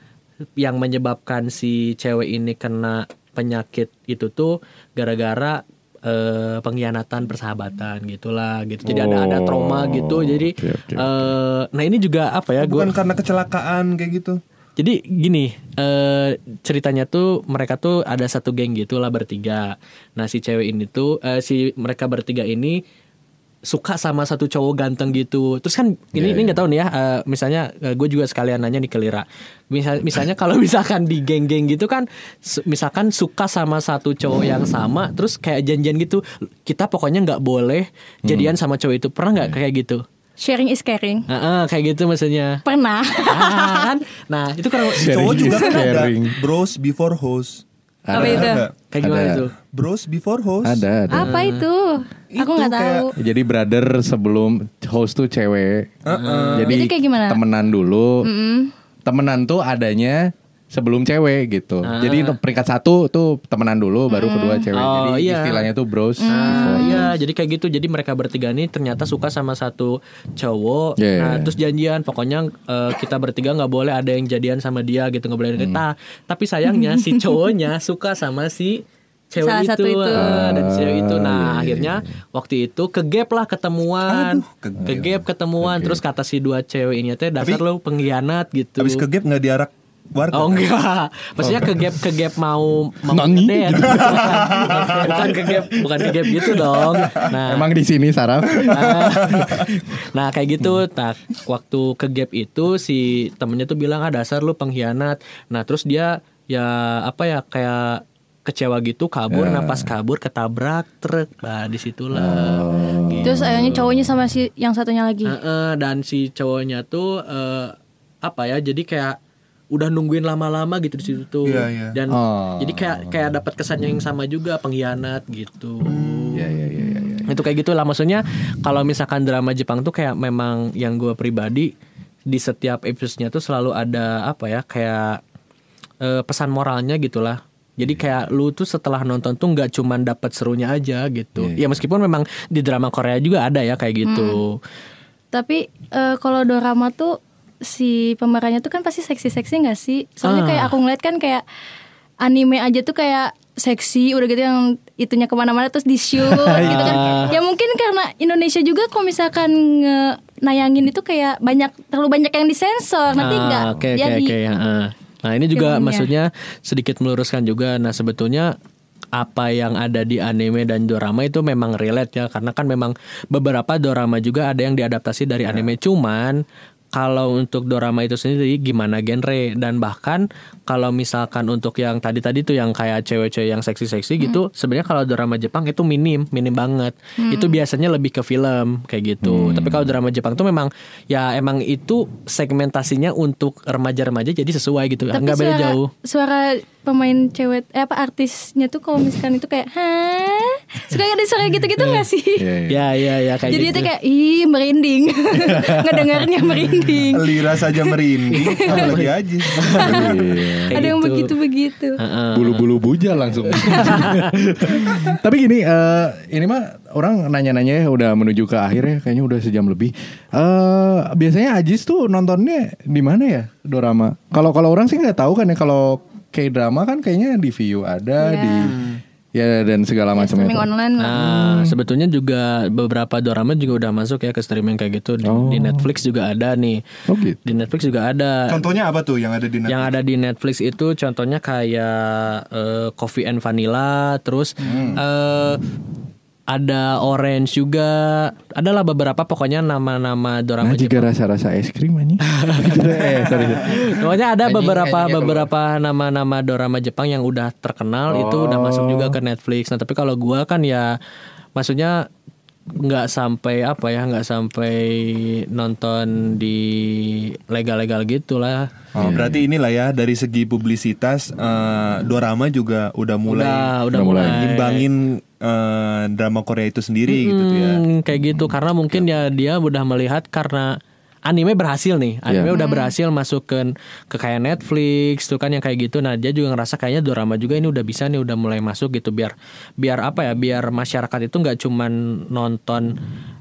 [SPEAKER 2] yang menyebabkan si cewek ini kena penyakit itu tuh gara-gara eh, pengkhianatan persahabatan gitulah gitu. Jadi ada ada trauma gitu. Jadi
[SPEAKER 3] oke, oke,
[SPEAKER 2] eh, nah ini juga apa ya?
[SPEAKER 4] Bukan
[SPEAKER 2] Gua,
[SPEAKER 4] karena kecelakaan kayak gitu.
[SPEAKER 2] jadi gini eh, ceritanya tuh mereka tuh ada satu geng gitulah bertiga. Nah si cewek ini tuh eh, si mereka bertiga ini suka sama satu cowok ganteng gitu. Terus kan ini ini nggak tahu nih ya. eh, misalnya gue juga sekalian nanya nih ke Lira. Misal, misalnya kalau misalkan di geng-geng gitu kan, su- misalkan suka sama satu cowok yang sama, terus kayak janjian gitu. Kita pokoknya nggak boleh jadian sama cowok itu. Pernah nggak kayak gitu?
[SPEAKER 5] Sharing is caring.
[SPEAKER 2] Nah, kayak gitu maksudnya.
[SPEAKER 5] Pernah.
[SPEAKER 2] Ah, kan? Nah itu kan
[SPEAKER 4] Cowok juga kan ada
[SPEAKER 3] caring.
[SPEAKER 4] bros before host.
[SPEAKER 5] Apa itu?
[SPEAKER 4] Ada.
[SPEAKER 2] kayak gimana
[SPEAKER 3] Ada.
[SPEAKER 2] itu?
[SPEAKER 4] Bros before host.
[SPEAKER 3] Ada, ada.
[SPEAKER 5] Apa itu? Aku nggak
[SPEAKER 4] kayak-
[SPEAKER 5] tahu.
[SPEAKER 3] Jadi brother sebelum host tuh cewek. Jadi,
[SPEAKER 5] Jadi kayak gimana?
[SPEAKER 3] temenan dulu. Temenan tuh adanya sebelum cewek gitu. Jadi untuk peringkat satu tuh temenan dulu, baru kedua cewek.
[SPEAKER 2] Oh,
[SPEAKER 3] Jadi
[SPEAKER 2] iya.
[SPEAKER 3] istilahnya tuh bros.
[SPEAKER 2] Nah, iya, jadi kayak gitu. Jadi mereka bertiga ini ternyata suka sama satu cowok.
[SPEAKER 3] Yeah.
[SPEAKER 2] Nah, terus janjian pokoknya eh, kita bertiga nggak boleh ada yang jadian sama dia gitu, nggak boleh ada Nah, tapi sayangnya si cowoknya suka sama si cewek
[SPEAKER 5] Salah
[SPEAKER 2] itu,
[SPEAKER 5] satu itu.
[SPEAKER 2] eh, dan si cewek itu. Nah, akhirnya waktu itu kegap lah ketemuan.
[SPEAKER 4] Aduh, kegap.
[SPEAKER 2] kegap ketemuan terus kata si dua cewek ini teh dasar lo pengkhianat gitu.
[SPEAKER 4] Habis ke gap nggak diarak warga.
[SPEAKER 2] Oh enggak, maksudnya ke gap ke gap mau mau
[SPEAKER 3] Nani?
[SPEAKER 2] ngedate. bukan, bukan ke gap bukan ke gap gitu dong. Nah,
[SPEAKER 3] Emang di sini saraf.
[SPEAKER 2] nah, nah kayak gitu. Nah waktu ke gap itu si temennya tuh bilang ah dasar lu pengkhianat. Nah terus dia ya apa ya kayak kecewa gitu kabur, napas kabur ketabrak truk. Nah di situlah. Gitu.
[SPEAKER 5] Terus akhirnya cowoknya sama si yang satunya lagi.
[SPEAKER 2] Heeh, dan si cowoknya tuh eh, apa ya? Jadi kayak udah nungguin lama-lama gitu di situ tuh.
[SPEAKER 4] Iya, iya.
[SPEAKER 2] Dan
[SPEAKER 3] Oh.
[SPEAKER 2] jadi kayak kayak dapat kesan yang sama juga pengkhianat gitu.
[SPEAKER 3] Iya iya iya iya. iya.
[SPEAKER 2] Itu kayak gitulah maksudnya kalau misalkan drama Jepang tuh kayak memang yang gue pribadi di setiap episodenya tuh selalu ada apa ya kayak eh, pesan moralnya gitulah. Jadi kayak lu tuh setelah nonton tuh nggak cuman dapat serunya aja gitu. Ya meskipun memang di drama Korea juga ada ya kayak gitu.
[SPEAKER 5] Tapi eh, kalau dorama tuh si pemerannya tuh kan pasti seksi-seksi gak sih? Soalnya
[SPEAKER 2] Ah.
[SPEAKER 5] kayak aku ngeliat kan kayak anime aja tuh kayak seksi udah gitu yang itunya ke mana-mana terus di shoot gitu kan. Ya mungkin karena Indonesia juga kalau misalkan nge- nayangin itu kayak banyak terlalu banyak yang disensor nanti
[SPEAKER 2] Ah,
[SPEAKER 5] nggak
[SPEAKER 2] Oke oke
[SPEAKER 5] jadi.
[SPEAKER 2] oke. heeh. Nah ini juga
[SPEAKER 5] Filmnya.
[SPEAKER 2] maksudnya sedikit meluruskan juga. Nah sebetulnya apa yang ada di anime dan dorama itu memang relate ya karena kan memang beberapa dorama juga ada yang diadaptasi dari anime cuman kalau untuk dorama itu sendiri gimana genre? Dan bahkan kalau misalkan untuk yang tadi-tadi tuh yang kayak cewek-cewek yang seksi-seksi gitu sebenarnya kalau drama Jepang itu minim minim banget. Itu biasanya lebih ke film kayak gitu. Tapi kalau drama Jepang tuh memang ya emang itu segmentasinya untuk remaja-remaja jadi sesuai gitu.
[SPEAKER 5] Tapi
[SPEAKER 2] nggak beda jauh.
[SPEAKER 5] suara pemain cewek eh apa artisnya tuh kalau misalkan itu kayak hah suka ada suara gitu-gitu nggak sih?
[SPEAKER 3] Iya iya.
[SPEAKER 2] ya ya ya kayak
[SPEAKER 5] Jadi
[SPEAKER 2] gitu
[SPEAKER 5] itu kayak ih merinding ngedengarnya merinding.
[SPEAKER 4] Lira saja merinding, apalagi aja.
[SPEAKER 3] Iya.
[SPEAKER 5] Ada yang
[SPEAKER 2] gitu.
[SPEAKER 5] begitu-begitu.
[SPEAKER 2] Heeh.
[SPEAKER 3] Bulu-bulu buja langsung. Tapi gini, eh, ini mah orang nanya-nanya ya udah menuju ke akhir ya, kayaknya udah sejam lebih. Eh biasanya Ajis tuh nontonnya di mana ya dorama? Kalau kalau orang sih nggak tahu kan ya kalau kayak drama kan kayaknya di View ada
[SPEAKER 5] Iya.
[SPEAKER 3] di ya dan segala
[SPEAKER 5] Ya,
[SPEAKER 3] macam
[SPEAKER 5] streaming
[SPEAKER 3] itu.
[SPEAKER 5] online lah.
[SPEAKER 2] Nah, sebetulnya juga beberapa dorama juga udah masuk ya ke streaming kayak gitu di,
[SPEAKER 3] Oh.
[SPEAKER 2] di Netflix juga ada nih.
[SPEAKER 3] Oh gitu.
[SPEAKER 2] Di Netflix juga ada.
[SPEAKER 4] Contohnya apa tuh yang ada di
[SPEAKER 2] Yang ada di Netflix itu contohnya kayak eh, Coffee and Vanilla, terus eh, ada Orange juga. Adalah beberapa pokoknya nama-nama dorama
[SPEAKER 3] Nah, jika rasa-rasa es krim anjing. eh, sorry.
[SPEAKER 2] Pokoknya ada
[SPEAKER 3] Anjing,
[SPEAKER 2] beberapa
[SPEAKER 3] anjingnya keluar.
[SPEAKER 2] beberapa nama-nama dorama Jepang yang udah terkenal itu udah masuk juga ke Netflix. Nah, tapi kalau gua kan ya maksudnya nggak sampai apa ya nggak sampai nonton di legal-legal gitu lah.
[SPEAKER 4] Oh, berarti inilah ya dari segi publisitas eh, dorama juga udah mulai
[SPEAKER 2] Udah, udah
[SPEAKER 3] mulai.
[SPEAKER 4] ngimbangin eh, drama Korea itu sendiri gitu tuh ya.
[SPEAKER 2] Hmm, kayak gitu karena mungkin ya dia udah melihat karena anime berhasil nih. Anime
[SPEAKER 3] Iya.
[SPEAKER 2] udah berhasil masuk ke ke kayak Netflix tuh kan yang kayak gitu. Nah dia juga ngerasa kayaknya drama juga ini udah bisa nih udah mulai masuk gitu. Biar biar apa ya biar masyarakat itu nggak cuman nonton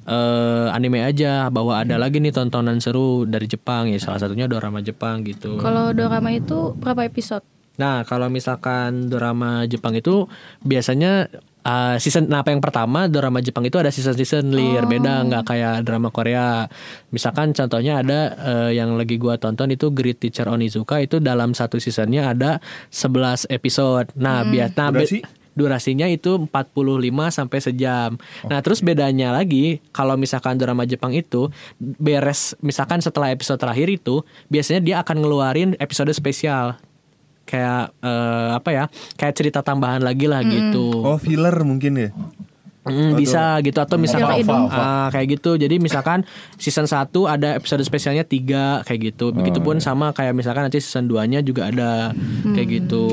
[SPEAKER 2] eh, anime aja. Bahwa ada lagi nih tontonan seru dari Jepang. Ya salah satunya drama Jepang gitu.
[SPEAKER 5] Kalau dorama itu berapa episode?
[SPEAKER 2] Nah, kalau misalkan drama Jepang itu biasanya uh, season nah apa yang pertama drama Jepang itu ada season-season lir beda nggak kayak drama Korea. Misalkan contohnya ada uh, yang lagi gua tonton itu Great Teacher Onizuka itu dalam satu seasonnya ada 11 episode. Nah, biar nah, durasinya itu 45 sampai sejam. Nah, terus bedanya lagi kalau misalkan drama Jepang itu beres misalkan setelah episode terakhir itu biasanya dia akan ngeluarin episode spesial. Kayak eh, apa ya? Kayak cerita tambahan lagi lah gitu.
[SPEAKER 4] Oh filler mungkin ya.
[SPEAKER 2] Mm, bisa gitu atau misalkan ah, kayak gitu. Jadi misalkan season 1 ada episode spesialnya tiga kayak gitu. Begitupun sama kayak misalkan nanti season 2-nya juga ada kayak gitu.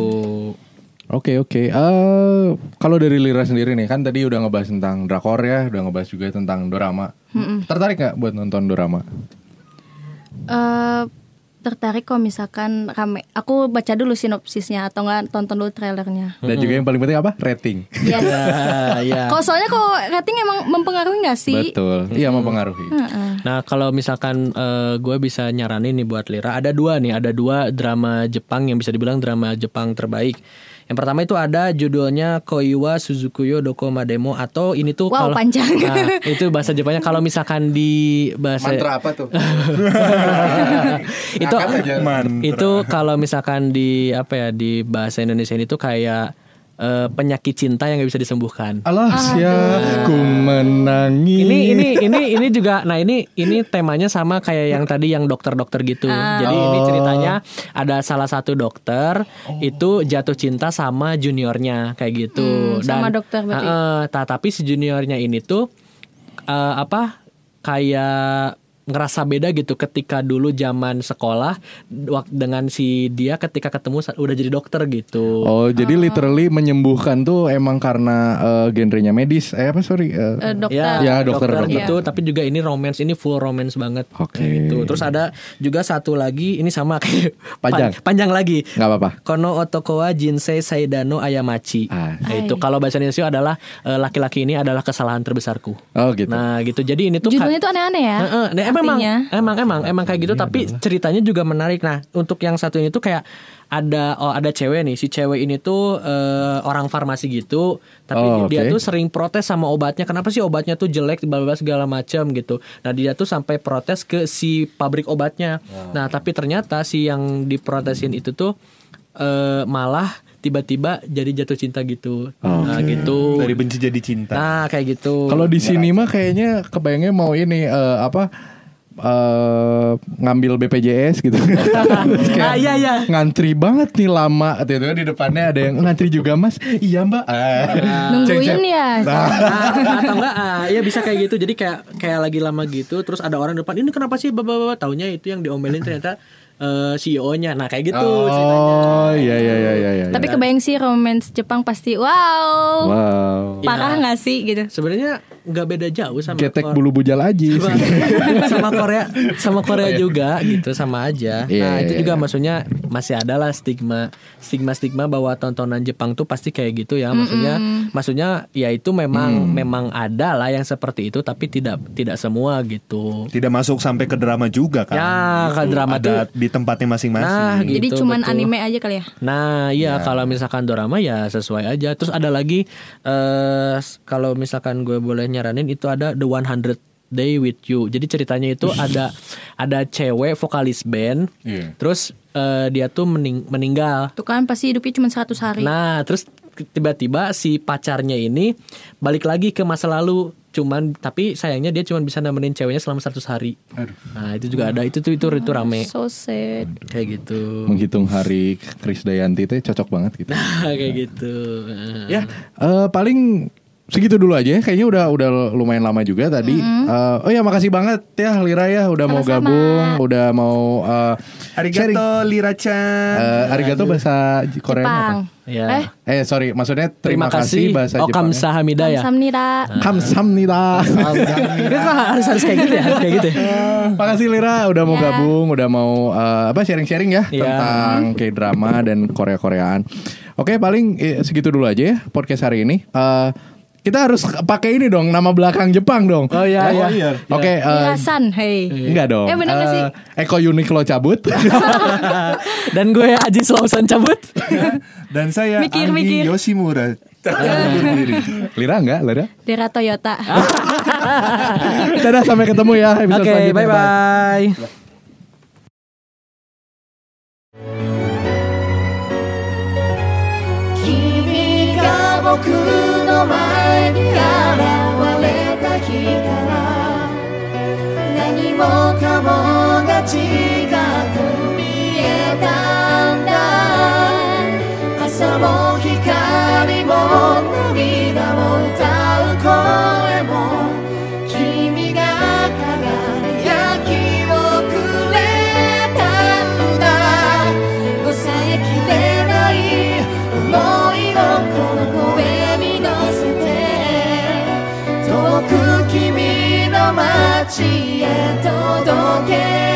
[SPEAKER 3] Oke oke. Eh kalau dari Lira sendiri nih kan tadi udah ngebahas tentang drakor ya, udah ngebahas juga tentang dorama. Tertarik nggak buat nonton dorama?
[SPEAKER 5] Eh tertarik kok misalkan rame. Aku baca dulu sinopsisnya atau enggak tonton dulu trailernya.
[SPEAKER 3] Dan juga yang paling penting apa? Rating.
[SPEAKER 5] Yes.
[SPEAKER 2] Ya, ya.
[SPEAKER 5] Kalau soalnya kalau rating emang mempengaruhi nggak sih?
[SPEAKER 3] Betul. Iya mempengaruhi.
[SPEAKER 2] Nah kalau misalkan gue bisa nyaranin nih buat Lira ada dua nih ada dua drama Jepang yang bisa dibilang drama Jepang terbaik. Yang pertama itu ada judulnya Koiwa Suzukuyo Doko Mademo atau ini tuh
[SPEAKER 5] Wow,
[SPEAKER 2] kalau
[SPEAKER 5] panjang.
[SPEAKER 2] Nah, itu bahasa Jepangnya kalau misalkan di bahasa
[SPEAKER 6] Mantra apa tuh?
[SPEAKER 2] itu
[SPEAKER 6] aja.
[SPEAKER 2] itu kalau misalkan di apa ya di bahasa Indonesia itu kayak eh, penyakit cinta yang nggak bisa disembuhkan.
[SPEAKER 3] Alah ya, ku menangis.
[SPEAKER 2] Ini ini ini ini juga nah ini ini temanya sama kayak yang tadi yang dokter-dokter gitu. Jadi ini ceritanya ada salah satu dokter itu jatuh cinta sama juniornya kayak gitu.
[SPEAKER 5] Hmm, sama dokter berarti.
[SPEAKER 2] Heeh, ta- tapi si juniornya ini tuh eh, apa kayak ngerasa beda gitu ketika dulu zaman sekolah wak- dengan si dia ketika ketemu udah jadi dokter gitu.
[SPEAKER 3] Oh, jadi literally menyembuhkan tuh emang karena eh, genrenya medis. Eh apa sorry? eh,
[SPEAKER 5] Eh, dokter.
[SPEAKER 2] Ya,
[SPEAKER 3] Ya, dokter, dokter.
[SPEAKER 2] gitu, tapi juga ini romance, ini full romance banget.
[SPEAKER 3] Oke.
[SPEAKER 2] Gitu. Terus ada juga satu lagi, ini sama kayak
[SPEAKER 3] Panjang.
[SPEAKER 2] pan- panjang lagi.
[SPEAKER 3] nggak apa-apa.
[SPEAKER 2] Kono Otokowa Jinsei Saidano Ayamachi.
[SPEAKER 3] Ah.
[SPEAKER 2] Nah, itu kalau bahasa Indonesia adalah laki-laki ini adalah kesalahan terbesarku.
[SPEAKER 3] Oh gitu.
[SPEAKER 2] Nah, gitu. Jadi ini tuh
[SPEAKER 5] Judulnya tuh aneh-aneh ya.
[SPEAKER 2] Heeh, nah, emang,
[SPEAKER 5] artinya.
[SPEAKER 2] emang emang emang kayak gitu tapi ceritanya juga menarik. Nah, untuk yang satu ini tuh kayak ada oh ada cewek nih. Si cewek ini tuh eh, orang farmasi gitu, tapi
[SPEAKER 3] Oh,
[SPEAKER 2] dia tuh sering protes sama obatnya. Kenapa sih obatnya tuh jelek bla bla segala macam gitu. Nah, dia tuh sampai protes ke si pabrik obatnya. Nah, tapi ternyata si yang diprotesin itu tuh eh, malah tiba-tiba jadi jatuh cinta gitu. Nah, gitu.
[SPEAKER 4] Dari benci jadi cinta.
[SPEAKER 2] Nah, kayak gitu.
[SPEAKER 3] Kalau di sini mah kayaknya kebayangnya mau ini eh, apa eh ngambil BPJS gitu. Kayak
[SPEAKER 2] Ah, iya, iya.
[SPEAKER 3] Ngantri banget nih lama. Tiba-tiba di depannya ada yang ngantri juga mas. Iya mbak. Ah.
[SPEAKER 5] Nungguin ya.
[SPEAKER 2] Ah, atau enggak ah, ya bisa kayak gitu jadi kayak kayak lagi lama gitu terus ada orang depan ini kenapa sih bapak bapak taunya itu yang diomelin ternyata eh, CEO-nya nah kayak gitu ceritanya
[SPEAKER 3] Oh iya iya iya iya. iya.
[SPEAKER 5] Tapi kebayang sih romance Jepang pasti wow.
[SPEAKER 3] wow.
[SPEAKER 5] Parah nggak sih gitu.
[SPEAKER 2] sebenarnya nggak beda jauh sama
[SPEAKER 3] Ketek bulu bujal aja.
[SPEAKER 2] sama, sama Korea sama Korea juga gitu sama aja
[SPEAKER 3] Iya,
[SPEAKER 2] nah
[SPEAKER 3] iya,
[SPEAKER 2] itu
[SPEAKER 3] iya.
[SPEAKER 2] juga maksudnya masih ada lah stigma stigma stigma bahwa tontonan Jepang tuh pasti kayak gitu ya maksudnya maksudnya ya itu memang memang ada lah yang seperti itu tapi tidak tidak semua gitu
[SPEAKER 4] Tidak masuk sampai ke drama juga kan.
[SPEAKER 2] Ya, ke drama
[SPEAKER 4] ada
[SPEAKER 2] tuh-
[SPEAKER 4] di tempatnya masing-masing.
[SPEAKER 2] Nah, gitu,
[SPEAKER 5] Jadi cuman
[SPEAKER 2] betul.
[SPEAKER 5] anime aja kali ya.
[SPEAKER 2] Nah, iya kalau misalkan dorama ya sesuai aja. Terus ada lagi eh kalau misalkan gue boleh nyaranin itu ada The 100 Day with You. Jadi ceritanya itu ada ada cewek vokalis band.
[SPEAKER 3] Iya.
[SPEAKER 2] Terus eh, dia tuh mening- meninggal.
[SPEAKER 5] Tuh kan pasti hidupnya cuma 100 hari.
[SPEAKER 2] Nah, terus tiba-tiba si pacarnya ini balik lagi ke masa lalu. Cuman tapi sayangnya dia cuma bisa nemenin ceweknya selama 100 hari. Nah, itu juga ada. Itu tuh itu itu rame
[SPEAKER 5] So sad.
[SPEAKER 2] kayak gitu.
[SPEAKER 3] Menghitung hari Kris Dayanti itu cocok banget gitu.
[SPEAKER 2] kayak gitu.
[SPEAKER 3] Ya, eh, paling segitu dulu aja. ya. Kayaknya udah udah lumayan lama juga tadi. Eh, oh ya makasih banget ya Lira ya udah mau
[SPEAKER 5] Sama-sama.
[SPEAKER 3] gabung, udah mau eh, sharing.
[SPEAKER 4] Arigato Lira-chan.
[SPEAKER 3] Eh, arigato bahasa Korea
[SPEAKER 5] Jepang.
[SPEAKER 2] Ya.
[SPEAKER 5] Eh,
[SPEAKER 3] Eh sorry, maksudnya
[SPEAKER 2] Terima,
[SPEAKER 3] terima,
[SPEAKER 2] kasih.
[SPEAKER 3] bahasa
[SPEAKER 2] oh,
[SPEAKER 3] Jepang.
[SPEAKER 2] kamsahamnida ya.
[SPEAKER 3] Kamsamnida.
[SPEAKER 2] Enggak kok harus harus kayak gitu ya, harus kayak gitu. ya.
[SPEAKER 3] Makasih Lira udah mau
[SPEAKER 5] Ya.
[SPEAKER 3] gabung, udah mau eh, apa sharing-sharing ya
[SPEAKER 2] Ya.
[SPEAKER 3] tentang K-drama dan Korea-Koreaan. Oke, paling eh, segitu dulu aja ya podcast hari ini. Eh, kita harus pakai ini dong nama belakang Jepang dong.
[SPEAKER 2] Oh iya, ya? iya.
[SPEAKER 4] oh, iya. iya.
[SPEAKER 3] Oke. Okay,
[SPEAKER 5] uh, Yasan, hey. Iya.
[SPEAKER 3] Enggak dong.
[SPEAKER 5] Eh benar uh, sih?
[SPEAKER 3] Eh, Eko Uniqlo cabut.
[SPEAKER 2] Dan gue Aji Lawson cabut.
[SPEAKER 4] Dan saya
[SPEAKER 5] mikir,
[SPEAKER 4] Anggi
[SPEAKER 5] mikir.
[SPEAKER 4] Yoshimura
[SPEAKER 3] Lira enggak, Lira?
[SPEAKER 5] Lira Toyota.
[SPEAKER 3] Dadah sampai ketemu ya episode
[SPEAKER 2] okay,
[SPEAKER 3] selanjutnya.
[SPEAKER 7] Oke, bye-bye. bye. Cool. 前に現れた日から何もかもが違く見えたんだ。朝も光も涙も歌う声もへ届け